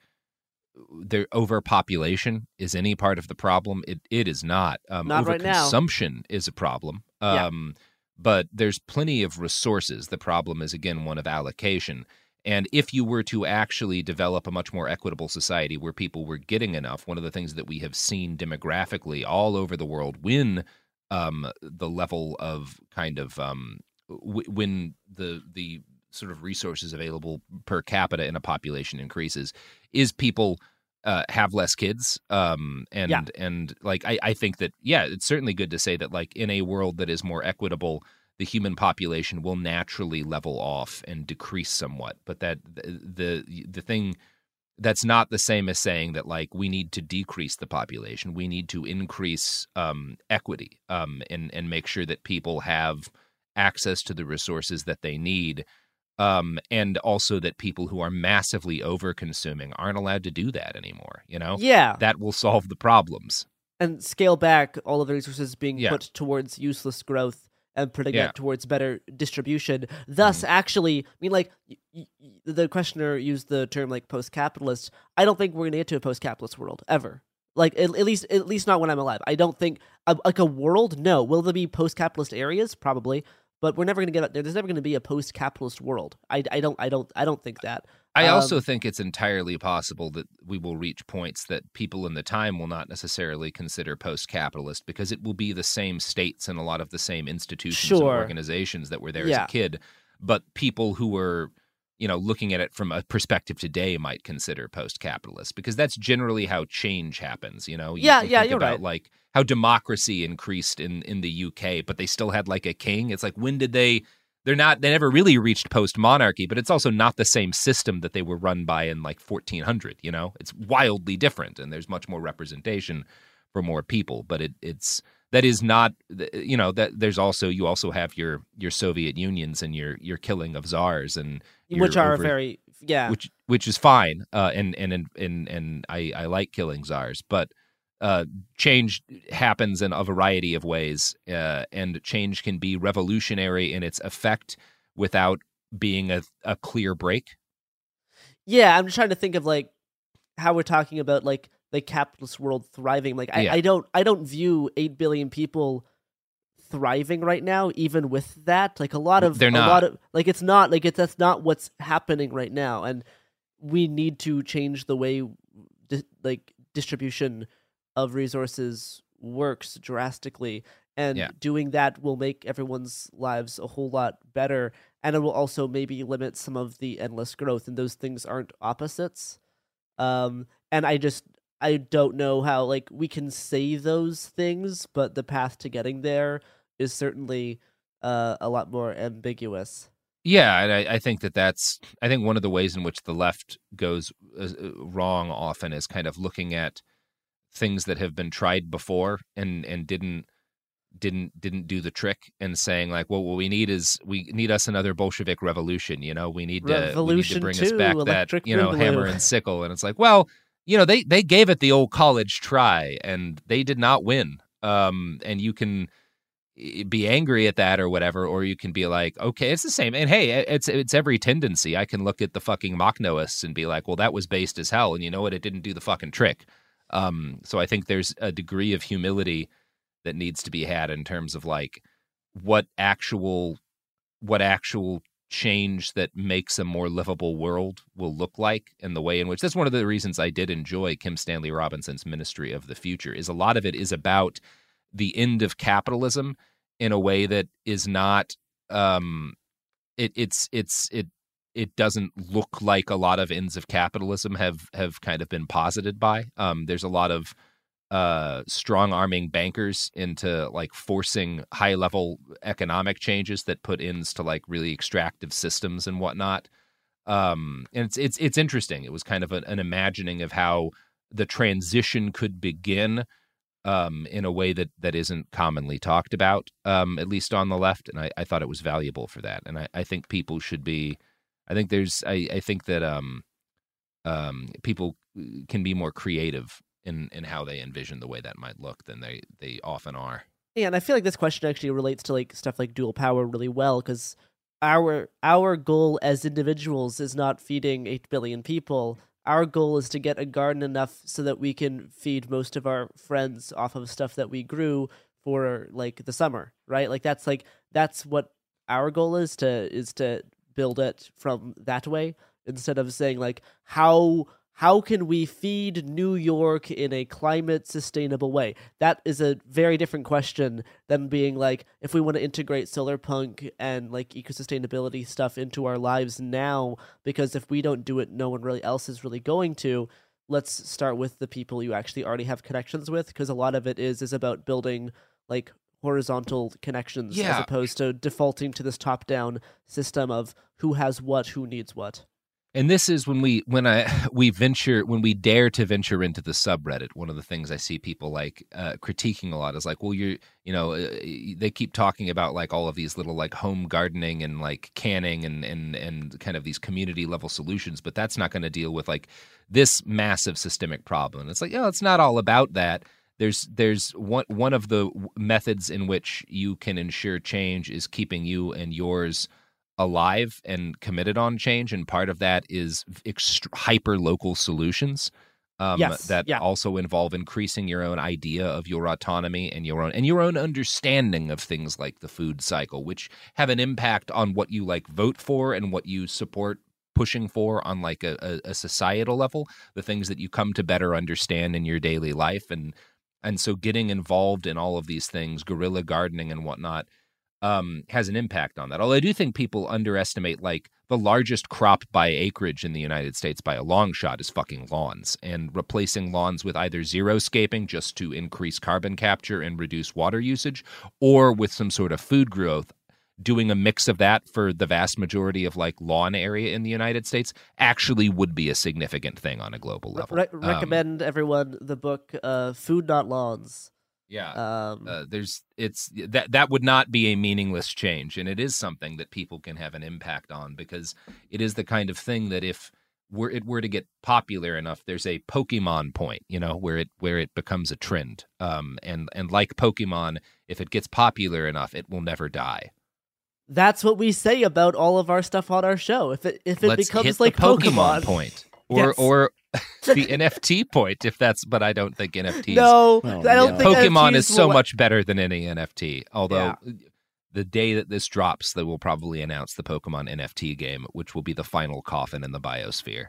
their overpopulation is any part of the problem. It it is not. Um, Not right now. Overconsumption is a problem. Yeah. Um, but there's plenty of resources. The problem is again one of allocation. And if you were to actually develop a much more equitable society where people were getting enough, one of the things that we have seen demographically all over the world when um, the level of kind of um, w- when the the sort of resources available per capita in a population increases is people uh, have less kids um, and Yeah. and like I, I think that yeah it's certainly good to say that like in a world that is more equitable the human population will naturally level off and decrease somewhat. But that the the, the thing that's not the same as saying that like we need to decrease the population. We need to increase um, equity um, and and make sure that people have access to the resources that they need. Um, and also that people who are massively over consuming aren't allowed to do that anymore. You know, Yeah. that will solve the problems. and scale back all of the resources being Yeah. put towards useless growth and putting Yeah. Mm-hmm. it towards better distribution. Thus, actually, I mean, like y- y- the questioner used the term like post-capitalist. I don't think we're gonna get to a post-capitalist world ever. Like at, at least, at least not when I'm alive. I don't think uh, like a world. No, will there be post-capitalist areas? Probably, but we're never gonna get there. there's never gonna be a post-capitalist world. I, I don't I don't I don't think that. I also Um, think it's entirely possible that we will reach points that people in the time will not necessarily consider post capitalist because it will be the same states and a lot of the same institutions and organizations that were there Yeah. as a kid. But people who were, you know, looking at it from a perspective today might consider post capitalist because that's generally how change happens, you know? You Yeah, yeah, you're about right. like how democracy increased in, in the UK, but they still had like a king. It's like when did they they're not they never really reached post monarchy but it's also not the same system that they were run by in like 1400 you know it's wildly different and there's much more representation for more people but it it's that is not you know that there's also you also have your your soviet unions and your your killing of czars and which are over- very yeah. which which is fine uh and and and and, and i i like killing czars but uh, change happens in a variety of ways, uh, and change can be revolutionary in its effect without being a, a clear break. Yeah, I'm just trying to think of like how we're talking about like the capitalist world thriving. Like I, Yeah. I don't I don't view eight billion people thriving right now, even with that. Like a lot of They're a not. lot of like it's not like it's that's not what's happening right now. And we need to change the way di- like distribution of resources works drastically. And Yeah. doing that will make everyone's lives a whole lot better. And it will also maybe limit some of the endless growth. And those things aren't opposites. Um, and I just I don't know how like we can say those things, but the path to getting there is certainly uh, a lot more ambiguous. Yeah, and I, I think that that's I think one of the ways in which the left goes uh, wrong often is kind of looking at things that have been tried before and and didn't didn't didn't do the trick and saying like well what we need is we need us another bolshevik revolution you know? We need to we need to Revolution bring us back that you know hammer and sickle. And it's like well you know they they gave it the old college try and they did not win. Um and you can be angry at that or whatever or you can be like okay it's the same. And hey it's it's every tendency. I can look at the fucking Makhnoists and be like well that was based as hell and you know what? It didn't do the fucking trick. Um so i think there's a degree of humility that needs to be had in terms of like what actual what actual change that makes a more livable world will look like and the way in which that's one of the reasons I did enjoy Kim Stanley Robinson's Ministry of the Future is a lot of it is about the end of capitalism in a way that is not um it it's it's it it doesn't look like a lot of ends of capitalism have have kind of been posited by. Um there's a lot of uh strong arming bankers into like forcing high level economic changes that put ends to like really extractive systems and whatnot. Um and it's it's it's interesting. It was kind of an, an imagining of how the transition could begin um in a way that that isn't commonly talked about um at least on the left and i, I thought it was valuable for that. And I, I think people should be i think there's i i think that um um people can be more creative in in how they envision the way that might look than they they often are Yeah, and I feel like this question actually relates to like stuff like dual power really well because our our goal as individuals is not feeding eight billion people. Our goal is to get a garden enough so that we can feed most of our friends off of stuff that we grew for like the summer, right? Like that's like that's what our goal is to is to build it from that way instead of saying like how how can we feed New York in a climate sustainable way? That is a very different question than being like if we want to integrate solar punk and like eco sustainability stuff into our lives now because if we don't do it no one really else is really going to. Let's start with the people you actually already have connections with because a lot of it is is about building like horizontal connections as opposed to defaulting to this top down system of who has what, who needs what. And this is when we when I we venture when we dare to venture into the subreddit. One of the things I see people like uh, critiquing a lot is like, well, you're you know uh, they keep talking about like all of these little like home gardening and like canning and and and kind of these community level solutions, but that's not going to deal with like this massive systemic problem. It's like, oh, it's not all about that. There's there's one one of the methods in which you can ensure change is keeping you and yours alive and committed on change and part of that is ext- hyper local solutions um, Yes, that yeah. also involve increasing your own idea of your autonomy and your own and your own understanding of things like the food cycle which have an impact on what you like vote for and what you support pushing for on like a, a, a societal level the things that you come to better understand in your daily life and and so getting involved in all of these things guerrilla gardening and whatnot um, has an impact on that. Although I do think people underestimate like the largest crop by acreage in the United States by a long shot is fucking lawns, and replacing lawns with either zero scaping just to increase carbon capture and reduce water usage, or with some sort of food growth. Doing a mix of that for the vast majority of like lawn area in the United States actually would be a significant thing on a global level. Re- Um, recommend everyone the book uh, "Food Not Lawns." Yeah. Um, uh, there's it's that that would not be a meaningless change, and it is something that people can have an impact on because it is the kind of thing that if were it were to get popular enough, there's a Pokemon point, you know, where it where it becomes a trend. Um, and and like Pokemon, if it gets popular enough, it will never die. That's what we say about all of our stuff on our show. If it if it Let's becomes like Pokemon, Pokemon point, or Yes. or the NFT point, if that's. But I don't think NFTs. No, Oh, I don't yeah. think Pokemon NFTs is so will- much better than any NFT. Although Yeah. the day that this drops, they will probably announce the Pokemon NFT game, which will be the final coffin in the biosphere.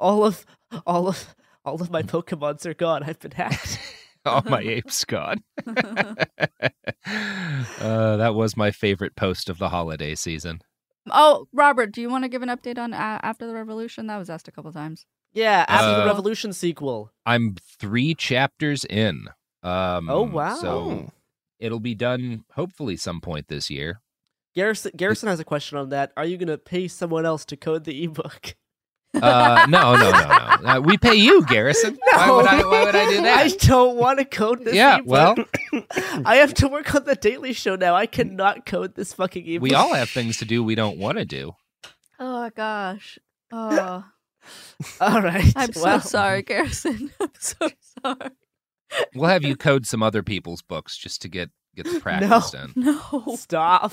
all of all of all of my Pokemons are gone. I've been hacked. All my apes gone. uh, that was my favorite post of the holiday season. Oh, Robert, do you want to give an update on uh, After the Revolution? That was asked a couple times. Yeah, after the Uh, Revolution sequel. I'm three chapters in. Um, Oh, wow. So it'll be done hopefully some point this year. Garrison Garrison has a question on that. Are you going to pay someone else to code the ebook? Uh, no, no, no, no. Uh, we pay you, Garrison. Why would I? Why would I do that? I don't want to code this. Yeah, ebook. well- I have to work on the Daily Show now. I cannot code this fucking ebook. We all have things to do we don't want to do. Oh gosh. Oh, All right. I'm so sorry, Garrison. I'm so sorry. We'll have you code some other people's books just to get get the No, practice done. No, stop.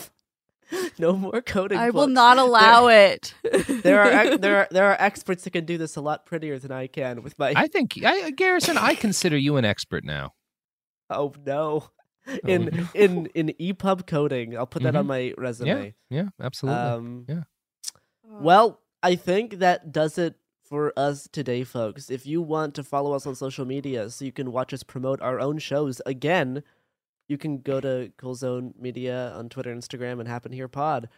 No more coding. I will not allow it. There are ex- there are there are experts that can do this a lot prettier than I can with my. I think, I, Garrison, I consider you an expert now. Oh no. In in in EPUB coding, I'll put that on Mhm. my resume. Yeah, absolutely. Um, yeah. Well, I think that does it for us today, folks. If you want to follow us on social media so you can watch us promote our own shows again, you can go to Cool Zone Media on Twitter, Instagram, and Happen Here Pod.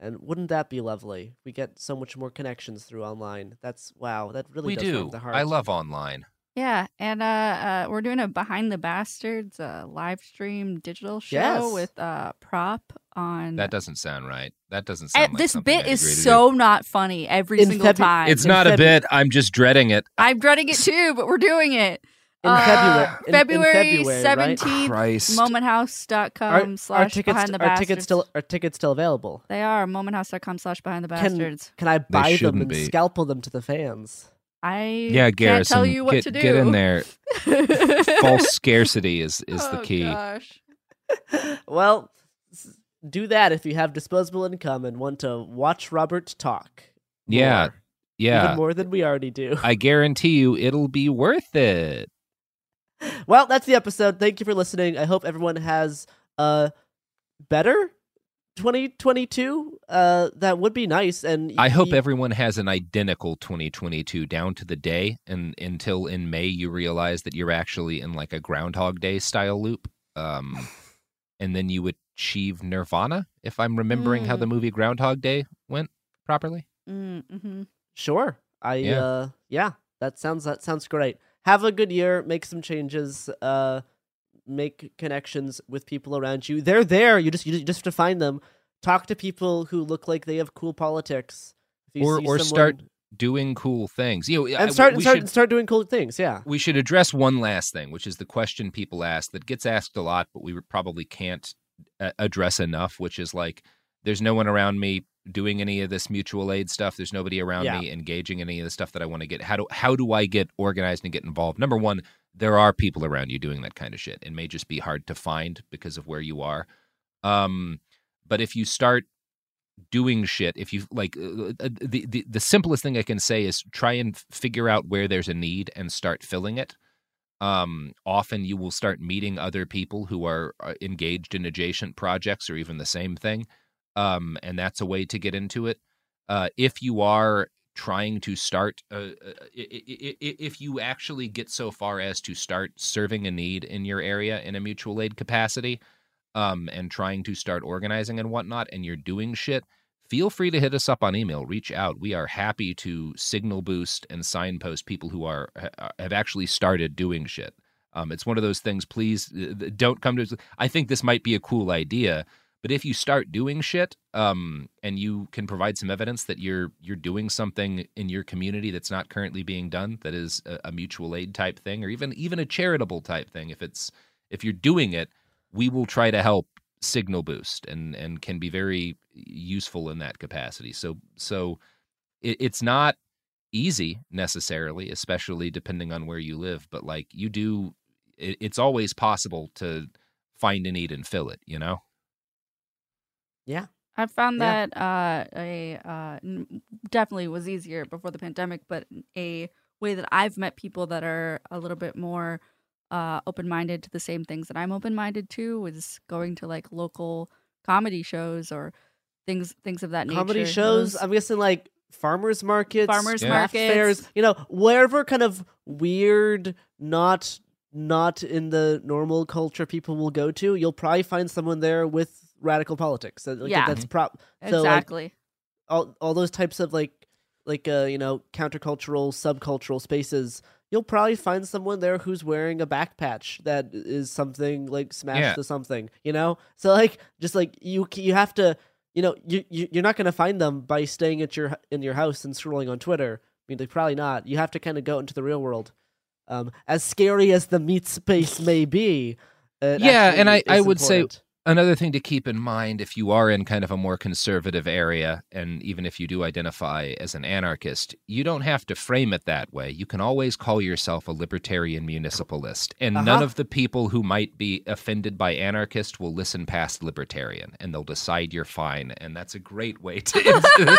And wouldn't that be lovely? We get so much more connections through online. That's wow. That really we does warm do. the heart. I love online. Yeah, and uh, uh, we're doing a Behind the Bastards uh, live stream digital show Yes. with uh, prop on. That doesn't sound right. That doesn't Uh, sound like this bit is agree to do. so not funny every In single Febu- time. It's in not a bit. I'm just dreading it. I'm dreading it too, but we're doing it. In Uh, February- in- in February February, right? 17th, momenthouse.com Are, are slash tickets behind the bastards. are tickets still are tickets still available? They are momenthouse.com slash behind the Can, bastards. can I buy them and be. scalpel them to the fans? I Yeah, can't Garrison, tell you what get, to do. get in there. False scarcity is is the Oh, key. gosh. well, s- do that if you have disposable income and want to watch Robert talk. Yeah, more. yeah. Even more than we already do. I guarantee you, it'll be worth it. Well, that's the episode. Thank you for listening. I hope everyone has a better 2022. Uh, that would be nice. And I hope everyone has an identical 2022 down to the day, and until in May you realize that you're actually in like a Groundhog Day style loop, um, and then you achieve nirvana. If I'm remembering how Mm. the movie Groundhog Day went properly. Mm-hmm. Sure. I Yeah. uh yeah, that sounds that sounds great. Have a good year, make some changes. Uh make connections with people around you. They're there. You just you just have to find them. Talk to people who look like they have cool politics. If you or see or someone- start doing cool things. You know, and start we start should- start doing cool things. Yeah. we should address one last thing, which is the question people ask that gets asked a lot, but we probably can't address enough, which is like, there's no one around me doing any of this mutual aid stuff. There's nobody around Yeah. me engaging in any of the stuff that I want to get. How do how do I get organized and get involved? Number one, there are people around you doing that kind of shit. It may just be hard to find because of where you are. Um, but if you start doing shit if you like uh, uh, the, the the simplest thing i can say is try and figure out where there's a need and start filling it um often you will start meeting other people who are uh, engaged in adjacent projects or even the same thing um and that's a way to get into it. Uh if you are trying to start uh, uh, i- if you actually get so far as to start serving a need in your area in a mutual aid capacity um, and trying to start organizing and whatnot, and you're doing shit, feel free to hit us up on email. Reach out. We are happy to signal boost and signpost people who are have actually started doing shit. Um, it's one of those things. Please uh, don't come to. I think this might be a cool idea, but if you start doing shit, um, and you can provide some evidence that you're you're doing something in your community that's not currently being done, that is a, a mutual aid type thing, or even even a charitable type thing. If it's if you're doing it, we will try to help signal boost and and can be very useful in that capacity. So so it, it's not easy necessarily, especially depending on where you live. But like you do, it, it's always possible to find a need and fill it. You know. Yeah. I found Yeah. that uh, a uh, definitely was easier before the pandemic, but a way that I've met people that are a little bit more uh, open minded to the same things that I'm open minded to was going to like local comedy shows or things things of that nature. comedy shows. Those- I'm guessing like farmers markets, Farmers craft markets. fairs. You know, wherever kind of weird, not not in the normal culture people will go to, you'll probably find someone there with radical politics. So, Like, Yeah. that's prop. So, like, Exactly. all all those types of like like uh you know countercultural subcultural spaces you'll probably find someone there who's wearing a back patch that is something like smashed Yeah. to something you know so like just like you you have to you know you, you you're not going to find them by staying at your in your house and scrolling on twitter i mean like probably not you have to kind of go into the real world um as scary as the meat space may be yeah, and I, I would say important. Another thing to keep in mind if you are in kind of a more conservative area, and even if you do identify as an anarchist, you don't have to frame it that way. You can always call yourself a libertarian municipalist, and none Uh-huh. of the people who might be offended by anarchist will listen past libertarian, and they'll decide you're fine. And that's a great way to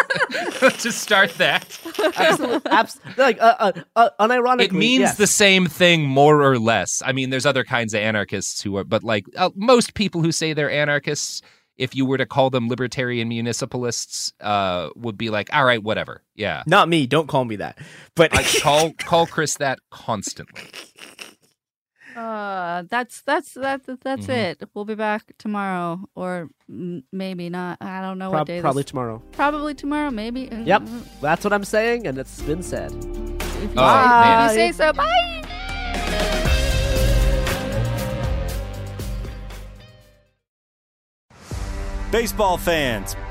to start that. absolutely abs- like uh, uh, uh, unironically It means yes. the same thing, more or less. I mean, there's other kinds of anarchists who are, but like uh, most people who say they're anarchists, if you were to call them libertarian municipalists, uh, would be like, all right, whatever. Yeah. Not me. Don't call me that. But I call call Chris that constantly. Uh, that's that's that that's Mhm. it. We'll be back tomorrow, or m- maybe not. I don't know Prob- what day. this- probably tomorrow. Probably tomorrow. Maybe. Yep, that's what I'm saying, and it's been said. If you, Bye. say, if you say so. Bye. Baseball fans,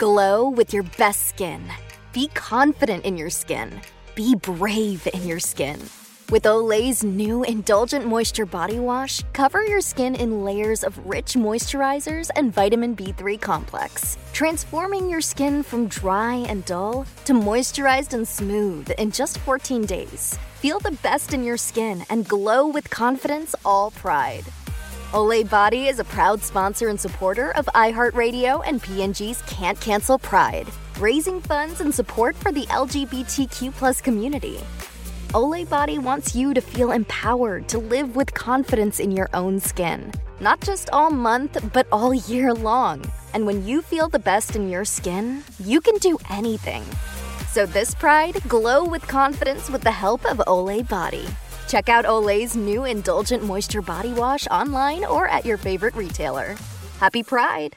Glow with your best skin. Be confident in your skin. Be brave in your skin. With Olay's new Indulgent Moisture Body Wash, cover your skin in layers of rich moisturizers and vitamin B3 complex, transforming your skin from dry and dull to moisturized and smooth in just 14 days. Feel the best in your skin and glow with confidence all pride. Olay Body is a proud sponsor and supporter of iHeartRadio and P&G's Can't Cancel Pride, raising funds and support for the LGBTQ plus community. Olay Body wants you to feel empowered to live with confidence in your own skin, not just all month, but all year long. And when you feel the best in your skin, you can do anything. So this pride, glow with confidence with the help of Olay Body. Check out Olay's new Indulgent Moisture Body Wash online or at your favorite retailer. Happy Pride!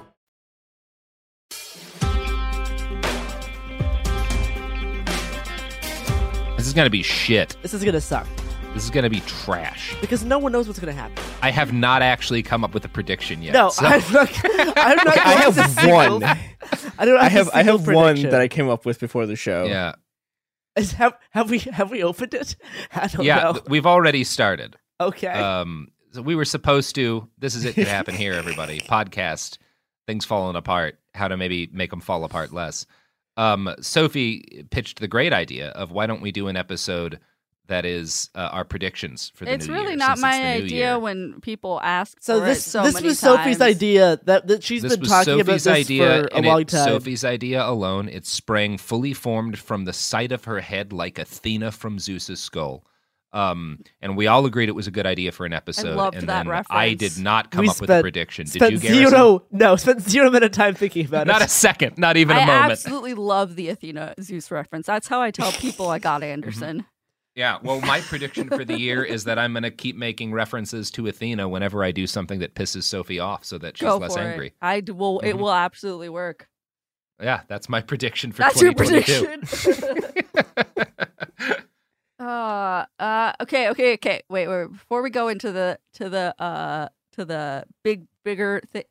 Is going to be shit. This is gonna suck This is going to be trash. because no one knows what's gonna happen. I have not actually come up with a prediction yet. No, so- I'm not. I'm not. Okay, I have to single- one. I don't. I have I single have one that I came up with before the show. Yeah. Is, have have we have we opened it? I don't yeah, know. th- we've already started. Okay. Um, so we were supposed to. This is it could happen here, everybody. Podcast, things falling apart. How to maybe make them fall apart less. Um, Sophie pitched the great idea of why don't we do an episode that is uh, our predictions for the It's new really year, not since it's my the new idea year. when people ask so for this it so this many was Sophie's idea that that she's this been was talking about Sophie's this idea, for a and long it, time. Sophie's idea alone. It sprang fully formed from the side of her head, like Athena from Zeus's skull. Um, and we all agreed it was a good idea for an episode. loved and that then I did not come We up with a prediction. Did spent you, Garrison? zero? No, spent zero minute of time thinking about Not it. Not a second, not even a I moment. absolutely love the Athena Zeus reference. That's how I tell people I got Anderson. Yeah, well, my prediction for the year is that I'm going to keep making references to Athena whenever I do something that pisses Sophie off, so that she's Go less angry. it. I d- will. It Mhm. will absolutely work. Yeah, that's my prediction for That's your 2022. prediction. uh, uh, okay, okay, okay. Wait, wait. Before we go into the to the uh to the big bigger thing,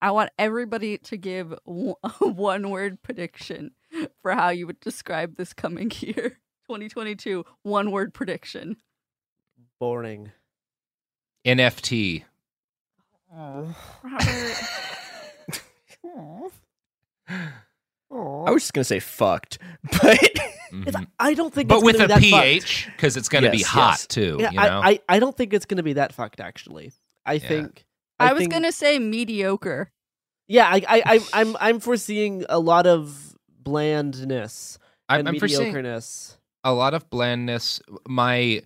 I want everybody to give one, one word prediction for how you would describe this coming year, 2022. One word prediction. Boring. NFT. Robert. I was just gonna say fucked, but Mhm. I don't think, But it's with gonna a be that. PH, because it's going to be hot yes. too. Yeah, you know? I, I I don't think it's gonna be that fucked. Actually, I think. I, was think- gonna say mediocre. Yeah, I, I, I, I'm, I'm foreseeing a lot of blandness I'm- and I'm foreseeing- mediocreness. a lot of blandness. My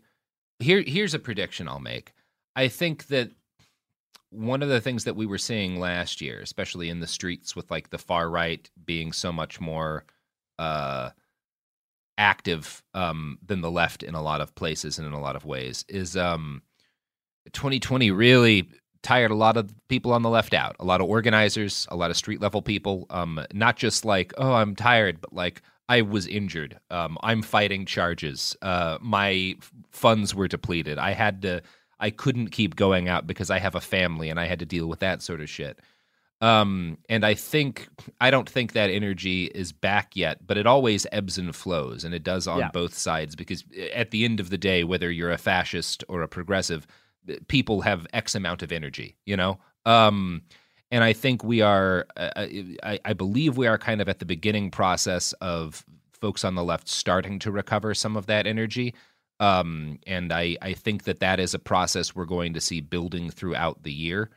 here here's a prediction I'll make. I think that one of the things that we were seeing last year, especially in the streets with like the far right being so much more uh active um than the left in a lot of places and in a lot of ways is um 2020 really tired a lot of people on the left out. A lot of organizers, a lot of street level people um not just like, "Oh, I'm tired," but like I was injured. Um, I'm fighting charges. Uh, my f- funds were depleted. I had to. I couldn't keep going out because I have a family and I had to deal with that sort of shit. Um, and I think I don't think that energy is back yet, but it always ebbs and flows, and it does on Yeah. both sides because eh, at the end of the day, whether you're a fascist or a progressive, eh, people have X amount of energy, you know. Um, and I think we are, uh, I, I believe we are kind of at the beginning process of folks on the left starting to recover some of that energy. Um, and I, I think that that is a process we're going to see building throughout the year.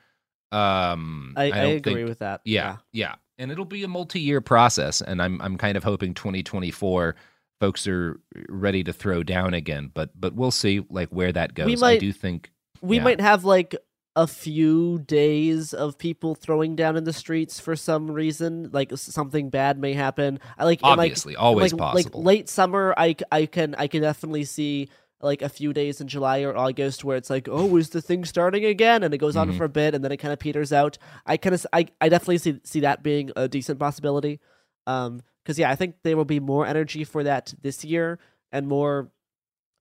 Um, I, I, don't agree think- with that. yeah, yeah, and it'll be a multi-year process, and I'm I'm kind of hoping 2024 folks are ready to throw down again, but but we'll see like where that goes. We I might- do think we yeah. might have like a few days of people throwing down in the streets for some reason like something bad may happen i like in, like- Obviously, always like, possible. like late summer i i can i can definitely see like a few days in july or august where it's like oh is the thing starting again and it goes on Mhm. for a bit and then it kind of peters out i kind of I, I definitely see see that being a decent possibility um because yeah i think there will be more energy for that this year and more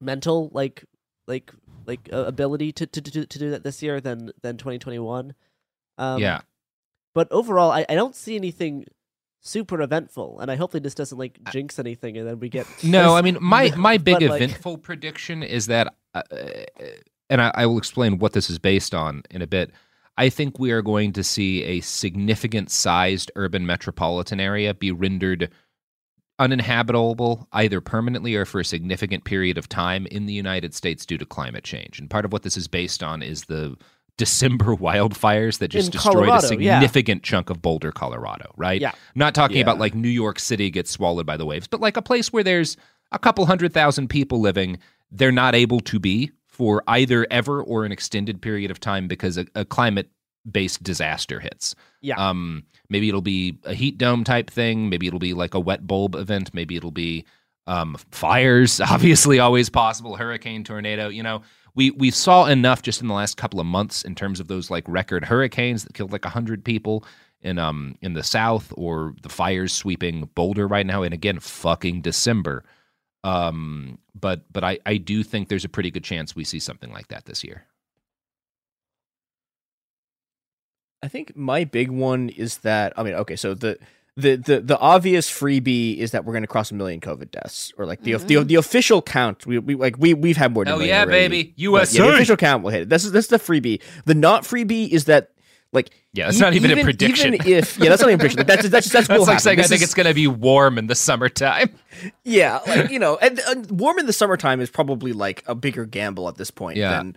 mental like like like uh, ability to, to to to do that this year than than 2021 um Yeah. but overall i, I don't see anything super eventful and i hope that this doesn't like jinx anything and then we get No, I mean my my big But, like- eventful prediction is that, uh, and I, I will explain what this is based on in a bit. I think we are going to see a significant sized urban metropolitan area be rendered uninhabitable either permanently or for a significant period of time in the United States due to climate change. And part of what this is based on is the December wildfires that just In destroyed Colorado, a yeah. significant chunk of Boulder, Colorado, right? Yeah. I'm not talking Yeah. about like New York City gets swallowed by the waves, but like a place where there's a couple hundred thousand people living, they're not able to be for either ever or an extended period of time because a, a climate based disaster hits. Yeah. Um maybe it'll be a heat dome type thing, maybe it'll be like a wet bulb event, maybe it'll be um fires, obviously always possible, hurricane, tornado, you know. We we saw enough just in the last couple of months in terms of those like record hurricanes that killed like 100 people in um in the south or the fires sweeping Boulder right now and again fucking December. Um but but I I do think there's a pretty good chance we see something like that this year. I think my big one is that I mean, okay, so the the the, the obvious freebie is that we're going to cross a million COVID deaths, or like the the, the official count. We, we like we we've had more than Hell yeah, already, baby. but Yeah, the official count will hit it. This is this is the freebie. The not freebie is that like Yeah, that's not even a prediction. Even if yeah, that's not even a prediction. Like, that's that's that's, That's like happen. saying I This think is- it's going to be warm in the summertime. yeah, like you know, and, and warm in the summertime is probably like a bigger gamble at this point. Yeah. than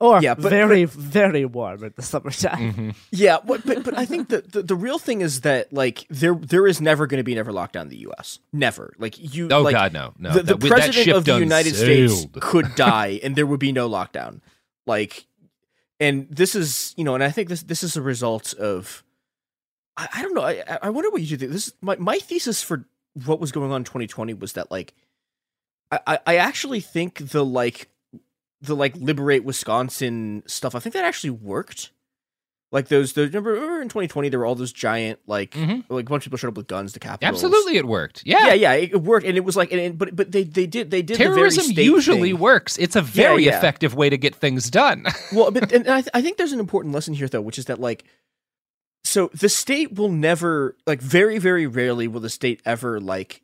or Yeah, but- very very warm at the summertime Mm-hmm. Yeah, but but, but I think that the, the real thing is that like there there is never going to be never lockdown in the U.S. Never. Like you. Oh, like, God, no, no. The, the That- with that president of the done United States could die, and there would be no lockdown. Like, and this is you know, and I think this this is a result of. I, I don't know. I I- I wonder what you think. This is my my thesis for what was going on in 2020 was that like, I I- I actually think the like the like liberate Wisconsin stuff. I think that actually worked. Like those, those remember, remember in 2020 there were all those giant like like a bunch of people showed up with guns to Capitol. Mm-hmm. Absolutely, it worked. Yeah, yeah, yeah, it, worked, and it was like, and, and- but but they they did they did Terrorism the usually thing. works. It's a very yeah. effective way to get things done. well, but and I, th- I think there's an important lesson here though, which is that like, so the state will never like very very rarely will the state ever like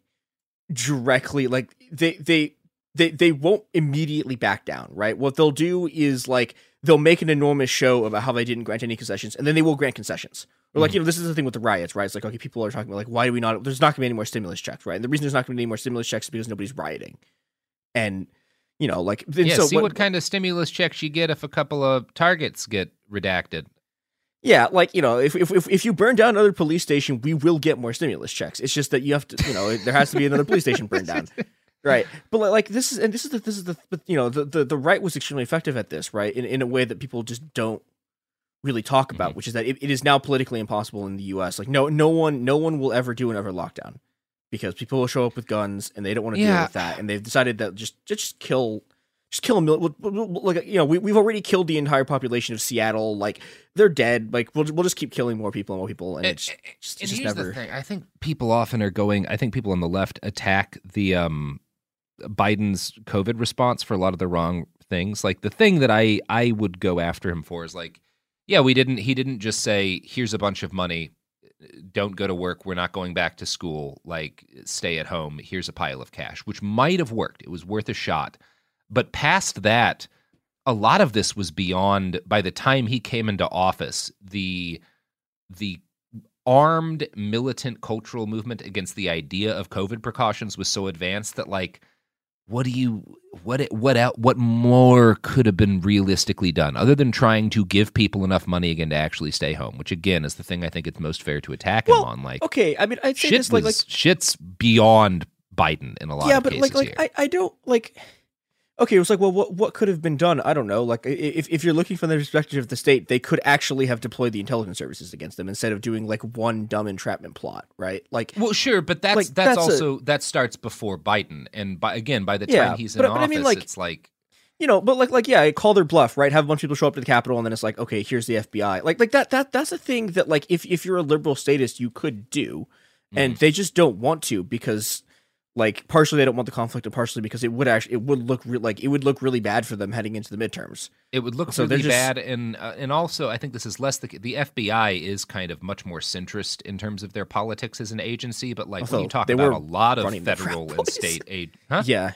directly like they they they they won't immediately back down, right? What they'll do is like they'll make an enormous show about how they didn't grant any concessions, and then they will grant concessions. Or like mm. you know, this is the thing with the riots, right? It's like okay, people are talking about like why do we not? There's not going to be any more stimulus checks, right? And the reason there's not going to be any more stimulus checks is because nobody's rioting, and you know, like then yeah, so see what, kind of stimulus checks you get if a couple of targets get redacted. Yeah, like you know, if if if, if you burn down another police station, we will get more stimulus checks. It's just that you have to, you know, there has to be another police station burned down, right? But like, like this is and this is the this is the but, you know the, the the right was extremely effective at this, right? In in a way that people just don't really talk about, Mm-hmm. which is that it, it is now politically impossible in the U.S. Like no no one no one will ever do another lockdown because people will show up with guns and they don't want to deal with that, and they've decided that just just kill just kill a million. Like you know, we we've already killed the entire population of Seattle. Like they're dead. Like we'll we'll just keep killing more people and more people, and, it's, just, and just here's never. the thing. I think people often are going. I think people on the left attack the um, Biden's COVID response for a lot of the wrong things. Like the thing that I I would go after him for is like, yeah, we didn't. He didn't just say, "Here's a bunch of money. Don't go to work. We're not going back to school. Like stay at home. Here's a pile of cash," which might have worked. It was worth a shot. But past that, a lot of this was beyond. By the time he came into office, the the armed militant cultural movement against the idea of COVID precautions was so advanced that like what do you what what out what more could have been realistically done other than trying to give people enough money again to actually stay home which again is the thing i think it's most fair to attack him on like okay i mean i'd say shit this like like shit's beyond biden in a lot yeah, of but cases like here. like I, I don't like. Okay, it was like, well, what what could have been done? I don't know. Like, if if you're looking from the perspective of the state, they could actually have deployed the intelligence services against them instead of doing like one dumb entrapment plot, right? Like, well, sure, but that's like, that's, a- also that starts before Biden, and by again by the time Yeah, he's in but- but I office, mean, like- it's like you know, but like like yeah, call their bluff, right? Have a bunch of people show up to the Capitol, and then it's like, okay, here's the FBI. Like like that that that's a thing that like if if you're a liberal statist, you could do, and mm. they just don't want to because like partially they don't want the conflict, and partially because it would actually it would look re- like it would look really bad for them heading into the midterms. It would look So really just- bad, and uh, and also I think this is less the the FBI is kind of much more centrist in terms of their politics as an agency. But like when you talk about a lot of running the frat federal and state aid, huh? Yeah.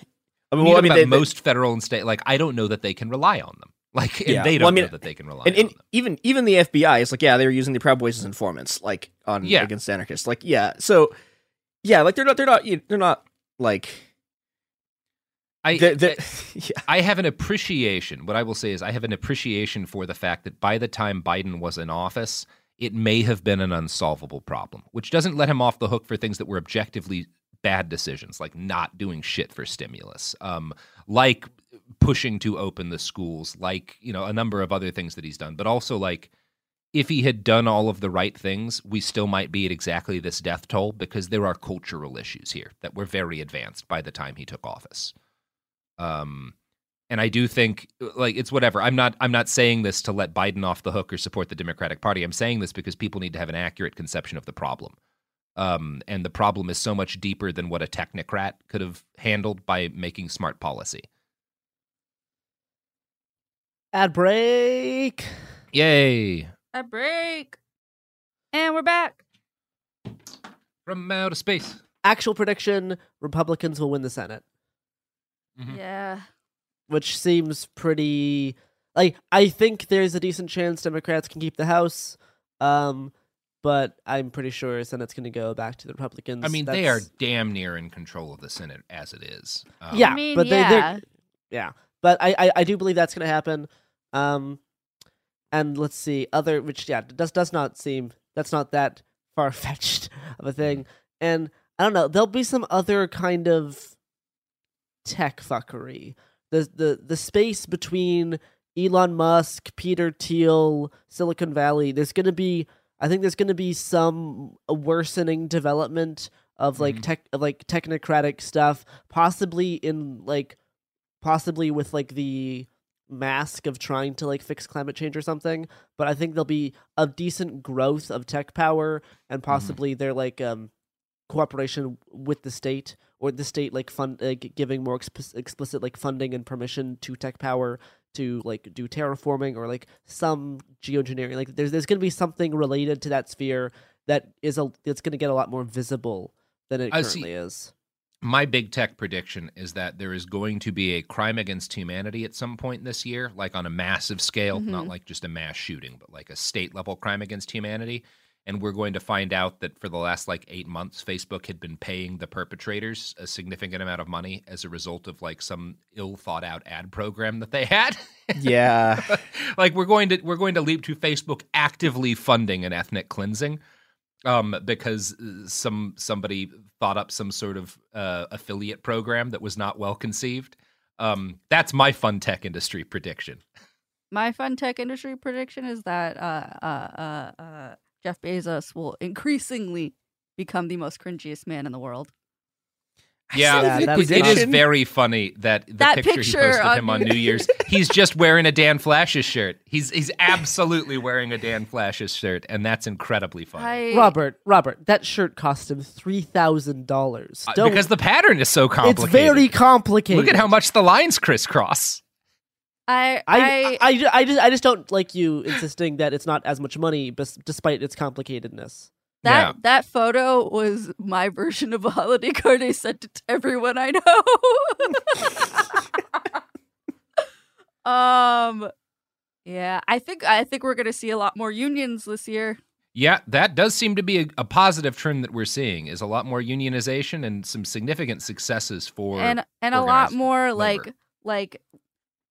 I mean, you well, I mean, about they- they- most federal and state, like I don't know that they can rely on them. Like, and Yeah. they don't I mean, know that they can rely and, on and even even the FBI is like, yeah, they were using the Proud Boys as informants, like on Yeah. against anarchists. Like, yeah, so yeah, like they're not they're not they're not like I, The- the- I have an appreciation. What I will say is, I have an appreciation for the fact that by the time Biden was in office, it may have been an unsolvable problem, which doesn't let him off the hook for things that were objectively bad decisions, like not doing shit for stimulus, um, like pushing to open the schools, like you know a number of other things that he's done. But also, like if he had done all of the right things, we still might be at exactly this death toll because there are cultural issues here that were very advanced by the time he took office. Um, and I do think like it's whatever. I'm not I'm not saying this to let Biden off the hook or support the Democratic Party. I'm saying this because people need to have an accurate conception of the problem. Um, and the problem is so much deeper than what a technocrat could have handled by making smart policy. Ad break. Yay! A break. And we're back. From outer space. Actual prediction: Republicans will win the Senate, Yeah. which seems pretty. Like I think there's a decent chance Democrats can keep the House, um, but I'm pretty sure Senate's going to go back to the Republicans. I mean, they are That's- damn near in control of the Senate as it is. Um, yeah, I mean, but they, yeah. they're yeah, but I, I I do believe that's going to happen. Um, and let's see, other which yeah does does not seem that's not that far fetched of a thing. And I don't know, there'll be some other kind of tech fuckery. The the the space between Elon Musk, Peter Thiel, Silicon Valley. There's going to be I think there's going to be some worsening development of like Mhm. tech of like technocratic stuff, possibly in like possibly with like the mask of trying to like fix climate change or something. But I think there'll be a decent growth of tech power and possibly their like um cooperation with the state or the state like fund like giving more exp- explicit like funding and permission to tech power to like do terraforming or like some geoengineering like there's there's going to be something related to that sphere that is a that's going to get a lot more visible than it I see. currently is My big tech prediction is that there is going to be a crime against humanity at some point this year, like on a massive scale, not Mhm. like just a mass shooting, but like a state level crime against humanity. And we're going to find out that for the last like eight months, Facebook had been paying the perpetrators a significant amount of money as a result of like some ill thought out ad program that they had. yeah, like we're going to we're going to leap to Facebook actively funding an ethnic cleansing um, because uh, some somebody thought up some sort of uh, affiliate program that was not well conceived. Um, that's my fun tech industry prediction. My fun tech industry prediction is that uh, uh, uh, uh, Jeff Bezos will increasingly become the most cringiest man in the world. Yeah, Yeah, it- that's it is very funny that the That picture, picture he posted on him on New New Year's. He's just wearing a Dan Flashes shirt. He's he's absolutely wearing a Dan Flashes shirt, and that's incredibly funny. Robert, Robert, that shirt cost him three thousand dollars. Uh, because the pattern is so complicated. It's very complicated. Look at how much the lines crisscross. I, I, I, ju- I just I just don't like you insisting that it's not as much money, bes- despite its complicatedness. That that photo was my version of a holiday card. I sent it to everyone I know. um, yeah, I think I think we're gonna see a lot more unions this year. Yeah, that does seem to be a, a positive trend that we're seeing. Is a lot more unionization and some significant successes for and and a lot more labor. like like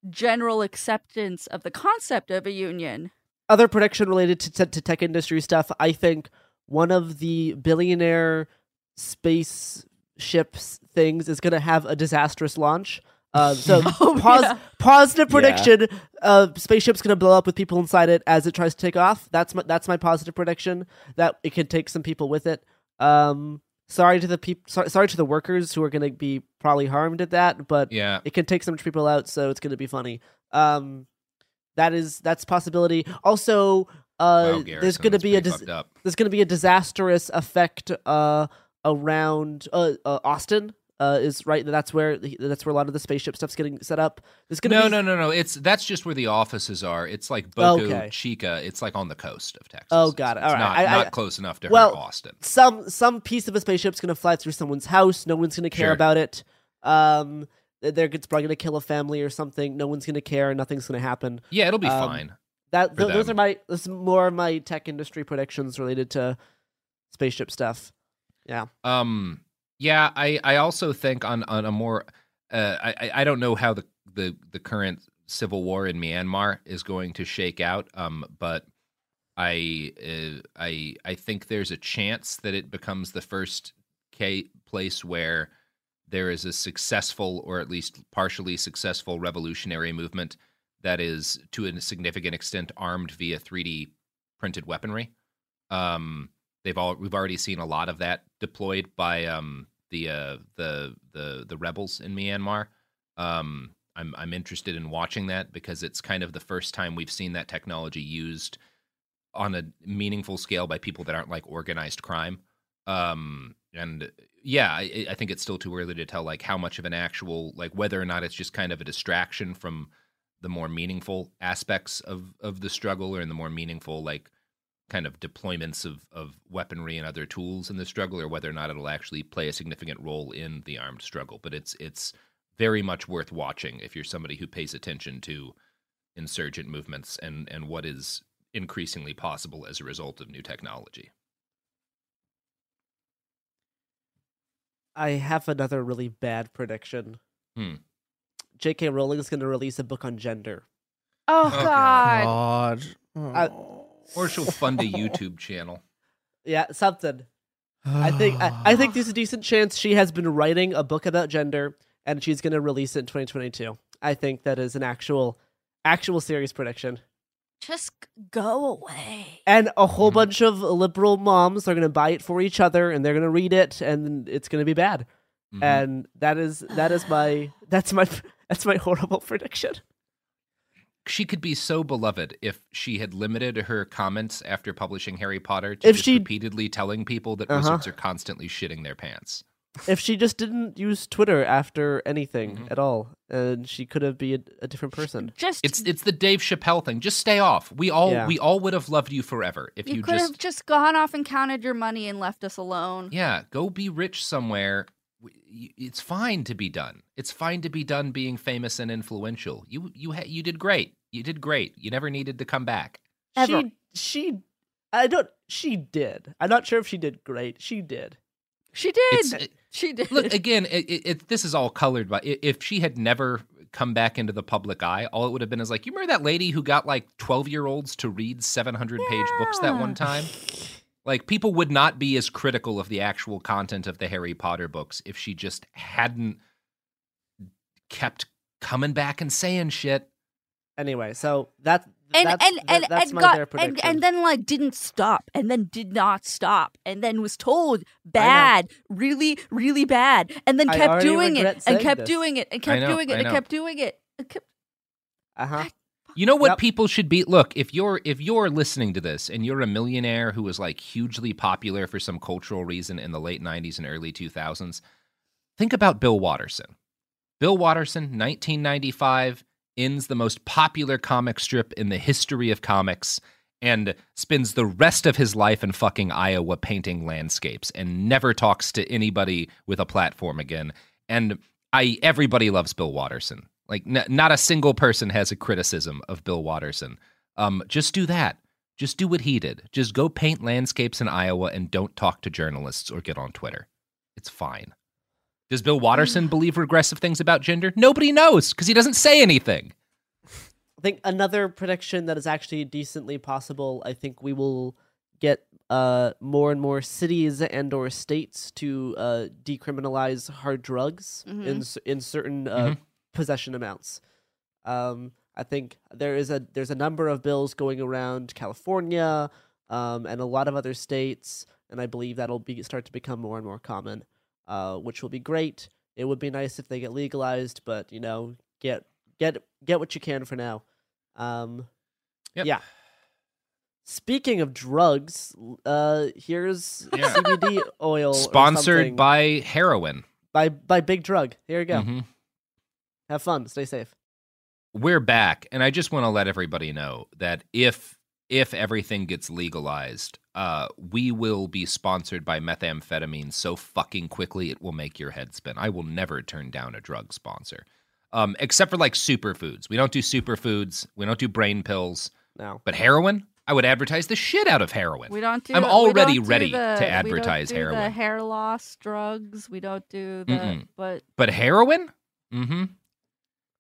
general acceptance of the concept of a union. Other prediction related to, to, to tech industry stuff. I think one of the billionaire space ships things is going to have a disastrous launch. Uh, so Oh, pause, yeah. positive Yeah. prediction. Uh, spaceship's going to blow up with people inside it as it tries to take off. That's my that's my positive prediction. That it can take some people with it. Um, sorry to the people. Sorry, sorry to the workers who are going to be probably harmed at that, but Yeah. it can take some people out, so it's going to be funny. Um, that is that's possibility. Also, uh, Wow, there's going to be a dis- there's going to be a disastrous effect uh around uh, uh Austin. Uh, is right. That's where that's where a lot of the spaceship stuff's getting set up. There's gonna No, be no, no, no. It's that's just where the offices are. It's like Boca Okay. Chica. It's like on the coast of Texas. Oh, got it. It's All right. not, I- I- not close enough to well, Austin. Some some piece of a spaceship's gonna fly through someone's house. No one's gonna care Sure. about it. Um, they're it's probably gonna kill a family or something. No one's gonna care. Nothing's gonna happen. Yeah, it'll be Um, fine. That th- those are my this is more of my tech industry predictions related to spaceship stuff. Yeah. Um, yeah, I, I also think on on a more, uh, I I- don't know how the the the current civil war in Myanmar is going to shake out. Um, but I uh, I I think there's a chance that it becomes the first ca- place where there is a successful or at least partially successful revolutionary movement that is to a significant extent armed via 3D printed weaponry. Um, they've all we've already seen a lot of that deployed by um, the uh, the the the rebels in Myanmar. Um, I'm I'm interested in watching that because it's kind of the first time we've seen that technology used on a meaningful scale by people that aren't like organized crime. Um, and yeah, I, I think it's still too early to tell like how much of an actual like whether or not it's just kind of a distraction from the more meaningful aspects of of the struggle or in the more meaningful like kind of deployments of of weaponry and other tools in the struggle or whether or not it'll actually play a significant role in the armed struggle but it's it's very much worth watching if you're somebody who pays attention to insurgent movements and and what is increasingly possible as a result of new technology I have another really bad prediction. Hmm. J.K. Rowling is going to release a book on gender. Oh, Okay. God. God. I- or she'll fund a youtube channel yeah, something. I think I, I think there's a decent chance she has been writing a book about gender and she's going to release it in 2022. I think that is an actual actual serious prediction. Just go away. And a Mm-hmm. whole bunch of liberal moms are going to buy it for each other and they're going to read it and it's going to be bad. Mhm. And that is that is my that's my that's my horrible prediction. she could be so beloved if she had limited her comments after publishing Harry Potter to If just she- repeatedly telling people that Uh-huh. wizards are constantly shitting their pants. if she just didn't use Twitter after anything Mm-hmm. at all, and she could have been a, a different person. Just It's it's the Dave Chappelle thing. Just stay off. We all Yeah. we all would have loved you forever if you, you, could just have just gone off and counted your money and left us alone. yeah go be rich somewhere. W- y- It's fine to be done. It's fine to be done being famous and influential. You you ha- you did great. You did great. You never needed to come back. Ever. She she I don't she did. I'm not sure if she did great. She did. She did. It- she did. Look again. It, it, it, this is all colored by. If she had never come back into the public eye, all it would have been is like, you remember that lady who got like twelve year olds to read seven hundred page books that one time. Like people would not be as critical of the actual content of the Harry Potter books if she just hadn't kept coming back and saying shit. Anyway, so that and that's, and that- and that's and my got their and, and then like didn't stop and then did not stop and then was told bad really really bad and then I kept doing it and kept this. doing it and kept know, doing it I and know. kept doing it and kept uh huh. You know what people should be? Look, if you're if you're listening to this and you're a millionaire who was like hugely popular for some cultural reason in the late '90s and early 2000s, think about Bill Watterson. Bill Watterson, 1995, ends the most popular comic strip in the history of comics and spends the rest of his life in fucking Iowa painting landscapes and never talks to anybody with a platform again. And I everybody loves Bill Watterson. Like n- not a single person has a criticism of Bill Watterson. Um, just do that. Just do what he did. Just go paint landscapes in Iowa and don't talk to journalists or get on Twitter. It's fine. Does Bill Watterson believe regressive things about gender? Nobody knows because he doesn't say anything. I think another prediction that is actually decently possible. I think we will get uh, more and more cities and or states to uh, decriminalize hard drugs in Mhm. s- in certain uh, Mhm. Possession amounts. Um, I think there is a there's a number of bills going around California um, and a lot of other states, and I believe that'll be start to become more and more common, uh, which will be great. It would be nice if they get legalized, but you know, get get get what you can for now. Um, Yeah. Speaking of drugs, uh, here's Yeah. CBD oil, Sponsored by heroin. by by Big Drug. Here you go. Mhm. Have fun. Stay safe. we're back and i just want to let everybody know that if if everything gets legalized uh we will be sponsored by methamphetamine so fucking quickly it will make your head spin. I will never turn down a drug sponsor. Um except for like superfoods. We don't do superfoods. We don't do brain pills. No. But heroin? I would advertise the shit out of heroin. We don't do i'm already don't do ready the- to advertise we don't do heroin. the hair loss drugs. We don't do the Mm-mm. but but heroin? Mm-hmm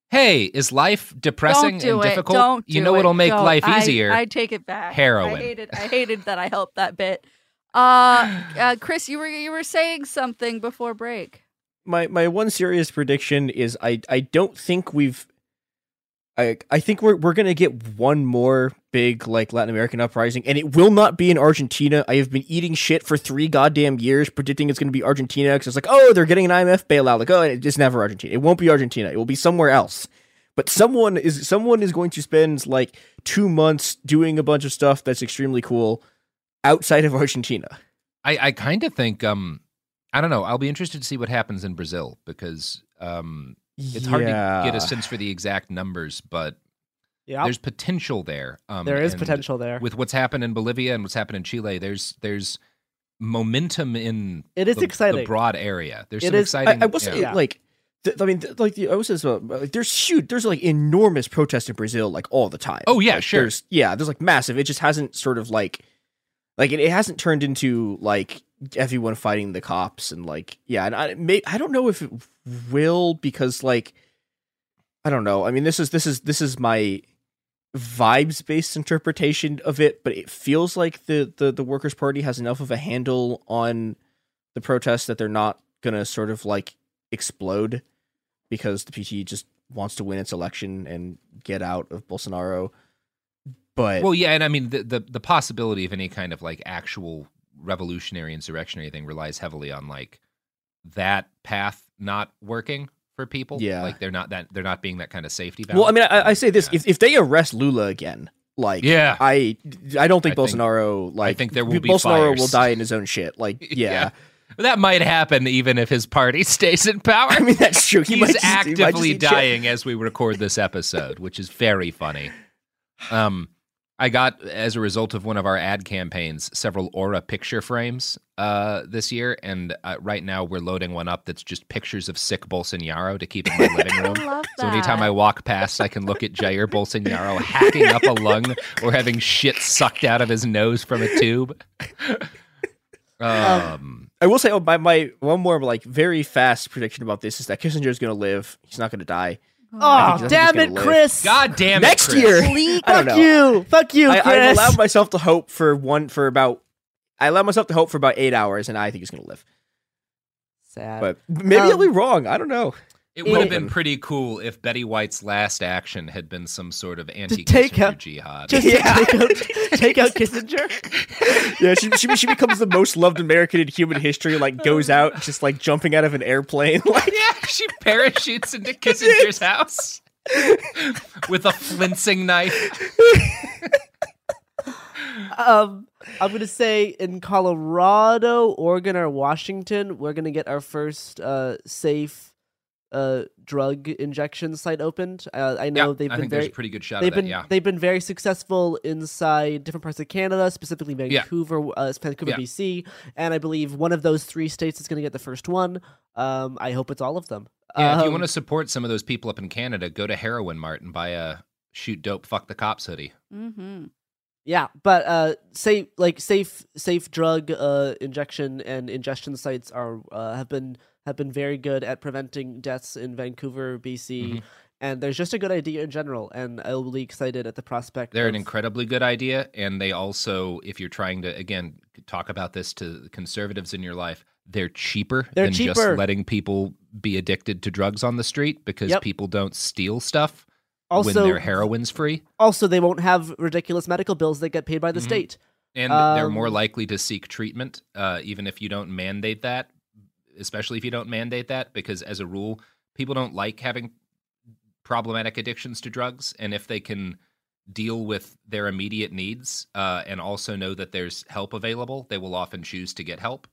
hey is life depressing don't do and it. difficult Don't you know it. what'll make Don't. life I- easier I, take it back. Heroin. I hated. I hated that I helped that bit. Uh, uh, Chris, you were you were saying something before break. my my one serious prediction is I I don't think we've I I think we're we're gonna get one more big like Latin American uprising, and it will not be in Argentina. I have been eating shit for three goddamn years, predicting it's gonna be Argentina because it's like, oh, they're getting an IMF bailout. Like, oh, it's never Argentina. It won't be Argentina. It will be somewhere else. But someone is someone is going to spend like two months doing a bunch of stuff that's extremely cool outside of Argentina. I, I kind of think um I don't know. I'll be interested to see what happens in Brazil because um it's hard to get a sense for the exact numbers, but Yeah. there's potential there. Um, There is potential there. with what's happened in Bolivia and what's happened in Chile. There's there's momentum in It is the, exciting. the broad area. There's It some is- exciting. I, I will say, yeah. like, I mean, like the I was uh, like, there's huge, there's like enormous protests in Brazil, like all the time. Oh, yeah, Like, sure. There's, yeah, there's like massive. It just hasn't sort of like, like it, it hasn't turned into like everyone fighting the cops and like, yeah, and I may I don't know if it will because like, I don't know. I mean, this is this is this is my vibes based interpretation of it, but it feels like the the the Workers' Party has enough of a handle on the protests that they're not gonna sort of like explode because the PT just wants to win its election and get out of Bolsonaro. But well, yeah, and I mean the, the the possibility of any kind of like actual revolutionary insurrectionary thing relies heavily on like that path not working for people. Yeah. like they're not that they're not being that kind of safety. Valve. well, I mean, I, I say this: if if they arrest Lula again, like, Yeah. I I don't think I think- Bolsonaro like I think there will be Bolsonaro will die in his own shit. Like, yeah. that might happen even if his party stays in power. I mean, that's true. He He's just- he actively shit. dying as we record this episode, which is very funny. Um, I got as a result of one of our ad campaigns several Aura picture frames uh, this year, and uh, right now we're loading one up that's just pictures of sick Bolsonaro to keep in my living room. So anytime. I walk past, I can look at Jair Bolsonaro hacking up a lung or having shit sucked out of his nose from a tube. Um, I will say, oh, my, my one more like very fast prediction about this is that Kissinger is going to live. He's not going to die. I Oh, think- I think damn it, live. Chris! God damn it, Next Chris. year, Please, I don't fuck know. you, fuck you, I, I Chris. allowed myself to hope for one for about. I allowed myself to hope for about eight hours, and I think he's going to live. Sad. But maybe I'll Um, be wrong. I don't know. It would have been pretty cool if Betty White's last action had been some sort of anti take out- jihad. Just to take out, take out Kissinger. yeah, she, she she becomes the most loved American in human history. Like goes out just like jumping out of an airplane. Like yeah, she parachutes into Kissinger's house with a flensing knife. um, I'm gonna say in Colorado, Oregon, or Washington, we're gonna get our first uh, safe uh, drug injection site opened. Uh, I know Yeah, they've I been think there's very a pretty good shot They've that, been yeah. they've been very successful inside different parts of Canada, specifically Yeah. Vancouver, uh, Vancouver, Yeah. BC, and I believe one of those three states is gonna get the first one. Um, I hope it's all of them. Yeah, if you Um, want to support some of those people up in Canada, go to Heroin Mart and buy a shoot dope, fuck the cops hoodie. Mm-hmm. Yeah, but uh, safe like safe safe drug uh, injection and ingestion sites are uh, have been have been very good at preventing deaths in Vancouver, BC, Mhm. and there's just a good idea in general. And I'll be excited at the prospect. They're of, an incredibly good idea, and they also, if you're trying to again talk about this to conservatives in your life, they're cheaper They're than just letting people be addicted to drugs on the street because Yep. people don't steal stuff Also- when their heroin's free, Also, they won't have ridiculous medical bills that get paid by the Mhm. state. and they're more Um, likely to seek treatment, uh, even if you don't mandate that. Especially if you don't mandate that, because as a rule, people don't like having problematic addictions to drugs, and if they can deal with their immediate needs uh, and also know that there's help available, they will often choose to get help.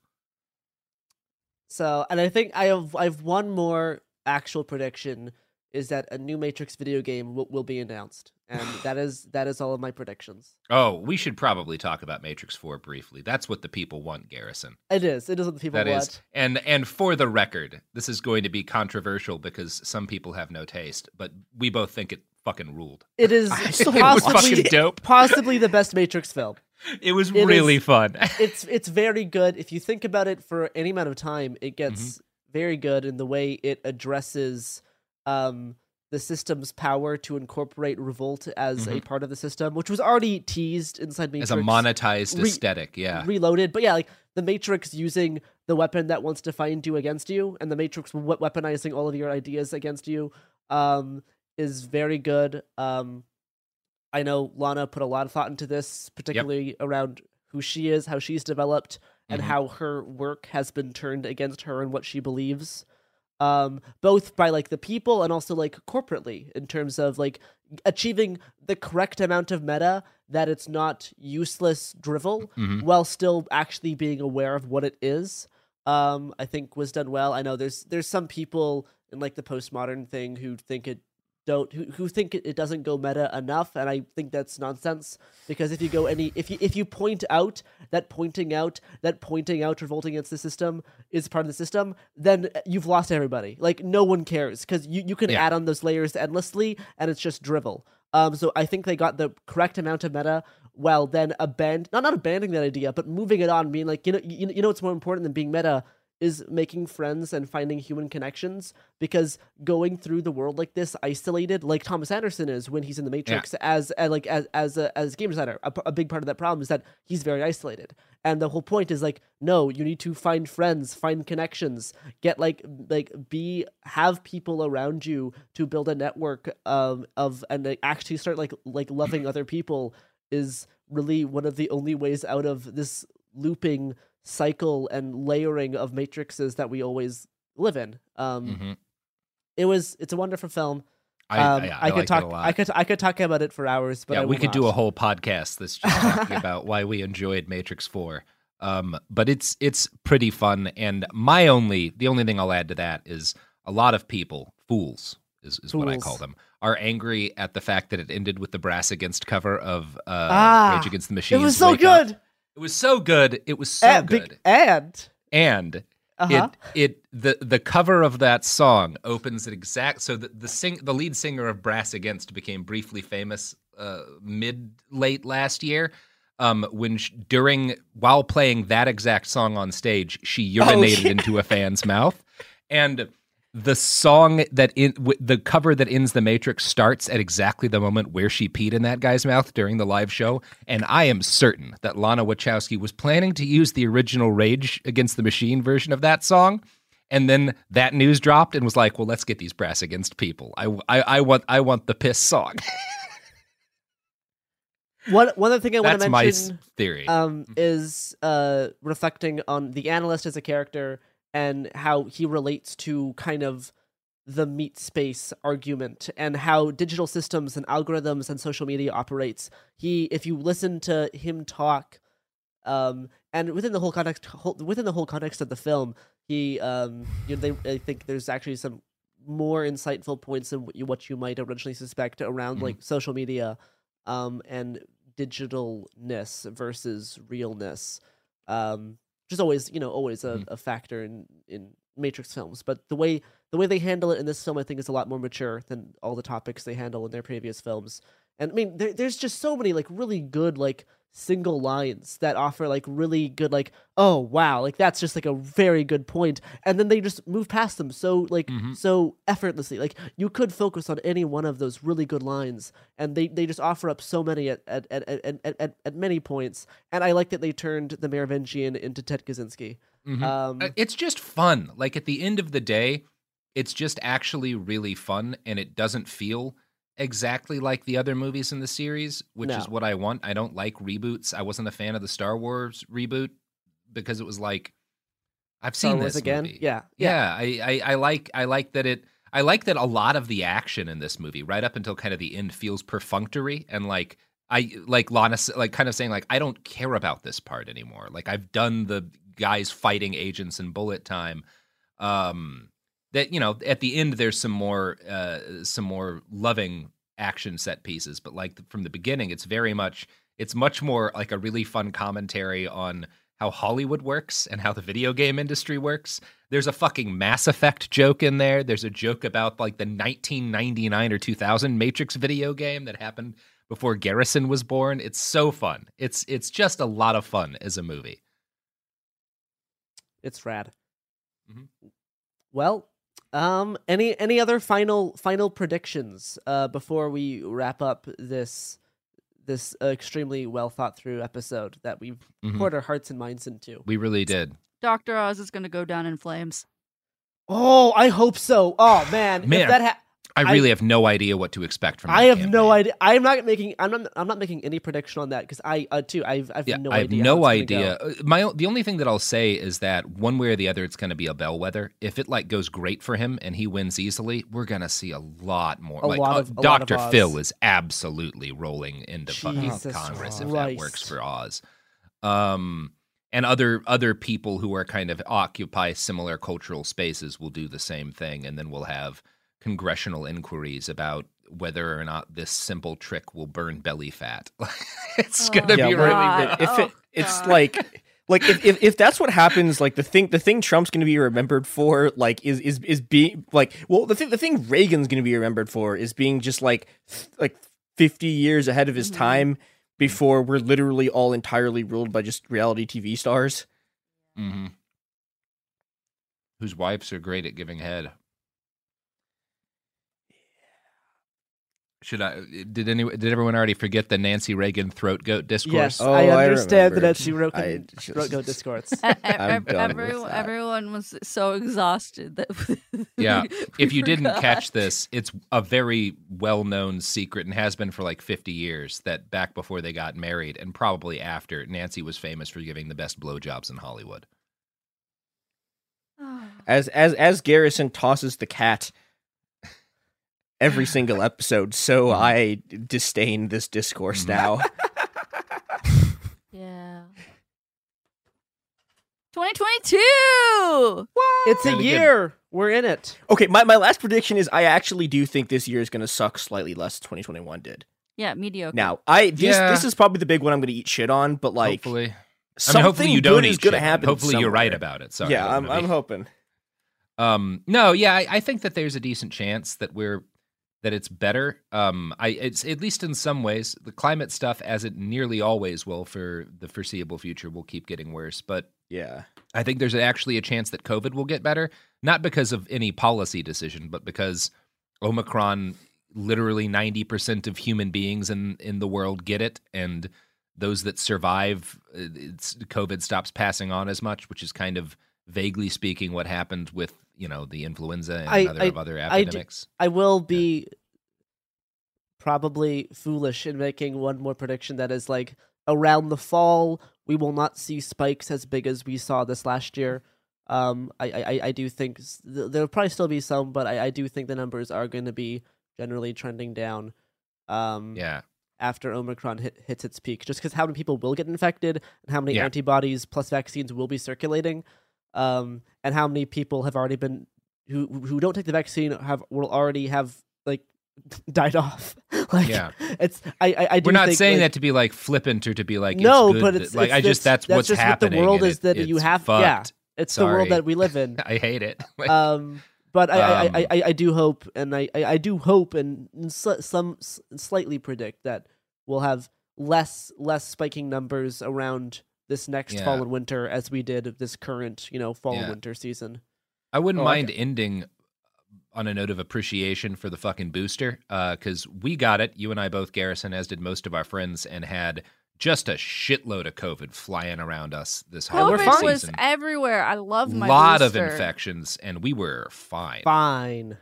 So, and I think I have I have one more actual prediction is that a new Matrix video game will, will be announced, and that is that is all of my predictions. Oh, we should probably talk about Matrix 4 briefly. That's what the people want, Garrison. It is. It is what the people That want. is, and and for the record, this is going to be controversial because some people have no taste, but we both think it fucking ruled. It is still possibly dope. possibly the best Matrix film. It was It really is- fun. it's it's very good. If you think about it for any amount of time, it gets Mm-hmm. very good in the way it addresses um, the system's power to incorporate revolt as a Mhm. part of the system, which was already teased inside Matrix As a monetized Re- aesthetic, yeah. Reloaded, but yeah, like the Matrix using the weapon that wants to find you against you, and the Matrix weaponizing all of your ideas against you, um, is very good. Um, I know Lana put a lot of thought into this, particularly around who she is, how she's developed, and Mhm. how her work has been turned against her and what she believes. Um, both by like the people and also like corporately in terms of like achieving the correct amount of meta that it's not useless drivel Mhm. while still actually being aware of what it is. Um, I think was done well. I know there's there's some people in like the postmodern thing who think it don't who, who think it, it doesn't go meta enough and i think that's nonsense because if you go any if you if you point out that pointing out that pointing out revolting against the system is part of the system then you've lost everybody. Like no one cares because you, you can Yeah. add on those layers endlessly and it's just drivel. Um so i think they got the correct amount of meta while then abandon not not abandoning that idea but moving it on being like you know you, you know what's more important than being meta is making friends and finding human connections because going through the world like this isolated like thomas anderson is when he's in the matrix as, as like as as a, as a game designer a, a big part of that problem is that he's very isolated. And the whole point is like no you need to find friends find connections get like like be have people around you to build a network of of and actually start like like loving other people is really one of the only ways out of this looping cycle and layering of matrices that we always live in. Um, Mhm. It was it's a wonderful film. I- um, I- I could it a talk lot. I could I could talk about it for hours, but yeah, I we could do a whole podcast that's just talking about why we enjoyed Matrix Four. Um, but it's it's pretty fun, and my only the only thing I'll add to that is a lot of people, fools is, is what I call them, are angry at the fact that it ended with the brass against cover of uh, Ah, Rage Against the Machine. It was so good. It was so good. It was so and, good. and and Uh-huh. it it the the cover of that song opens at exact so the the sing the lead singer of Brass Against became briefly famous uh, mid late last year um when sh- during while playing that exact song on stage she urinated shit. into a fan's mouth and the song that in w- the cover that ends the matrix starts at exactly the moment where she peed in that guy's mouth during the live show and i am certain that lana wachowski was planning to use the original rage against the machine version of that song and then that news dropped and was like, "Well, let's get these brass against people. I, I, I want I want the piss song." One one other thing I want to my mention s- theory. um, is uh, reflecting on the analyst as a character and how he relates to kind of the meat space argument and how digital systems and algorithms and social media operates. He, if you listen to him talk, um, and within the whole context, whole, within the whole context of the film, he, um, you know, they, I think there's actually some more insightful points than what you, what you might originally suspect around Mhm. like social media, um, and digitalness versus realness. Um, which is always, you know, always a, mm-hmm. a factor in in Matrix films. But the way the way they handle it in this film, I think, is a lot more mature than all the topics they handle in their previous films. And I mean, there, there's just so many like really good like single lines that offer like really good like oh wow like that's just like a very good point and then they just move past them so like so effortlessly like you could focus on any one of those really good lines and they they just offer up so many at at at at, at, at, many points and i like that they turned the merovingian into ted kaczynski Mhm. um Uh, it's just fun. Like at the end of the day, it's just actually really fun, and it doesn't feel exactly like the other movies in the series, which is what I want. I don't like reboots. I wasn't a fan of the Star Wars reboot because it was like I've Star seen Wars this again? movie. Yeah, yeah. I, I I like I like that it. I like that a lot of the action in this movie, right up until kind of the end, feels perfunctory and like I like Lana, like kind of saying like I don't care about this part anymore. Like I've done the guys fighting agents in bullet time. Um, that you know at the end there's some more uh some more loving action set pieces, but like from the beginning, it's very much it's much more like a really fun commentary on how Hollywood works and how the video game industry works. There's a fucking Mass Effect joke in there. There's a joke about like the 1999 or 2000 Matrix video game that happened before Garrison was born. It's so fun. It's it's just a lot of fun as a movie. it's rad Mhm. well um any any other final final predictions uh before we wrap up this this uh, extremely well thought through episode that we've Mhm. poured our hearts and minds into We really did. Dr. Oz is going to go down in flames. oh i hope so oh man Man, if that ha- I really have no idea what to expect from. I have no idea. I'm not making. I'm not. I'm not making any prediction on that because I uh, too. I've. I've Yeah, no I have idea. no idea. go. Uh, My the only thing that I'll say is that one way or the other, it's going to be a bellwether. If it like goes great for him and he wins easily, we're going to see a lot more. A like lot uh, of- of Doctor Phil is absolutely rolling into fucking Jesus Congress if that works for Oz. Um, and other other people who are kind of occupy similar cultural spaces will do the same thing, and then we'll have congressional inquiries about whether or not this simple trick will burn belly fat. it's going to Yeah, be we're- really If Oh, it, it's like, like if, if if that's what happens, like the thing the thing Trump's going to be remembered for, like is is is being like, well, the thing the thing Reagan's going to be remembered for is being just like th- like fifty years ahead of his Mm-hmm. time before we're literally all entirely ruled by just reality TV stars. Mm-hmm. Whose wives are great at giving head. Should I? Did any? Did everyone already forget the Nancy Reagan throat goat discourse? Yes, Oh, I I understand remember. that she wrote I can just- wrote go discords. E- e- I'm ev- done with everyone, everyone was so exhausted that Yeah. we If you didn't catch this, it's a very well-known secret and has been for like 50 years that back before they got married and probably after, Nancy was famous for giving the best blowjobs in Hollywood. Oh. As as as Garrison tosses the cat every single episode, so Mm-hmm. I disdain this discourse now. Yeah. 2022. It's a Really good. year. We're in it. Okay, my, my last prediction is I actually do think this year is going to suck slightly less than 2021 did. Yeah, mediocre. Now, I this Yeah. this is probably the big one I'm going to eat shit on, but like hopefully, I mean, something hopefully you good don't is going to happen. Hopefully you're right about it. Sorry, yeah, I I'm I'm hoping. Um, no, yeah, I, I think that there's a decent chance that we're that it's better. Um, I it's at least in some ways the climate stuff, as it nearly always will for the foreseeable future, will keep getting worse. But Yeah. I think there's actually a chance that COVID will get better, not because of any policy decision, but because Omicron, literally 90% of human beings in, in the world get it. And those that survive, uh, it's, COVID stops passing on as much, which is kind of vaguely speaking what happened with you know the influenza and I, other I, of other I d- epidemics. I will be probably foolish in making one more prediction that is like around the fall we will not see spikes as big as we saw this last year. Um, I I, I do think th- there'll probably still be some, but I, I do think the numbers are going to be generally trending down. Um, yeah. After Omicron hit, hits its peak, just because how many people will get infected and how many Yeah. antibodies plus vaccines will be circulating, um, and how many people have already been who who don't take the vaccine have will already have like died off. like Yeah. it's I I, I We're not think, saying like- that to be like flippant or to be like no, it's good but it's like it's I just this- that's, what's just happening. What the world is it- that you it's have. Yeah, fucked. it's the world that we live in. I hate it. Like, um, but I, I, Um, I, I, I do hope, and I, I, do hope, and sl- some s- slightly predict that we'll have less less spiking numbers around this next fall and winter as we did this current, you know, fall and winter season. I wouldn't Oh, I mind ending on a note of appreciation for the fucking booster uh, because we got it. You and I both, Garrison, as did most of our friends, and had just a shitload of COVID flying around us this holiday COVID was everywhere. I love my lot booster. of infections, and we were fine. Fine.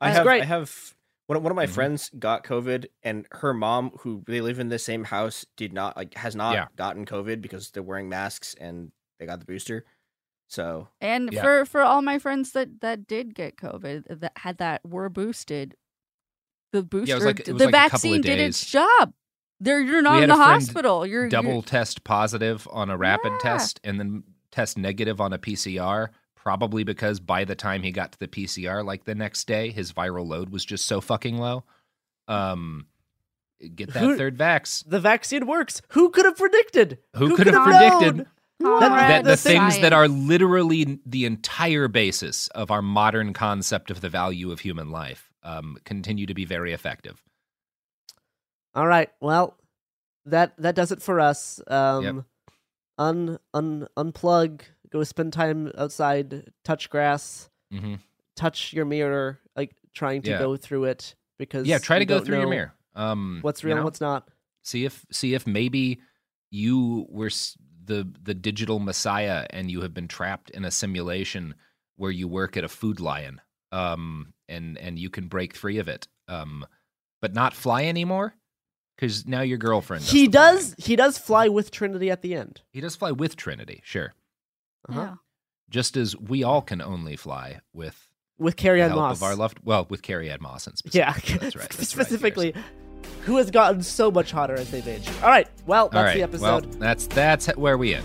I That's have great. I have one one of my Mhm. friends got COVID and her mom who they live in the same house did not like has not Yeah. gotten COVID because they're wearing masks and they got the booster. So And Yeah. for for all my friends that that did get COVID, that had that were boosted, the booster, like- the like a couple of vaccine did its days. job. There, you're not in the hospital. You're double you're, test positive on a rapid Yeah. test and then test negative on a PCR, probably because by the time he got to the PCR, like the next day, his viral load was just so fucking low. Um, get that Who- third vax. The vaccine works. Who could have predicted? Who, could have predicted predicted That- that the the things science. that are literally the entire basis of our modern concept of the value of human life um, continue to be very effective? All right. Well, that that does it for us. Um, un un unplug. Go spend time outside. Touch grass. hmm Touch your mirror. Like trying to Yeah. go through it because Yeah, try to go through your mirror. Um, What's you real and what's not. see if see if maybe you were the the digital messiah and you have been trapped in a simulation where you work at a food lion um and and you can break free of it um but not fly anymore because now your girlfriend does He the flying. does. He does fly with Trinity at the end. he does fly with trinity sure Uh-huh. yeah. just as we all can only fly with With Carrie Ann Moss. of our loved well with carrie Ann Moss yeah, specifically. that's right that's right, who has gotten so much hotter as they've aged. All right. Well, that's all right the episode. well that's that's where we end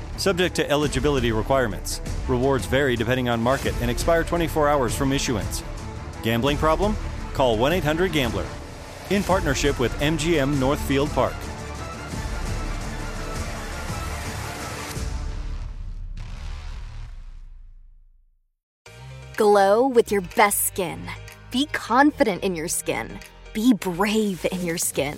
Subject to eligibility requirements. Rewards vary depending on market and expire 24 hours from issuance. Gambling problem? Call 1 800 Gambler. In partnership with MGM Northfield Park. Glow with your best skin. Be confident in your skin. Be brave in your skin.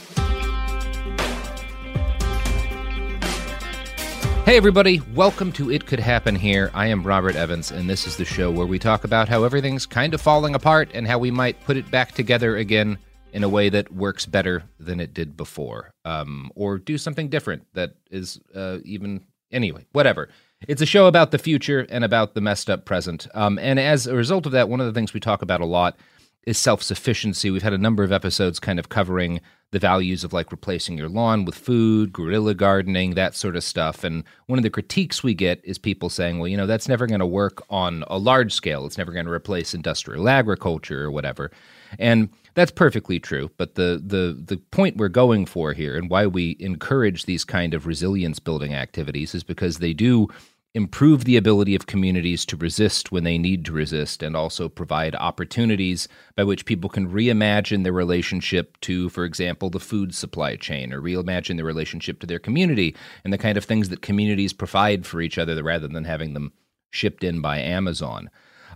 Hey, everybody, welcome to It Could Happen Here. I am Robert Evans, and this is the show where we talk about how everything's kind of falling apart and how we might put it back together again in a way that works better than it did before, um, or do something different that is uh, even. Anyway, whatever. It's a show about the future and about the messed up present. Um, and as a result of that, one of the things we talk about a lot is self sufficiency. We've had a number of episodes kind of covering the values of like replacing your lawn with food, guerrilla gardening, that sort of stuff. And one of the critiques we get is people saying, well, you know, that's never going to work on a large scale. It's never going to replace industrial agriculture or whatever. And that's perfectly true. But the the the point we're going for here and why we encourage these kind of resilience building activities is because they do improve the ability of communities to resist when they need to resist and also provide opportunities by which people can reimagine their relationship to for example the food supply chain or reimagine their relationship to their community and the kind of things that communities provide for each other rather than having them shipped in by Amazon.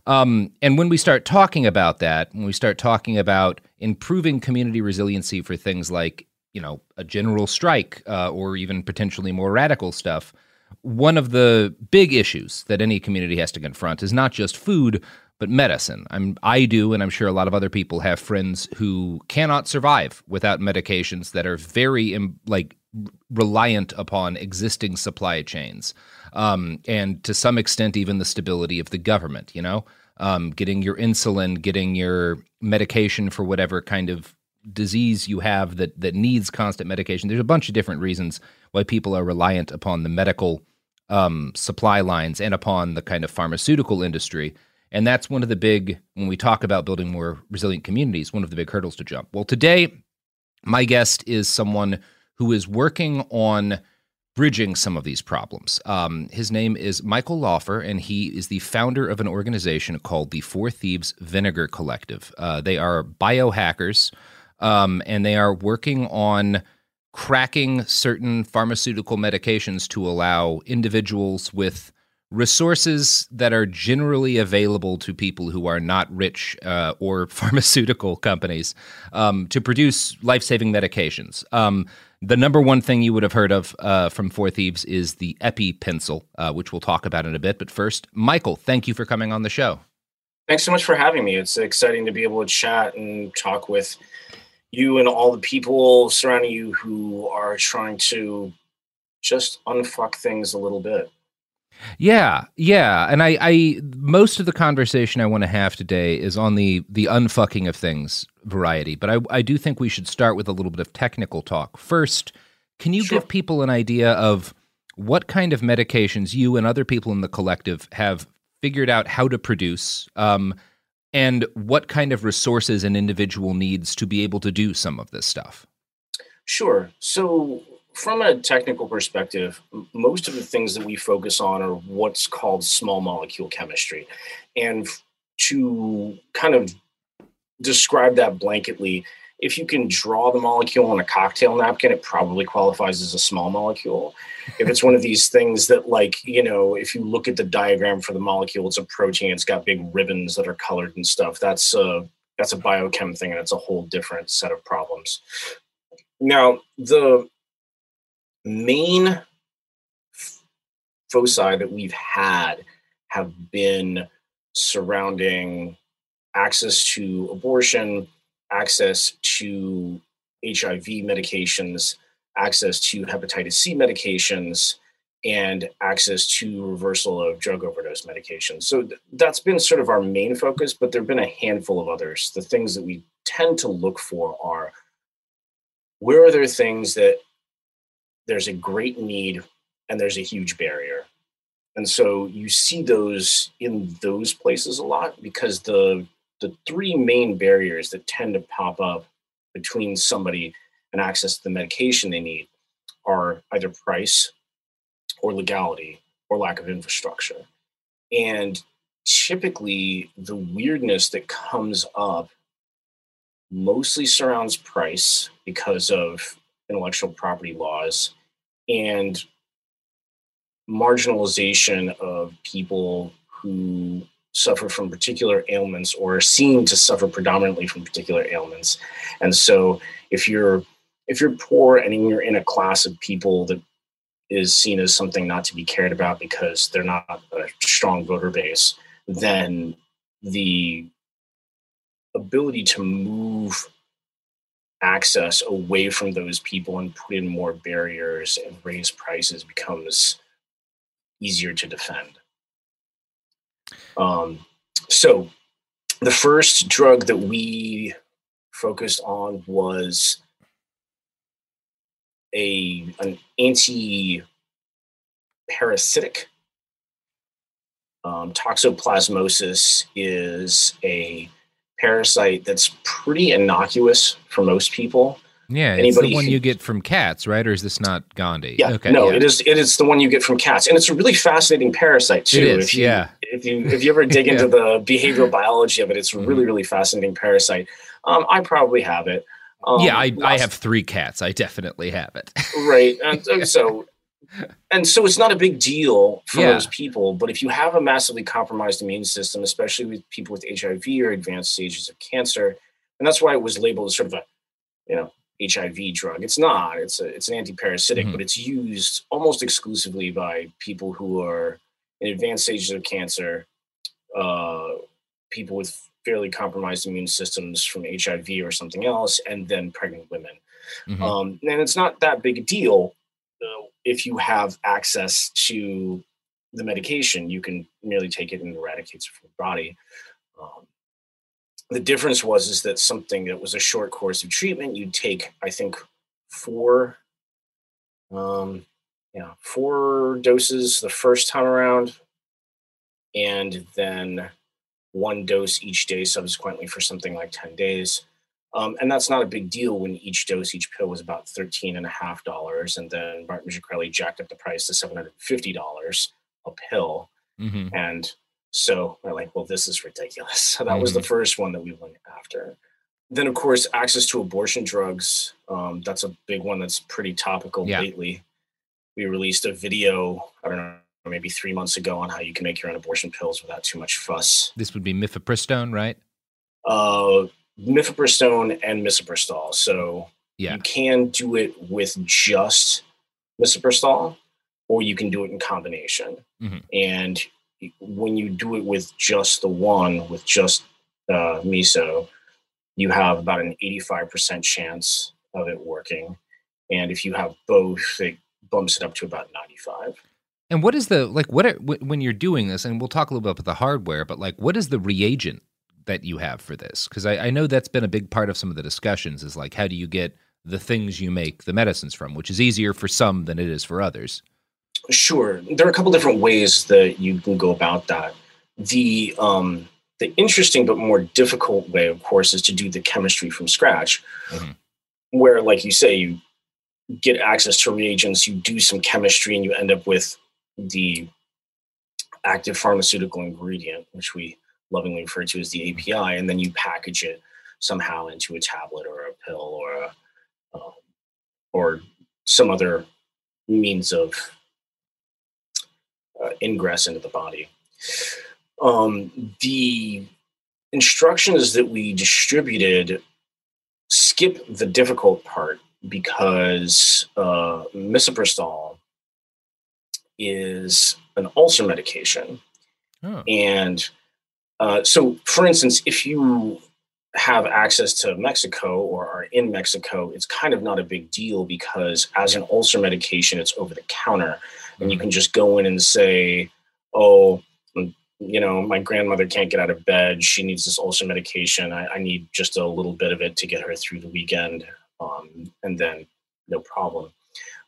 Um, and when we start talking about that, when we start talking about improving community resiliency for things like, you know, a general strike uh, or even potentially more radical stuff, one of the big issues that any community has to confront is not just food, but medicine. I'm, I do, and I'm sure a lot of other people have friends who cannot survive without medications that are very like reliant upon existing supply chains, um, and to some extent even the stability of the government. You know, um, getting your insulin, getting your medication for whatever kind of disease you have that that needs constant medication. There's a bunch of different reasons why people are reliant upon the medical um, supply lines and upon the kind of pharmaceutical industry. And that's one of the big, when we talk about building more resilient communities, one of the big hurdles to jump. Well, today, my guest is someone who is working on bridging some of these problems. Um, his name is Michael Laufer, and he is the founder of an organization called the Four Thieves Vinegar Collective. Uh, they are biohackers, um, and they are working on cracking certain pharmaceutical medications to allow individuals with resources that are generally available to people who are not rich uh, or pharmaceutical companies um, to produce life saving medications. Um, the number one thing you would have heard of uh, from Four Thieves is the EpiPencil, uh, which we'll talk about in a bit. But first, Michael, thank you for coming on the show. Thanks so much for having me. It's exciting to be able to chat and talk with you and all the people surrounding you who are trying to just unfuck things a little bit. Yeah, yeah, and I, I most of the conversation I want to have today is on the the unfucking of things variety, but I, I do think we should start with a little bit of technical talk first. Can you sure. give people an idea of what kind of medications you and other people in the collective have figured out how to produce? Um, and what kind of resources an individual needs to be able to do some of this stuff? Sure. So, from a technical perspective, most of the things that we focus on are what's called small molecule chemistry. And to kind of describe that blanketly, if you can draw the molecule on a cocktail napkin, it probably qualifies as a small molecule. If it's one of these things that, like, you know, if you look at the diagram for the molecule, it's a protein, it's got big ribbons that are colored and stuff. That's a that's a biochem thing, and it's a whole different set of problems. Now, the main foci that we've had have been surrounding access to abortion, access to HIV medications, access to hepatitis C medications, and access to reversal of drug overdose medications. So th- that's been sort of our main focus, but there have been a handful of others. The things that we tend to look for are where are there things that there's a great need and there's a huge barrier and so you see those in those places a lot because the the three main barriers that tend to pop up between somebody and access to the medication they need are either price or legality or lack of infrastructure. And typically the weirdness that comes up mostly surrounds price because of intellectual property laws and marginalization of people who suffer from particular ailments or are seen to suffer predominantly from particular ailments and so if you're if you're poor and you're in a class of people that is seen as something not to be cared about because they're not a strong voter base then the ability to move access away from those people and put in more barriers and raise prices becomes easier to defend. Um, so, the first drug that we focused on was a an anti parasitic. Um, toxoplasmosis is a parasite that's pretty innocuous for most people. Yeah, it's the one you get from cats, right? Or is this not Gandhi? Yeah, okay, no, yeah. it is. It is the one you get from cats, and it's a really fascinating parasite too. It is, if you, yeah. If you if you ever dig into the behavioral biology of it, it's a Mm-hmm. really really fascinating parasite. Um, I probably have it. Um, yeah, I, I have three cats. I definitely have it. right, and, and so and so it's not a big deal for Yeah. most people. But if you have a massively compromised immune system, especially with people with HIV or advanced stages of cancer, and that's why it was labeled as sort of a you know HIV drug. It's not. It's a, it's an anti-parasitic, but it's used almost exclusively by people who are in advanced stages of cancer, uh, people with fairly compromised immune systems from HIV or something else, and then pregnant women. Mm-hmm. Um, and it's not that big a deal uh, if you have access to the medication. You can merely take it and eradicate it from your body. Um, the difference was is that something that was a short course of treatment you'd take i think four um yeah four doses the first time around and then one dose each day subsequently for something like 10 days um, and that's not a big deal when each dose each pill was about 13 and a half dollars and then martin Shkreli jacked up the price to $750 a pill Mhm. and so we're like, well, this is ridiculous. So that was the Mhm. first one that we went after. Then, of course, access to abortion drugs. Um, that's a big one that's pretty topical Yeah. lately. We released a video, I don't know, maybe three months ago on how you can make your own abortion pills without too much fuss. This would be mifepristone, right? Uh, mifepristone and misoprostol. So Yeah. you can do it with just misoprostol, or you can do it in combination. Mhm. And when you do it with just the one, with just uh, miso, you have about an 85% chance of it working. And if you have both, it bumps it up to about 95. And what is the like? What are, when you're doing this? And we'll talk a little bit about the hardware, but like, what is the reagent that you have for this? Because I, I know that's been a big part of some of the discussions. Is like, how do you get the things you make the medicines from? Which is easier for some than it is for others. Sure. There are a couple different ways that you can go about that. The um, the interesting but more difficult way, of course, is to do the chemistry from scratch, where, like you say, you get access to reagents, you do some chemistry, and you end up with the active pharmaceutical ingredient, which we lovingly refer to as the API, and then you package it somehow into a tablet or a pill or a um, or some other means of uh, ingress into the body. Um, the instructions that we distributed skip the difficult part because uh, misoprostol is an ulcer medication. Oh. And uh, so, for instance, if you have access to Mexico or are in Mexico, it's kind of not a big deal because as an ulcer medication, it's over the counter. And you can just go in and say, oh, mm, you know, my grandmother can't get out of bed. She needs this ulcer medication. I, I need just a little bit of it to get her through the weekend. Um, and then no problem.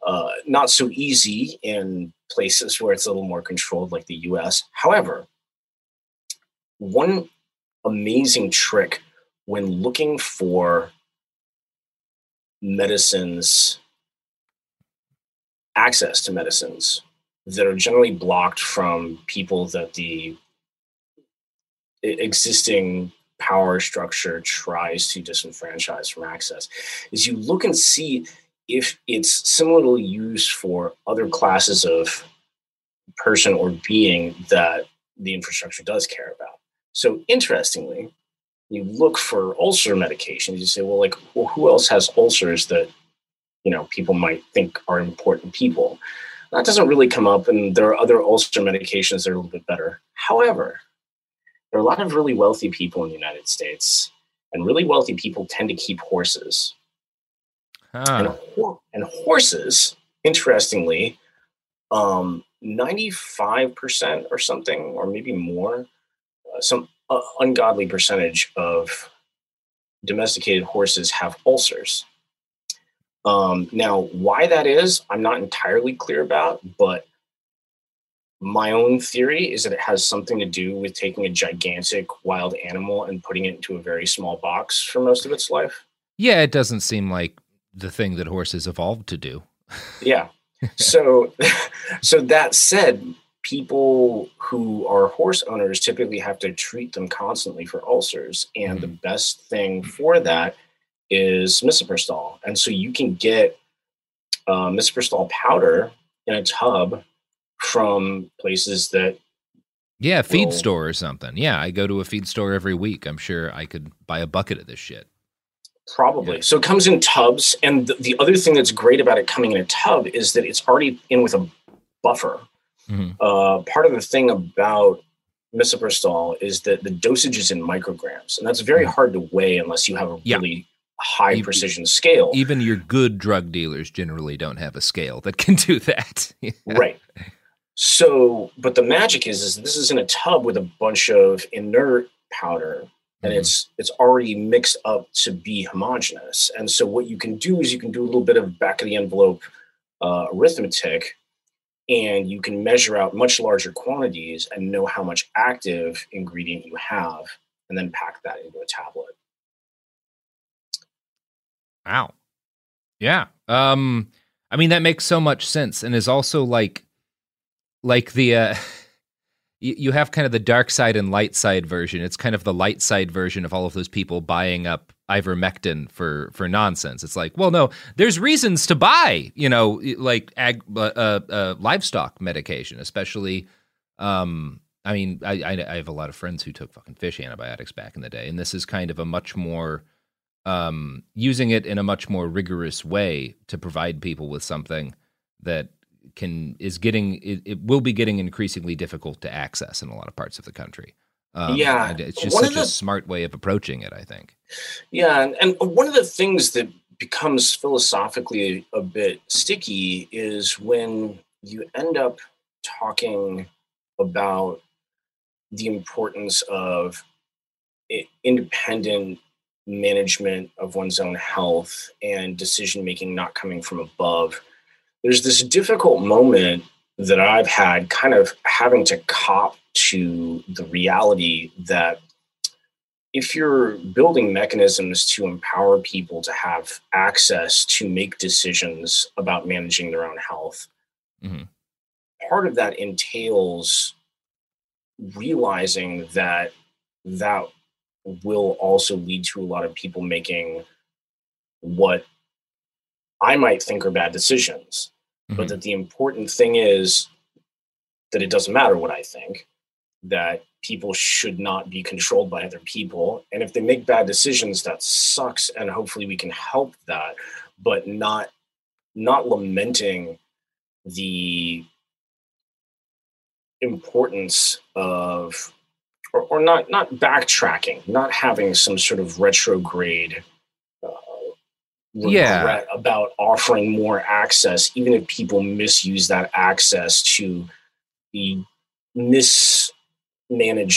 Uh, not so easy in places where it's a little more controlled, like the US. However, one amazing trick when looking for medicines, access to medicines that are generally blocked from people that the existing power structure tries to disenfranchise from access, is you look and see if it's similarly used for other classes of person or being that the infrastructure does care about. So interestingly, you look for ulcer medications. You say, well, like, well, who else has ulcers that you know people might think are important people? That doesn't really come up, and there are other ulcer medications that are a little bit better. However, there are a lot of really wealthy people in the United States, and really wealthy people tend to keep horses. And, and horses, interestingly, um, 95% or something, or maybe more, uh, some uh, ungodly percentage of domesticated horses have ulcers. Um, now, why that is, I'm not entirely clear about, but my own theory is that it has something to do with taking a gigantic wild animal and putting it into a very small box for most of its life. Yeah, it doesn't seem like the thing that horses evolved to do. Yeah. so, so that said, people who are horse owners typically have to treat them constantly for ulcers, and the best thing for that is misoprostol. And so you can get uh, misoprostol powder in a tub from places that Yeah, feed Well- store or something. Yeah, I go to a feed store every week. I'm sure I could buy a bucket of this shit. Probably. So it comes in tubs. And the, the other thing that's great about it coming in a tub is that it's already in with a buffer. Mm-hmm. Uh, part of the thing about misoprostol is that the dosage is in micrograms. And that's very hard to weigh unless you have a really high precision scale. Even your good drug dealers generally don't have a scale that can do that. Right. So, but the magic is, is this is in a tub with a bunch of inert powder, and it's it's already mixed up to be homogeneous. And so, what you can do is you can do a little bit of back of the envelope uh, arithmetic, and you can measure out much larger quantities and know how much active ingredient you have, and then pack that into a tablet. Wow. Yeah. Um I mean that makes so much sense and is also like like the uh you, have kind of the dark side and light side version. It's kind of the light side version of all of those people buying up ivermectin for for nonsense. It's like, well, no, there's reasons to buy, you know, like ag, uh, uh, uh, livestock medication, especially. Um, I mean, I, I I have a lot of friends who took fucking fish antibiotics back in the day, and this is kind of a much more um, using it in a much more rigorous way to provide people with something that can is getting it, it will be getting increasingly difficult to access in a lot of parts of the country. Um, Yeah. it's just One such a smart way of approaching it. I think. Yeah, and, and one of the things that becomes philosophically a bit sticky is when you end up talking about the importance of independent management of one's own health and decision making not coming from above. There's this difficult moment that I've had kind of having to cop to the reality that if you're building mechanisms to empower people to have access to make decisions about managing their own health, mm-hmm. part of that entails realizing that that will also lead to a lot of people making what I might think are bad decisions. Mm-hmm. But that the important thing is that it doesn't matter what I think, that people should not be controlled by other people. And if they make bad decisions, that sucks. And hopefully we can help that, but not not lamenting the importance of or, or not not backtracking, not having some sort of retrograde uh, regret Yeah. about offering more access, even if people misuse that access to mismanage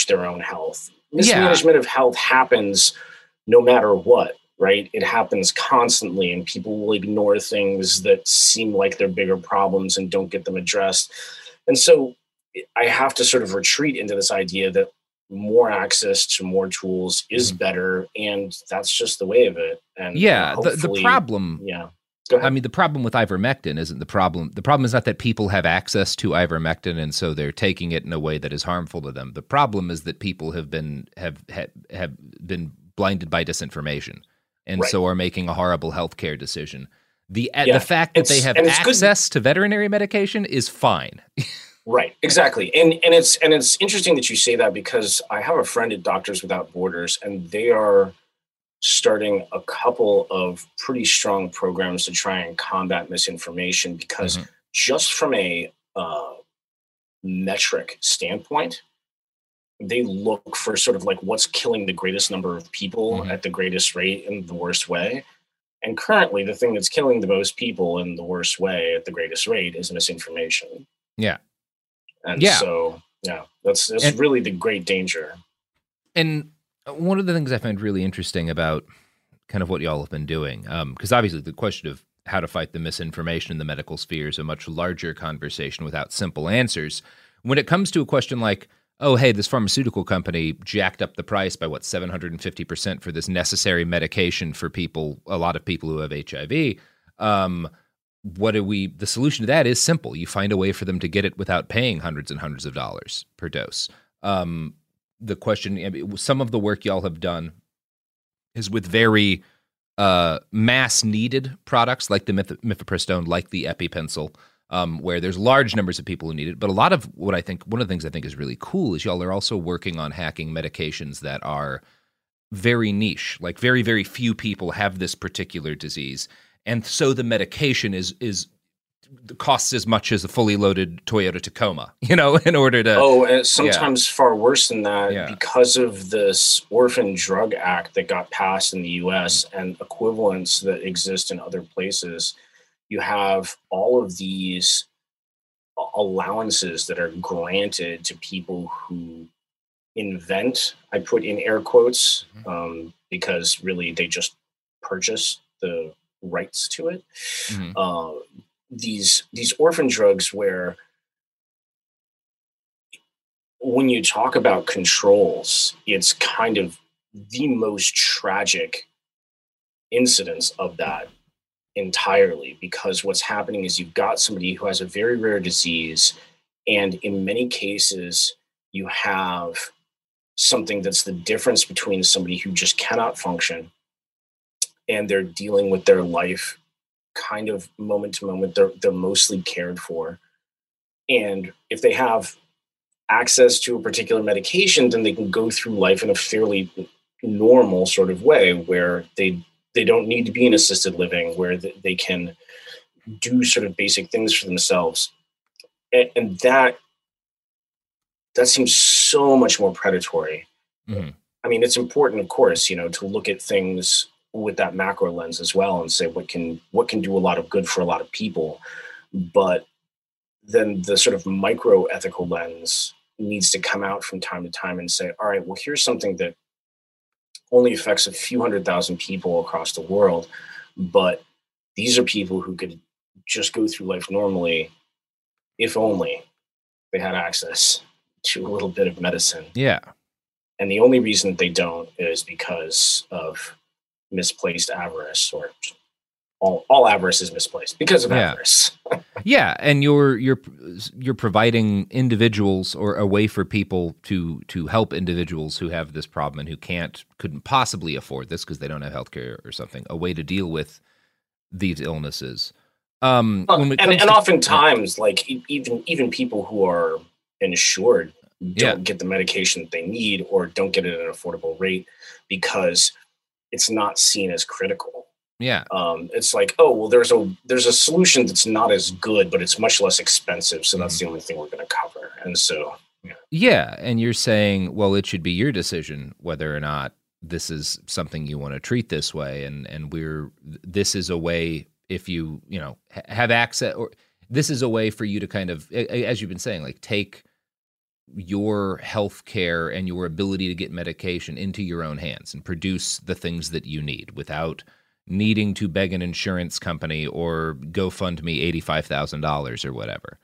their own health. Yeah. Mismanagement of health happens no matter what, right? It happens constantly, and people will ignore things that seem like they're bigger problems and don't get them addressed. And so I have to sort of retreat into this idea that more access to more tools is better, and that's just the way of it. And yeah, the, the problem. yeah. I mean, the problem with ivermectin isn't the problem. The problem is not that people have access to ivermectin and so they're taking it in a way that is harmful to them. The problem is that people have been have have, have been blinded by disinformation, and Right. so are making a horrible healthcare decision. The uh, Yeah, the fact that they have it's good- access to veterinary medication is fine. Right, exactly. And and it's and it's interesting that you say that because I have a friend at Doctors Without Borders and they are starting a couple of pretty strong programs to try and combat misinformation because just from a uh, metric standpoint they look for sort of like what's killing the greatest number of people at the greatest rate in the worst way and currently the thing that's killing the most people in the worst way at the greatest rate is misinformation yeah. And Yeah. so, yeah, that's that's And- really the great danger. And one of the things I find really interesting about kind of what y'all have been doing, because obviously the question of how to fight the misinformation in the medical sphere is a much larger conversation without simple answers. When it comes to a question like, oh, hey, this pharmaceutical company jacked up the price by what, 750% for this necessary medication for people, a lot of people who have HIV. Um, what do we, the solution to that is simple. You find a way for them to get it without paying hundreds and hundreds of dollars per dose. Um, the question, some of the work y'all have done is with very uh, mass needed products like the mif- mifepristone, like the EpiPencil, um, where there's large numbers of people who need it. But a lot of what I think, one of the things I think is really cool is y'all are also working on hacking medications that are very niche. Like very, very few people have this particular disease, and so the medication is is costs as much as a fully loaded Toyota Tacoma. You know, in order to oh, and yeah. sometimes far worse than that Yeah. because of this Orphan Drug Act that got passed in the U.S. and equivalents that exist in other places. You have all of these allowances that are granted to people who invent. I put in air quotes um, because really they just purchase the rights to it. Mhm. uh, these these orphan drugs where when you talk about controls it's kind of the most tragic incidence of that entirely because what's happening is you've got somebody who has a very rare disease and in many cases you have something that's the difference between somebody who just cannot function and they're dealing with their life kind of moment to moment they're they're mostly cared for. And if they have access to a particular medication then they can go through life in a fairly normal sort of way where they they don't need to be in assisted living where they can do sort of basic things for themselves. And, and that that seems so much more predatory. Mhm. I mean, it's important, of course, you know, to look at things with that macro lens as well and say what can what can do a lot of good for a lot of people. But then the sort of micro ethical lens needs to come out from time to time and say, all right, well, here's something that only affects a few hundred thousand people across the world, but these are people who could just go through life normally if only they had access to a little bit of medicine Yeah. and the only reason that they don't is because of misplaced avarice or all, all avarice is misplaced because of Yeah. avarice yeah, and you're you're you're providing individuals or a way for people to to help individuals who have this problem and who can't couldn't possibly afford this because they don't have healthcare or something. A way to deal with these illnesses. Um, and, and to- oftentimes like even even people who are insured don't Yeah. get the medication that they need or don't get it at an affordable rate because it's not seen as critical. Yeah, um, it's like oh well there's a there's a solution that's not as good but it's much less expensive so Mm-hmm. that's the only thing we're going to cover. And so Yeah, and you're saying, well, it should be your decision whether or not this is something you want to treat this way, and and we're this is a way if you you know have access or this is a way for you to kind of as you've been saying like take your health care and your ability to get medication into your own hands and produce the things that you need without needing to beg an insurance company or GoFundMe eighty five thousand dollars or whatever.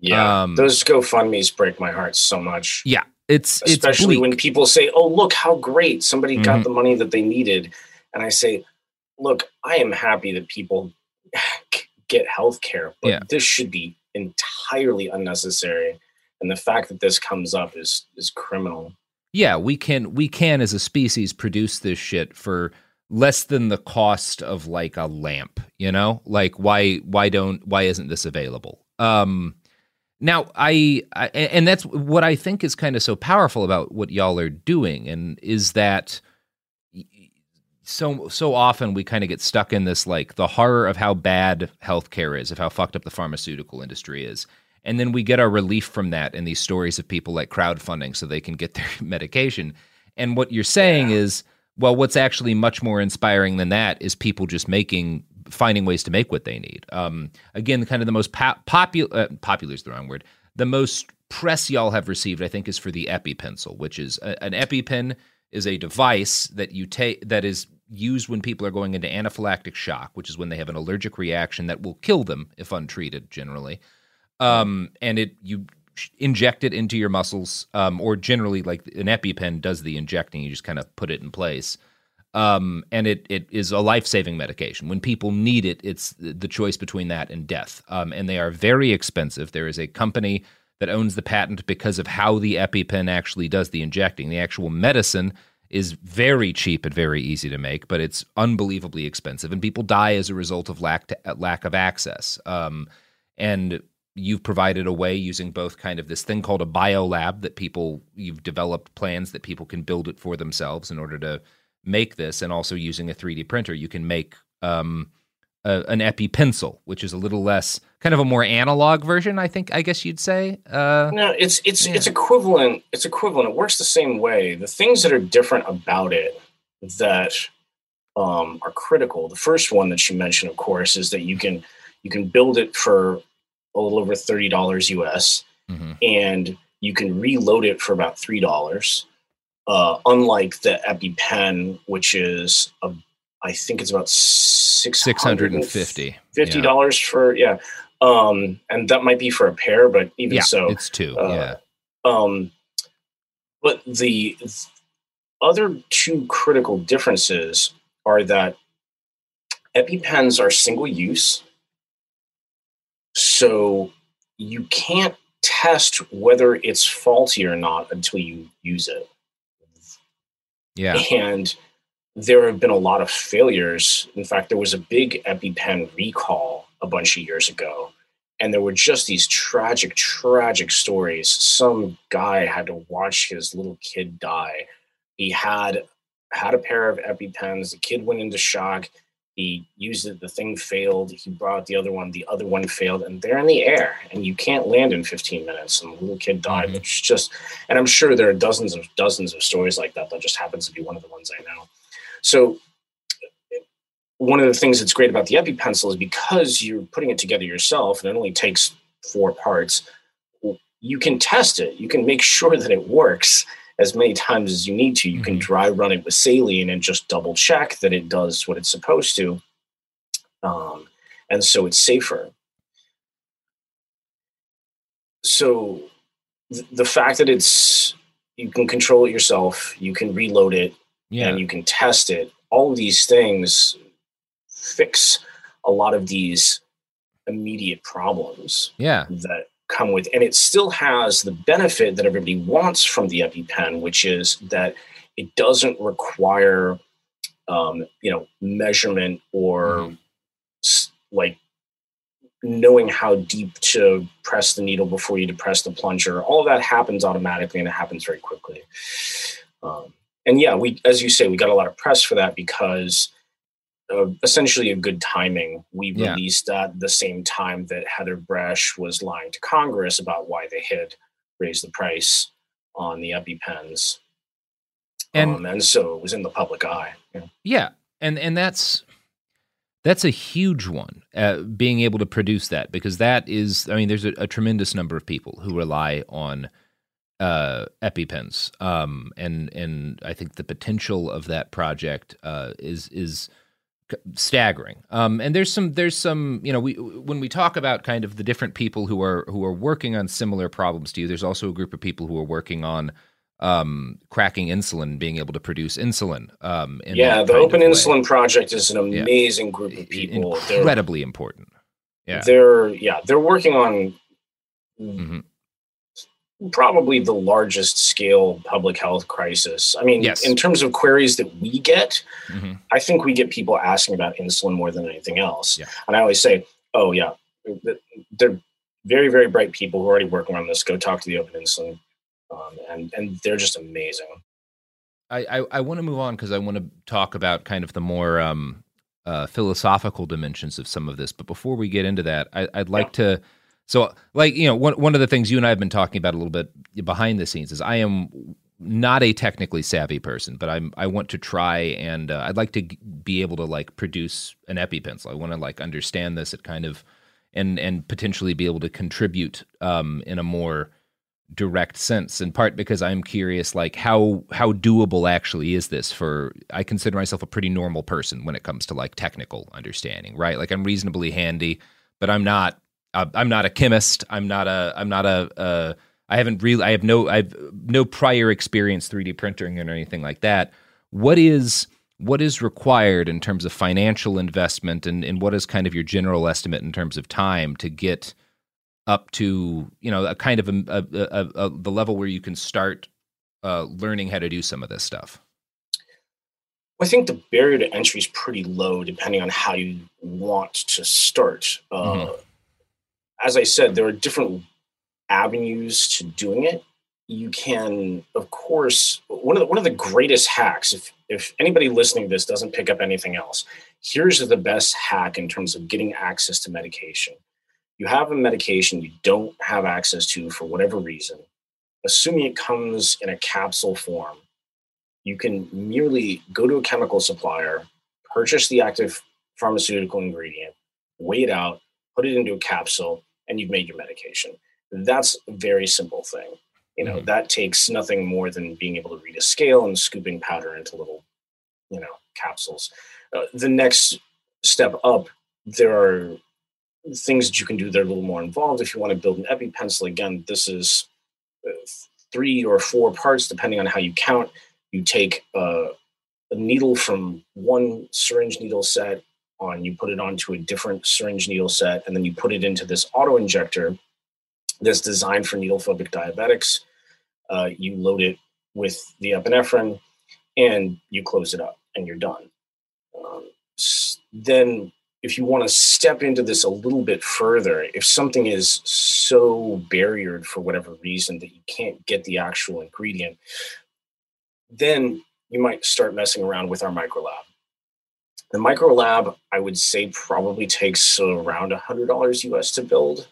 yeah Um, those gofundme's break my heart so much Yeah, it's it's especially bleak. when people say oh look how great somebody Mhm. got the money that they needed and i say look i am happy that people get health care but Yeah. this should be entirely unnecessary and the fact that this comes up is is criminal. Yeah we can we can as a species produce this shit for less than the cost of like a lamp you know? Like why why don't why isn't this available? Um now I, I and that's what i think is kind of so powerful about what y'all are doing and is that so so often we kind of get stuck in this like the horror of how bad healthcare is, of how fucked up the pharmaceutical industry is. And then we get our relief from that in these stories of people like crowdfunding so they can get their medication. And what you're saying is, well, what's actually much more inspiring than that is people just making finding ways to make what they need. Um, again, kind of the most po- popular uh, popular is the wrong word. The most press y'all have received, I think, is for the EpiPencil, which is a, an EpiPen is a device that you take that is used when people are going into anaphylactic shock, which is when they have an allergic reaction that will kill them if untreated, generally. Um, and it you inject it into your muscles, um, or generally like an EpiPen does the injecting. You just kind of put it in place. Um, and it it is a life saving medication. When people need it, it's the choice between that and death. Um, and they are very expensive. There is a company that owns the patent because of how the EpiPen actually does the injecting. The actual medicine is very cheap and very easy to make, but it's unbelievably expensive, and people die as a result of lack to, lack of access. Um, and you've provided a way using both kind of this thing called a biolab that people you've developed plans that people can build it for themselves in order to make this, and also using a 3D printer, you can make um, a, an Epi pencil, which is a little less kind of a more analog version. I think I guess you'd say. Uh, No, it's it's it's equivalent. It's equivalent. It works the same way. The things that are different about it that um, are critical. The first one that you mentioned, of course, is that you can you can build it for a little over thirty dollars US, and you can reload it for about three dollars. Uh, unlike the EpiPen, which is a, I think it's about six hundred and fifty. fifty dollars for yeah, um, and that might be for a pair, but even Yeah, so, it's two. uh, yeah. um, but the other two critical differences are that EpiPens are single use, so you can't test whether it's faulty or not until you use it. Yeah. And there have been a lot of failures. In fact, there was a big EpiPen recall a bunch of years ago. And there were just these tragic, tragic stories. Some guy had to watch his little kid die. He had had a pair of EpiPens. The kid went into shock. He used it. The thing failed. He brought the other one. The other one failed, and they're in the air, and you can't land in 15 minutes. And the little kid died. Mhm. It's just, and I'm sure there are dozens of dozens of stories like that. That just happens to be one of the ones I know. So one of the things that's great about the EpiPencil is because you're putting it together yourself, and it only takes four parts. You can test it. You can make sure that it works as many times as you need to. You can dry run it with saline and just double check that it does what it's supposed to. Um, and so it's safer. So th- the fact that it's you can control it yourself. You can reload it, Yeah. and you can test it. All of these things fix a lot of these immediate problems Yeah. that come with and it still has the benefit that everybody wants from the EpiPen, which is that it doesn't require um, you know measurement or s- like knowing how deep to press the needle before you depress the plunger. All of that happens automatically and it happens very quickly. Um, and yeah, we as you say, we got a lot of press for that because uh, essentially a good timing. We Yeah. released that at the same time that Heather Bresch was lying to Congress about why they had raised the price on the EpiPens. And- um, and so it was in the public eye. Yeah. Yeah, and and that's that's a huge one. Uh, being able to produce that because that is, I mean, there's a, a tremendous number of people who rely on uh, EpiPens, um, and and I think the potential of that project uh, is is staggering. Um, and there's some there's some you know we when we talk about kind of the different people who are who are working on similar problems to you, there's also a group of people who are working on um, cracking insulin, being able to produce insulin. Um, in yeah, the Open way. Insulin Project is an Yeah. amazing group of people. They're- incredibly important. Yeah. They're yeah, they're working on Mm-hmm. Probably the largest scale public health crisis. I mean, Yes. in terms of queries that we get, Mhm. I think we get people asking about insulin more than anything else. And I always say, oh yeah, they're very very bright people who are already working on this. Go talk to the Open Insulin, um, and and they're just amazing. I, I, I want to move on because I want to talk about kind of the more um, uh, philosophical dimensions of some of this. But before we get into that, I, I'd like to. So, like you know, one one of the things you and I have been talking about a little bit behind the scenes is I am not a technically savvy person, but I'm I want to try and uh, I'd like to g- be able to like produce an EpiPencil. I want to like understand this at kind of and and potentially be able to contribute um, in a more direct sense in part because i'm curious like how how doable actually is this for i consider myself a pretty normal person when it comes to like technical understanding right like i'm reasonably handy but i'm not i'm not a chemist i'm not a i'm not a uh, haven't really i have no i've no prior experience 3d printing or anything like that what is what is required in terms of financial investment and, and what is kind of your general estimate in terms of time to get up to you know a kind of a, a, a, a the level where you can start uh, learning how to do some of this stuff. I think the barrier to entry is pretty low, depending on how you want to start. Uh, As I said, there are different avenues to doing it. You can, of course, one of the, one of the greatest hacks. If if anybody listening to this doesn't pick up anything else, here's the best hack in terms of getting access to medication. You have a medication you don't have access to for whatever reason, assuming it comes in a capsule form you can merely go to a chemical supplier, purchase the active pharmaceutical ingredient, weigh it out, put it into a capsule, and you've made your medication. That's a very simple thing. You know, that takes nothing more than being able to read a scale and scooping powder into little, you know, capsules. Uh, the next step up, there are things that you can do that are a little more involved. If you want to build an EpiPencil, again, this is uh, three or four parts, depending on how you count you take uh, a needle from one syringe needle set on. You put it onto a different syringe needle set and then you put it into this auto injector that's designed for needle phobic diabetics. Uh, you load it with the epinephrine and you close it up and you're done. Um, then if you want to step into this a little bit further if something is so barriered for whatever reason that you can't get the actual ingredient then you might start messing around with our micro lab. The micro lab, I would say, probably takes around $100 US to build.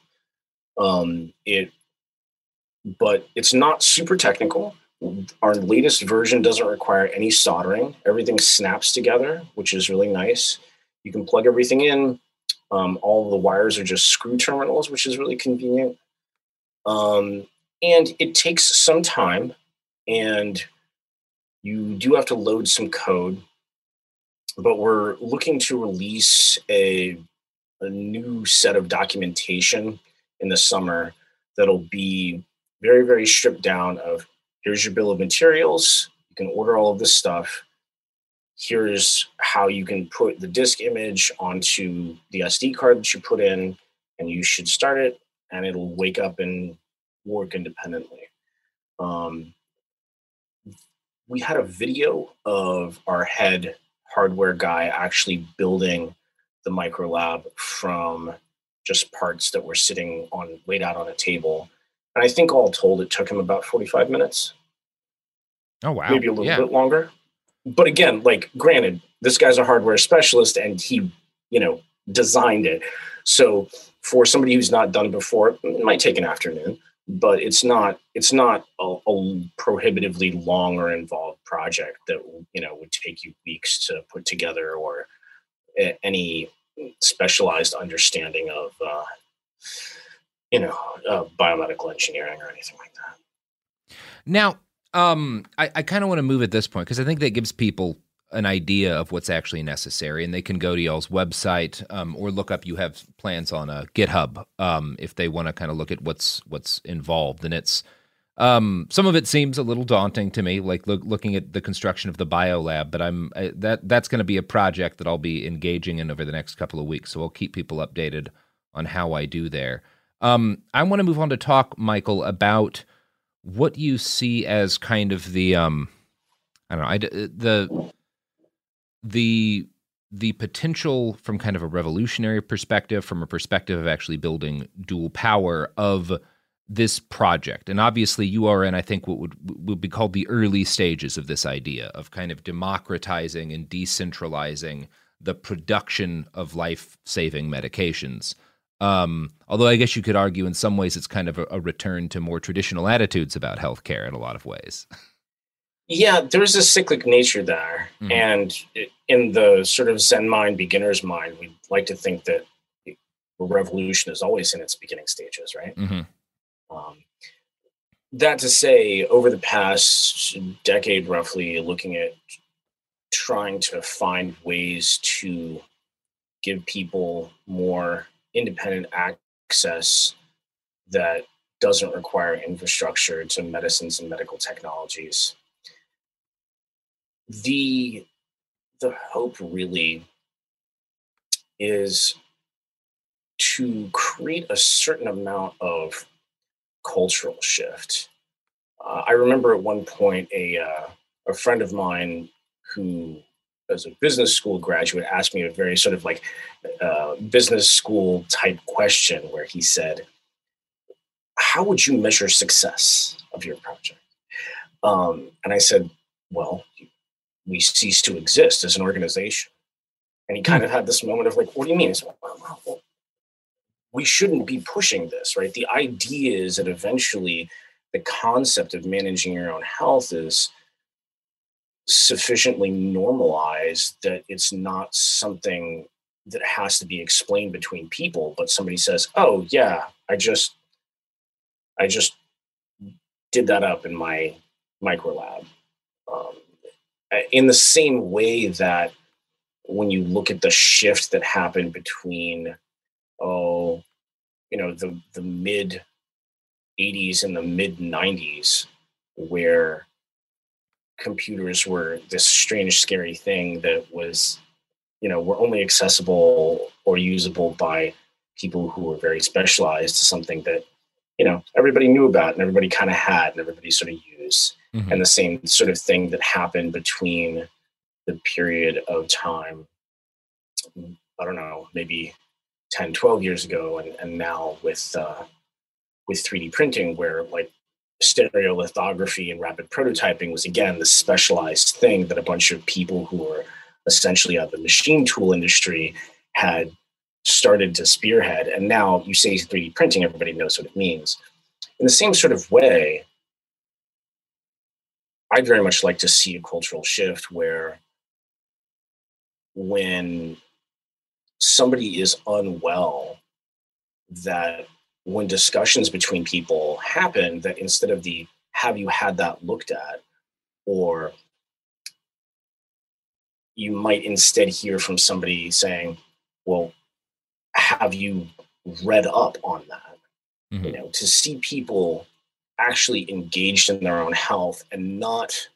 Um, it, but it's not super technical. Our latest version doesn't require any soldering. Everything snaps together, which is really nice. You can plug everything in. Um, all the wires are just screw terminals, which is really convenient. Um, and it takes some time, and you do have to load some code. But we're looking to release a, a new set of documentation in the summer that'll be very, very stripped down of here's your bill of materials. You can order all of this stuff. Here's how you can put the disk image onto the SD card that you put in, and you should start it, and it'll wake up and work independently. Um, we had a video of our head hardware guy actually building the micro lab from just parts that were sitting on laid out on a table. And I think all told, it took him about 45 minutes. Oh, wow. Maybe a little Yeah. bit longer. But again, like, granted, this guy's a hardware specialist and he, you know, designed it. So for somebody who's not done it before, it might take an afternoon, but it's not it's not a, a prohibitively long or involved project that you know would take you weeks to put together or any specialized understanding of uh, you know uh, biomedical engineering or anything like that. Now, um, I, I kind of want to move at this point because I think that gives people an idea of what's actually necessary, and they can go to y'all's website um, or look up. You have plans on a GitHub um, if they want to kind of look at what's what's involved, and it's um, some of it seems a little daunting to me, like look, looking at the construction of the biolab. But I'm I, that that's going to be a project that I'll be engaging in over the next couple of weeks, so I'll keep people updated on how I do there. Um, I want to move on to talk, Michael, about what you see as kind of the um i don't know I, the the the potential from kind of a revolutionary perspective from a perspective of actually building dual power of this project and obviously you are in i think what would would be called the early stages of this idea of kind of democratizing and decentralizing the production of life-saving medications um, although I guess you could argue in some ways it's kind of a, a return to more traditional attitudes about healthcare in a lot of ways. Yeah, there's a cyclic nature there. Mhm. And in the sort of Zen mind, beginner's mind, we like to think that a revolution is always in its beginning stages, right? Mm-hmm. Um, that to say, over the past decade, roughly, looking at trying to find ways to give people more independent access that doesn't require infrastructure to medicines and medical technologies. The the hope really is to create a certain amount of cultural shift. Uh, I remember at one point a uh, a friend of mine who, as a business school graduate, asked me a very sort of like uh, business school type question, where he said, "How would you measure success of your project?" Um, and I said, "Well, we cease to exist as an organization." And he kind of had this moment of like, "What do you mean?" Well, we shouldn't be pushing this, right? The idea is that eventually the concept of managing your own health is sufficiently normalized that it's not something that has to be explained between people, but somebody says, "Oh yeah, I just I just did that up in my micro lab." In the same way that when you look at the shift that happened between oh you know the the mid 80s and the mid 90s where computers were this strange scary thing that was you know were only accessible or usable by people who were very specialized to something that you know everybody knew about and everybody kind of had and everybody sort of used Mhm. and the same sort of thing that happened between the period of time i don't know maybe 10 12 years ago and, and now with uh, with 3d printing where like stereolithography and rapid prototyping was again the specialized thing that a bunch of people who were essentially out of the machine tool industry had started to spearhead and now you say 3d printing everybody knows what it means in the same sort of way i'd very much like to see a cultural shift where when somebody is unwell that when discussions between people happen that instead of the have you had that looked at? or you might instead hear from somebody saying well have you read up on that mm-hmm. you know to see people actually engaged in their own health and not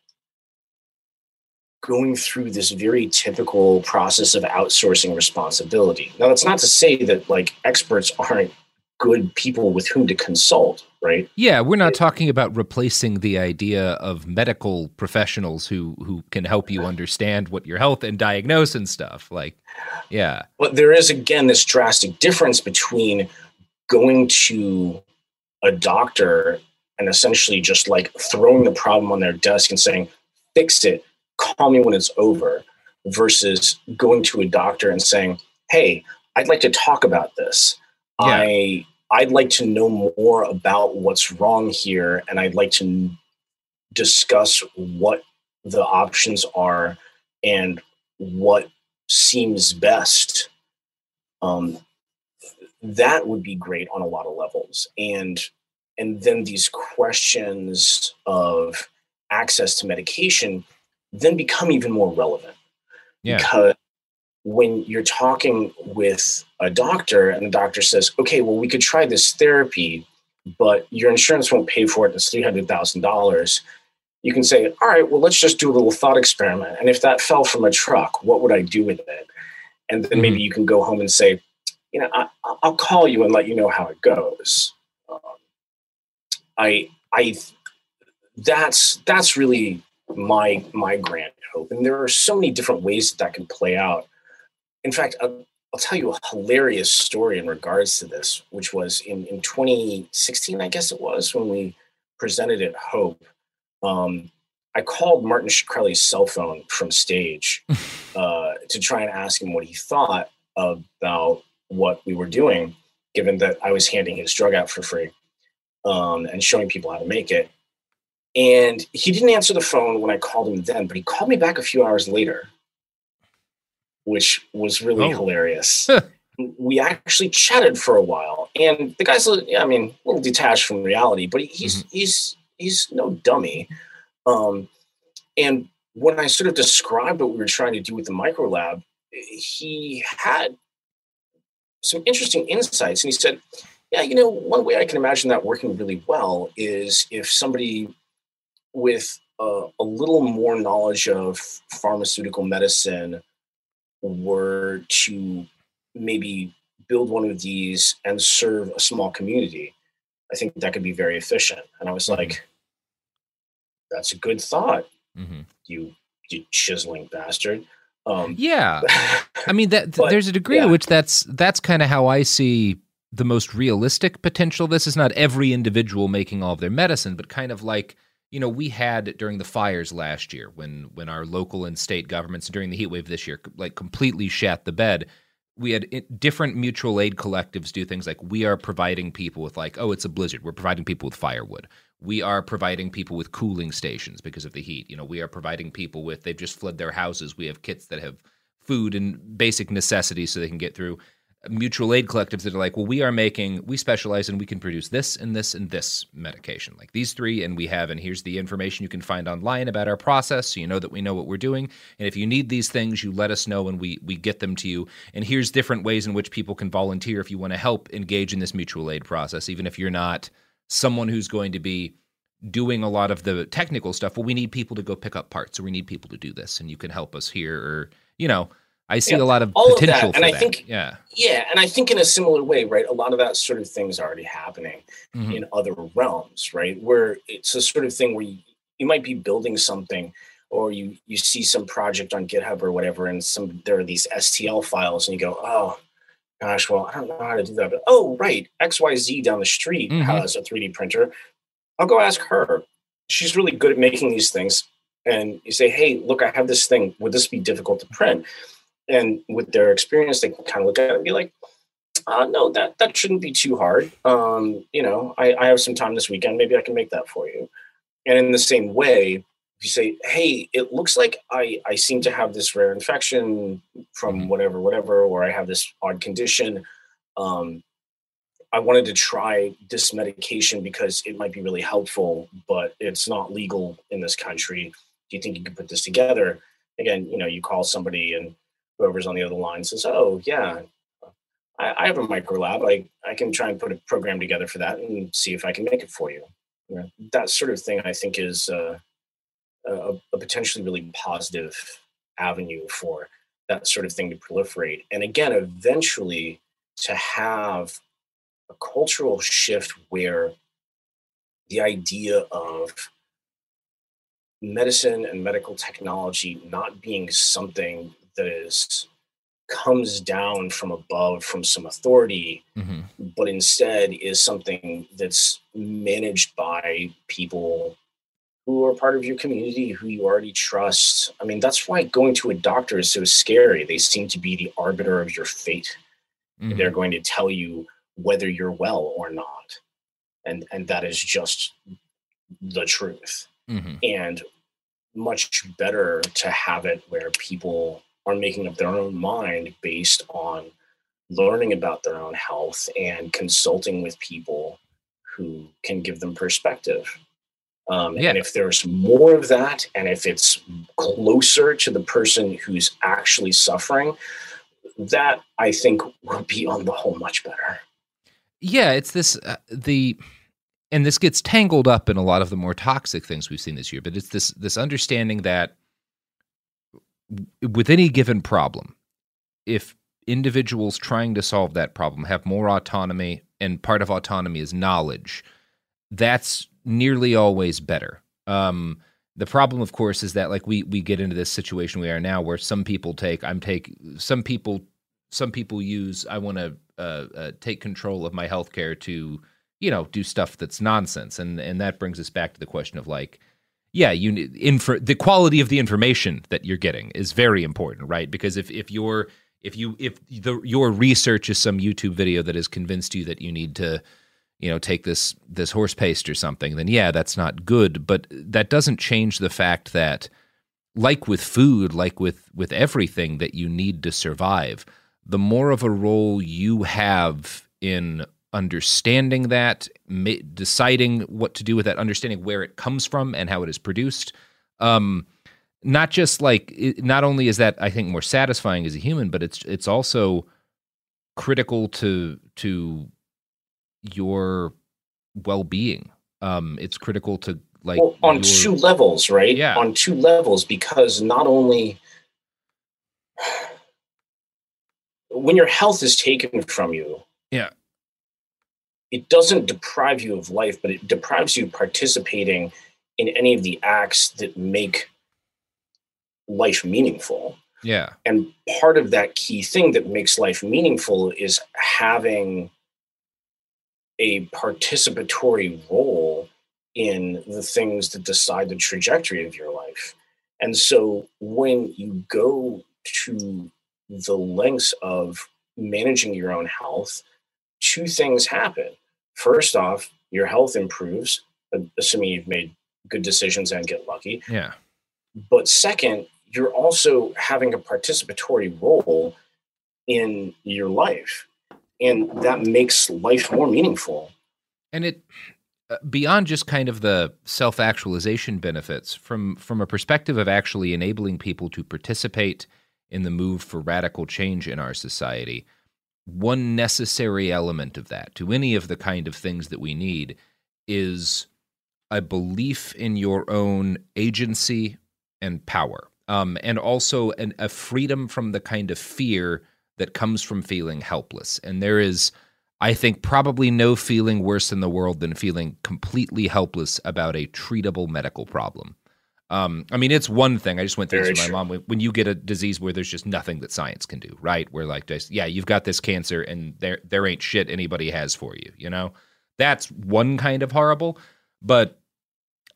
going through this very typical process of outsourcing responsibility. Now, that's not to say that like experts aren't good people with whom to consult, right? Yeah, we're not talking about replacing the idea of medical professionals who who can help you understand what your health and diagnose and stuff. Like, yeah. But there is again this drastic difference between going to a doctor and essentially just like throwing the problem on their desk and saying, "Fix it, call me when it's over," versus going to a doctor and saying, "Hey, I'd like to talk about this." Yeah. I I'd like to know more about what's wrong here, and I'd like to discuss what the options are and what seems best. Um, that would be great on a lot of levels, and and then these questions of access to medication then become even more relevant Yeah. because when you're talking with a doctor and the doctor says, okay, well, we could try this therapy, but your insurance won't pay for it. It's $300,000. You can say, all right, well, let's just do a little thought experiment. And if that fell from a truck, what would I do with it? And then maybe mm-hmm. you can go home and say, you know, I, I'll call you and let you know how it goes. I, I, that's that's really my my grand hope, and there are so many different ways that that can play out. In fact, I'll, I'll tell you a hilarious story in regards to this, which was in, in 2016, I guess it was, when we presented at Hope. Um, I called Martin Shkreli's cell phone from stage uh, to try and ask him what he thought about what we were doing, given that I was handing his drug out for free um, and showing people how to make it. And he didn't answer the phone when I called him then, but he called me back a few hours later which was really Oh. hilarious. we actually chatted for a while, and the guy's little i mean, a little detached from reality, but he's he's he's no dummy. Um, and when I sort of described what we were trying to do with the micro lab, he had some interesting insights, and he said, "Yeah, you know, one way I can imagine that working really well is if somebody with a, a little more knowledge of pharmaceutical medicine." were to maybe build one of these and serve a small community, I think that could be very efficient. And I was like, that's a good thought, Mhm. you you chiseling bastard. Um, Yeah. I mean that But, there's a degree yeah. to which that's that's kind of how I see the most realistic potential. This is not every individual making all of their medicine, but kind of like you know we had during the fires last year when when our local and state governments during the heat wave this year like completely shat the bed. We had different mutual aid collectives do things like we are providing people with like oh it's a blizzard we're providing people with firewood we are providing people with cooling stations because of the heat you know we are providing people with they've just fled their houses we have kits that have food and basic necessities so they can get through mutual aid collectives that are like well we are making we specialize and we can produce this and this and this medication like these three and we have and here's the information you can find online about our process so you know that we know what we're doing and if you need these things you let us know and we we get them to you and here's different ways in which people can volunteer if you want to help engage in this mutual aid process even if you're not someone who's going to be doing a lot of the technical stuff well we need people to go pick up parts or we need people to do this and you can help us here or you know i see Yeah, a lot of all of that, potential and I that think- yeah Yeah, and I think in a similar way, right? A lot of that sort of things are already happening Mhm. in other realms, right? Where it's a sort of thing where you, you might be building something or you you see some project on GitHub or whatever, and some there are these STL files, and you go, oh gosh, well, I don't know how to do that. But oh, right, XYZ down the street Mhm. has a 3D printer. I'll go ask her. She's really good at making these things. And you say, hey, look, I have this thing. Would this be difficult to print? And with their experience, they can kind of look at it and be like, uh, no, that that shouldn't be too hard. Um, you know, I, I have some time this weekend. Maybe I can make that for you. And in the same way, if you say, hey, it looks like I, I seem to have this rare infection from whatever, whatever, or I have this odd condition. Um, I wanted to try this medication because it might be really helpful, but it's not legal in this country. Do you think you could put this together? Again, you know, you call somebody and whoever's on the other line says, "Oh, yeah, I, I have a micro lab. I I can try and put a program together for that and see if I can make it for you." you know, that sort of thing, I think, is uh, a, a potentially really positive avenue for that sort of thing to proliferate. And again, eventually to have a cultural shift where the idea of medicine and medical technology not being something that is comes down from above from some authority Mhm. but instead is something that's managed by people who are part of your community who you already trust i mean that's why going to a doctor is so scary they seem to be the arbiter of your fate Mhm. they're going to tell you whether you're well or not and and that is just the truth Mhm. and much better to have it where people are making up their own mind based on learning about their own health and consulting with people who can give them perspective. Um, And if there's more of that, and if it's closer to the person who's actually suffering, that I think will be on the whole much better. Yeah, it's this uh, the and this gets tangled up in a lot of the more toxic things we've seen this year, but it's this this understanding that with any given problem, if individuals trying to solve that problem have more autonomy and part of autonomy is knowledge, that's nearly always better. Um the problem of course is that like we we get into this situation we are now where some people take I'm take some people some people use I want to uh, uh, take control of my healthcare to you know do stuff that's nonsense and and that brings us back to the question of like yeah you need info the quality of the information that you're getting is very important right? Because if if you're if you if the your research is some YouTube video that has convinced you that you need to you know take this this horse paste or something then yeah that's not good. But that doesn't change the fact that like with food like with with everything that you need to survive the more of a role you have in understanding that ma- deciding what to do with that understanding where it comes from and how it is produced um not just like it, not only is that i think more satisfying as a human but it's it's also critical to to your well-being um it's critical to like well, on your- two levels, right? Yeah. On two levels, because not only when your health is taken from you, yeah it doesn't deprive you of life, but it deprives you of participating in any of the acts that make life meaningful. yeah And part of that key thing that makes life meaningful is having a participatory role in the things that decide the trajectory of your life. And so when you go to the lengths of managing your own health, two things happen. First off, your health improves, assuming you've made good decisions and get lucky. yeah But second, you're also having a participatory role in your life. And that makes life more meaningful. and it uh, beyond just kind of the self-actualization benefits from from a perspective of actually enabling people to participate in the move for radical change in our society one necessary element of that to any of the kind of things that we need is a belief in your own agency and power um, and also an, a freedom from the kind of fear that comes from feeling helpless and there is I think probably no feeling worse in the world than feeling completely helpless about a treatable medical problem. Um, I mean, it's one thing. I just went through Very this with true. my mom. When- When you get a disease where there's just nothing that science can do, right? Where like, just, yeah, you've got this cancer, and there there ain't shit anybody has for you. You know, that's one kind of horrible. But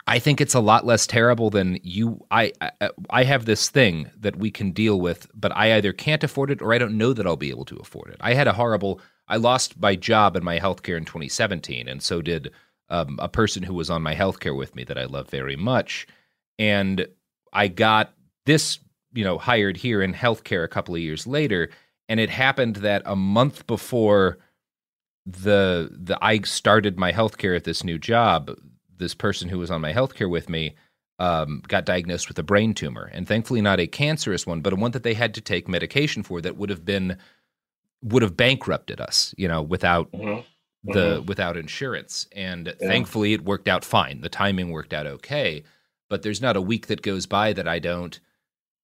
I think it's a lot less terrible than you. I, I I have this thing that we can deal with, but I either can't afford it or I don't know that I'll be able to afford it. I had a horrible. I lost my job and my healthcare in 2017, and so did um, a person who was on my healthcare with me that I love very much. And I got this, you know, hired here in healthcare a couple of years later, and it happened that a month before the the I started my healthcare at this new job, this person who was on my healthcare with me um, got diagnosed with a brain tumor, and thankfully not a cancerous one, but a one that they had to take medication for that would have been would have bankrupted us, you know, without the Mhm. without insurance and Yeah. thankfully it worked out fine the timing worked out okay but there's not a week that goes by that i don't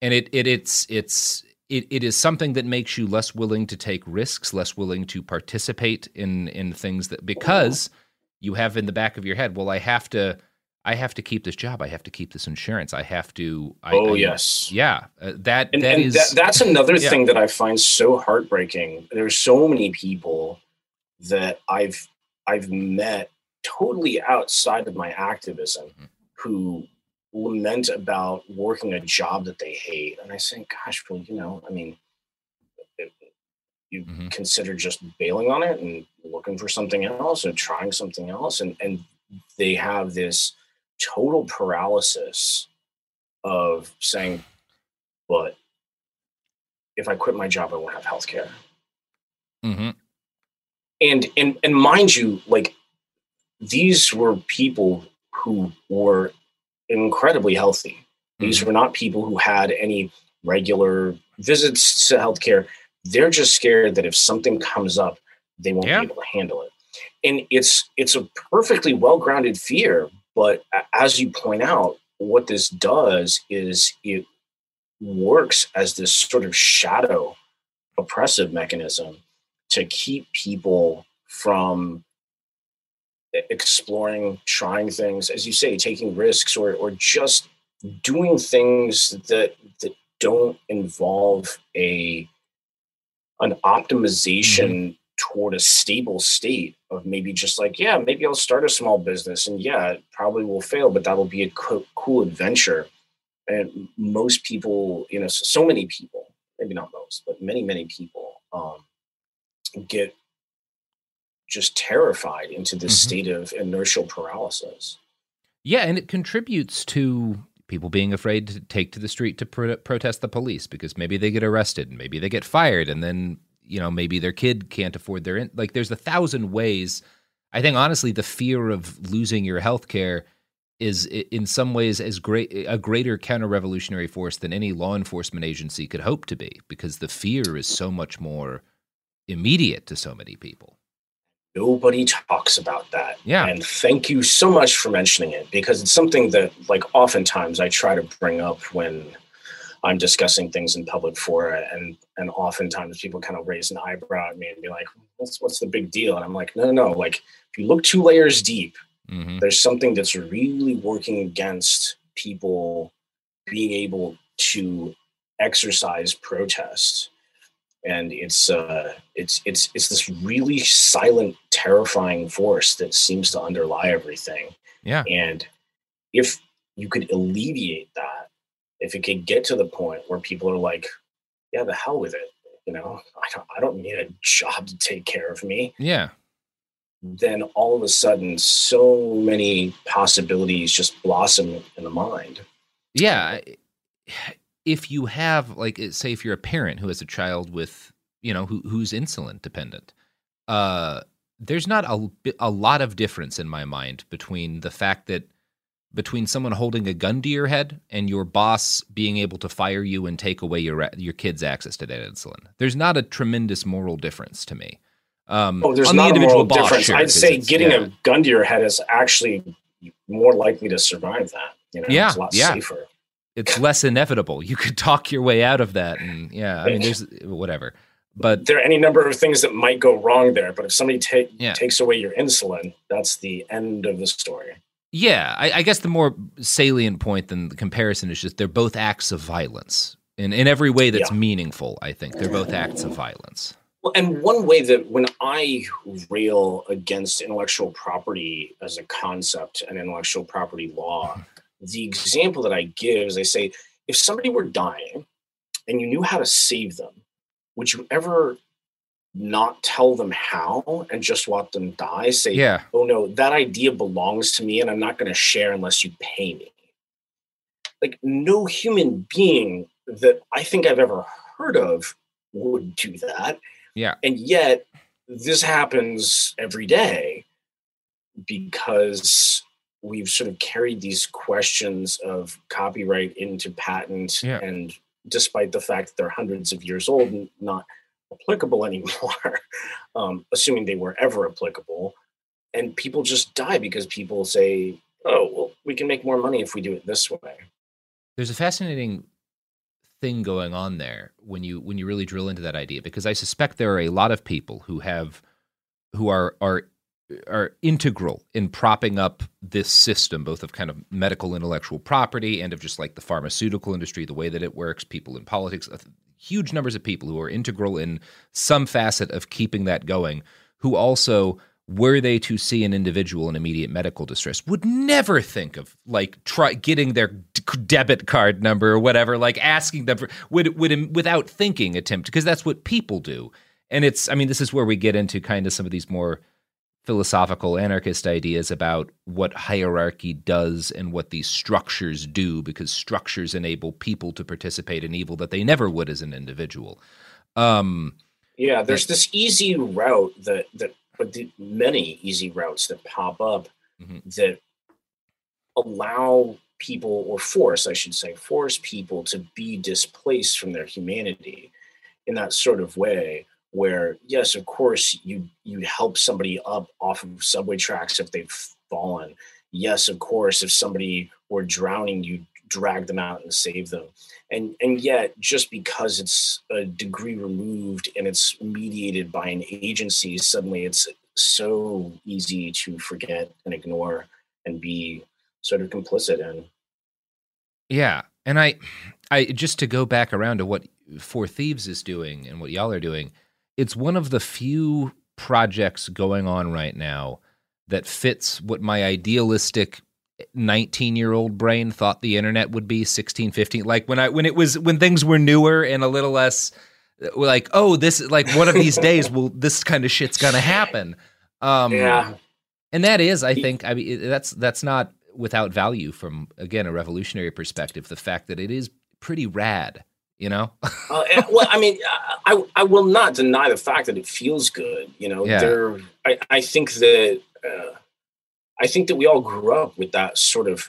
and it, it it's it's it, it is something that makes you less willing to take risks less willing to participate in in things that because you have in the back of your head well i have to i have to keep this job i have to keep this insurance i have to I, Oh, I- yes. yeah uh, that and, that and is that, that's another yeah. thing that I find so heartbreaking. There's so many people that I've I've met totally outside of my activism Mm-hmm. who lament about working a job that they hate, and I say, "Gosh, well, you know, I mean." You Mm-hmm. consider just bailing on it and looking for something else or trying something else, and and they have this total paralysis of saying, but if I quit my job, I won't have health care. Mhm. And and and mind you, like these were people who were incredibly healthy. These mm-hmm. were not people who had any regular visits to healthcare. They're just scared that if something comes up, they won't Yeah. be able to handle it. And it's it's a perfectly well-grounded fear, but as you point out, what this does is it works as this sort of shadow oppressive mechanism to keep people from exploring trying things as you say taking risks or or just doing things that that don't involve a an optimization toward a stable state of maybe just like yeah maybe i'll start a small business and yeah it probably will fail but that'll be a co- cool adventure. And most people you know so, so many people maybe not most but many many people um, get just terrified into this Mhm. state of inertial paralysis Yeah, and it contributes to people being afraid to take to the street to pro- protest the police because maybe they get arrested and maybe they get fired and then, you know, maybe their kid can't afford their in- like there's a thousand ways. I think honestly the fear of losing your health care is in some ways as great a greater counter-revolutionary force than any law enforcement agency could hope to be because the fear is so much more immediate to so many people. Nobody talks about that Yeah. and thank you so much for mentioning it because it's something that like oftentimes i try to bring up when i'm discussing things in public fora and and oftentimes people kind of raise an eyebrow at me and be like what's what's the big deal and i'm like no no no like if you look two layers deep Mhm. there's something that's really working against people being able to exercise protest and it's uh it's it's it's this really silent terrifying force that seems to underlie everything Yeah. and if you could alleviate that if it could get to the point where people are like yeah the hell with it you know i don't i don't need a job to take care of me Yeah. then all of a sudden so many possibilities just blossom in the mind yeah if you have like uh, say if you're a parent who has a child with you know who who's insulin dependent uh there's not a a lot of difference in my mind between the fact that between someone holding a gun to your head and your boss being able to fire you and take away your your kid's access to that insulin. There's not a tremendous moral difference to me. Um oh there's on the not a individual moral boss, difference. sure, I'd say getting yeah. a gun to your head is actually more likely to survive that you know? Yeah, it's a lot yeah. safer it's less inevitable you could talk your way out of that and yeah i mean there's whatever but there are any number of things that might go wrong there, but if somebody ta- Yeah. takes away your insulin, that's the end of the story. Yeah, I, I guess the more salient point than the comparison is just they're both acts of violence in in every way that's Yeah. meaningful. I think they're both acts of violence. Well, and one way that when I rail against intellectual property as a concept and intellectual property law, the example that I give is I say, if somebody were dying and you knew how to save them, would you ever not tell them how and just watch them die? Say, Yeah. oh no, that idea belongs to me and I'm not going to share unless you pay me. Like, no human being that I think I've ever heard of would do that. Yeah. And yet, this happens every day because we've sort of carried these questions of copyright into patent Yeah. and despite the fact that they're hundreds of years old and not applicable anymore, um, assuming they were ever applicable. And people just die because people say, oh, well, we can make more money if we do it this way. There's a fascinating thing going on there when you when you really drill into that idea because I suspect there are a lot of people who have who are are are integral in propping up this system both of kind of medical intellectual property and of just like the pharmaceutical industry the way that it works people in politics huge numbers of people who are integral in some facet of keeping that going who also were they to see an individual in immediate medical distress would never think of like try getting their debit card number or whatever like asking them for would would um, without thinking attempt because that's what people do. And it's i mean this is where we get into kind of some of these more philosophical anarchist ideas about what hierarchy does and what these structures do because structures enable people to participate in evil that they never would as an individual um yeah there's this easy route that that but the many easy routes that pop up mm-hmm. that allow people or force i should say force people to be displaced from their humanity in that sort of way where yes of course you you help somebody up off of subway tracks if they've fallen. Yes of course if somebody were drowning you drag them out and save them. And and yet just because it's a degree removed and it's mediated by an agency suddenly it's so easy to forget and ignore and be sort of complicit in. Yeah and i i just to go back around to what four thieves is doing and what y'all are doing it's one of the few projects going on right now that fits what my idealistic 19 year old brain thought the internet would be 16 15 like when i when it was when things were newer and a little less like oh this is like one of these days will this kind of shit's gonna happen. Um yeah. and that is i think i mean that's that's not without value from again a revolutionary perspective the fact that it is pretty rad you know uh, well i mean i i will not deny the fact that it feels good you know yeah. there i i think that uh, I think that we all grew up with that sort of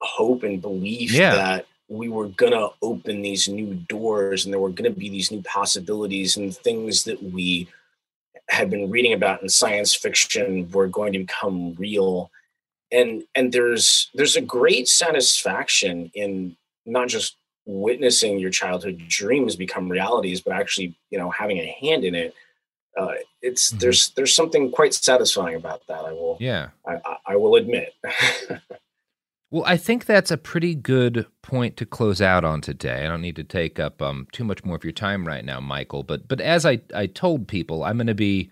hope and belief yeah. that we were gonna open these new doors and there were gonna be these new possibilities and things that we had been reading about in science fiction were going to become real and and there's there's a great satisfaction in not just witnessing your childhood dreams become realities but actually you know having a hand in it uh, it's mm-hmm. there's there's something quite satisfying about that. I will yeah I, I, will admit. well, I think that's a pretty good point to close out on today. I don't need to take up um, too much more of your time right now, Michael. But but as I I told people, I'm going to be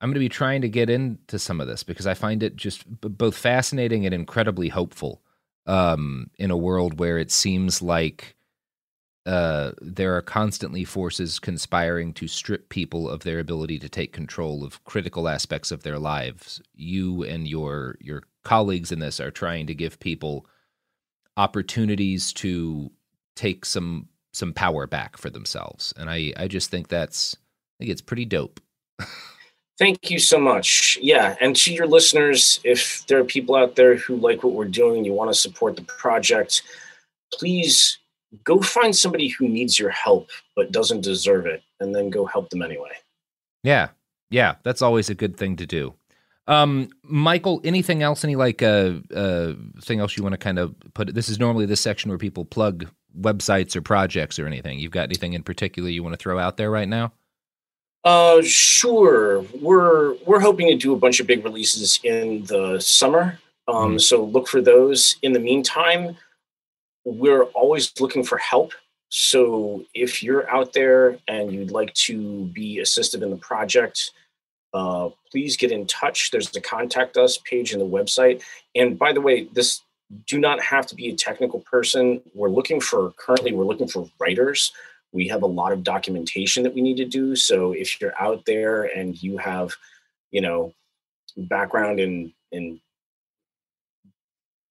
I'm going to be trying to get into some of this because I find it just b- both fascinating and incredibly hopeful um, in a world where it seems like uh, there are constantly forces conspiring to strip people of their ability to take control of critical aspects of their lives. You and your your colleagues in this are trying to give people opportunities to take some some power back for themselves, and I I just think that's I think it's pretty dope. Thank you so much. Yeah, and to your listeners, if there are people out there who like what we're doing, and you want to support the project, please go find somebody who needs your help but doesn't deserve it and then go help them anyway. Yeah yeah that's always a good thing to do. Um michael anything else? Any like uh uh thing else you want to kind of put this is normally this section where people plug websites or projects or anything. You've got anything in particular you want to throw out there right now uh sure we're we're hoping to do a bunch of big releases in the summer um mm. so look for those in the meantime we're always looking for help. So if you're out there and you'd like to be assisted in the project, uh, please get in touch. There's a contact us page in the website. And by the way, this do not have to be a technical person. We're looking for currently we're looking for writers. We have a lot of documentation that we need to do. So if you're out there and you have, you know, background in in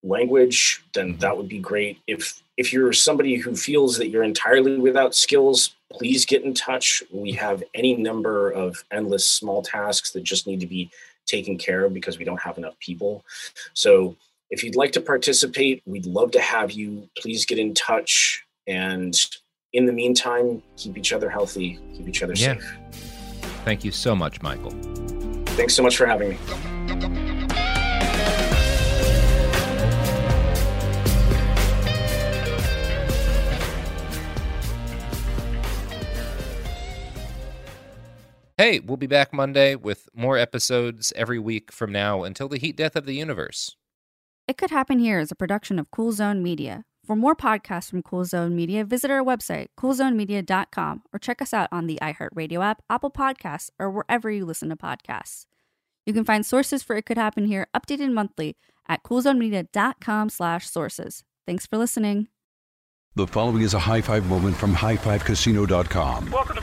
language, then mm-hmm. that would be great. If if you're somebody who feels that you're entirely without skills, please get in touch. We mm-hmm. have any number of endless small tasks that just need to be taken care of because we don't have enough people. So if you'd like to participate, we'd love to have you. Please get in touch and in the meantime, keep each other healthy, keep each other Yeah. safe. Thank you so much, Michael. Thanks so much for having me. Hey, we'll be back Monday with more episodes every week from now until the heat death of the universe. It Could Happen Here is a production of Cool Zone Media. For more podcasts from Cool Zone Media, visit our website, coolzonemedia.com, or check us out on the iHeartRadio app, Apple Podcasts, or wherever you listen to podcasts. You can find sources for It Could Happen Here updated monthly at coolzonemedia.com slash sources. Thanks for listening. The following is a high five moment from highfivecasino.com. Welcome to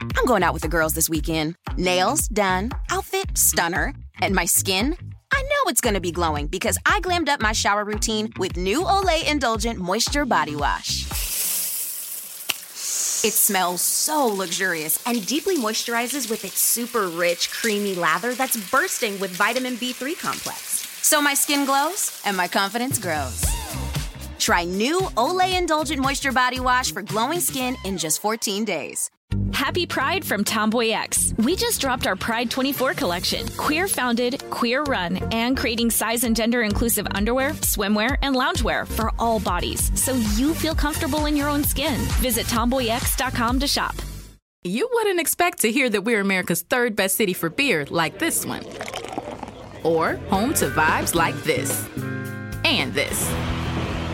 I'm going out with the girls this weekend. Nails done, outfit stunner, and my skin. I know it's gonna be glowing because I glammed up my shower routine with new Olay Indulgent Moisture Body Wash. It smells so luxurious and deeply moisturizes with its super rich, creamy lather that's bursting with vitamin B3 complex. So my skin glows and my confidence grows. Try new Olay Indulgent Moisture Body Wash for glowing skin in just 14 days. Happy Pride from Tomboy X. We just dropped our Pride 24 collection. Queer founded, queer run, and creating size and gender inclusive underwear, swimwear, and loungewear for all bodies so you feel comfortable in your own skin. Visit tomboyx.com to shop. You wouldn't expect to hear that we're America's third best city for beer like this one, or home to vibes like this and this.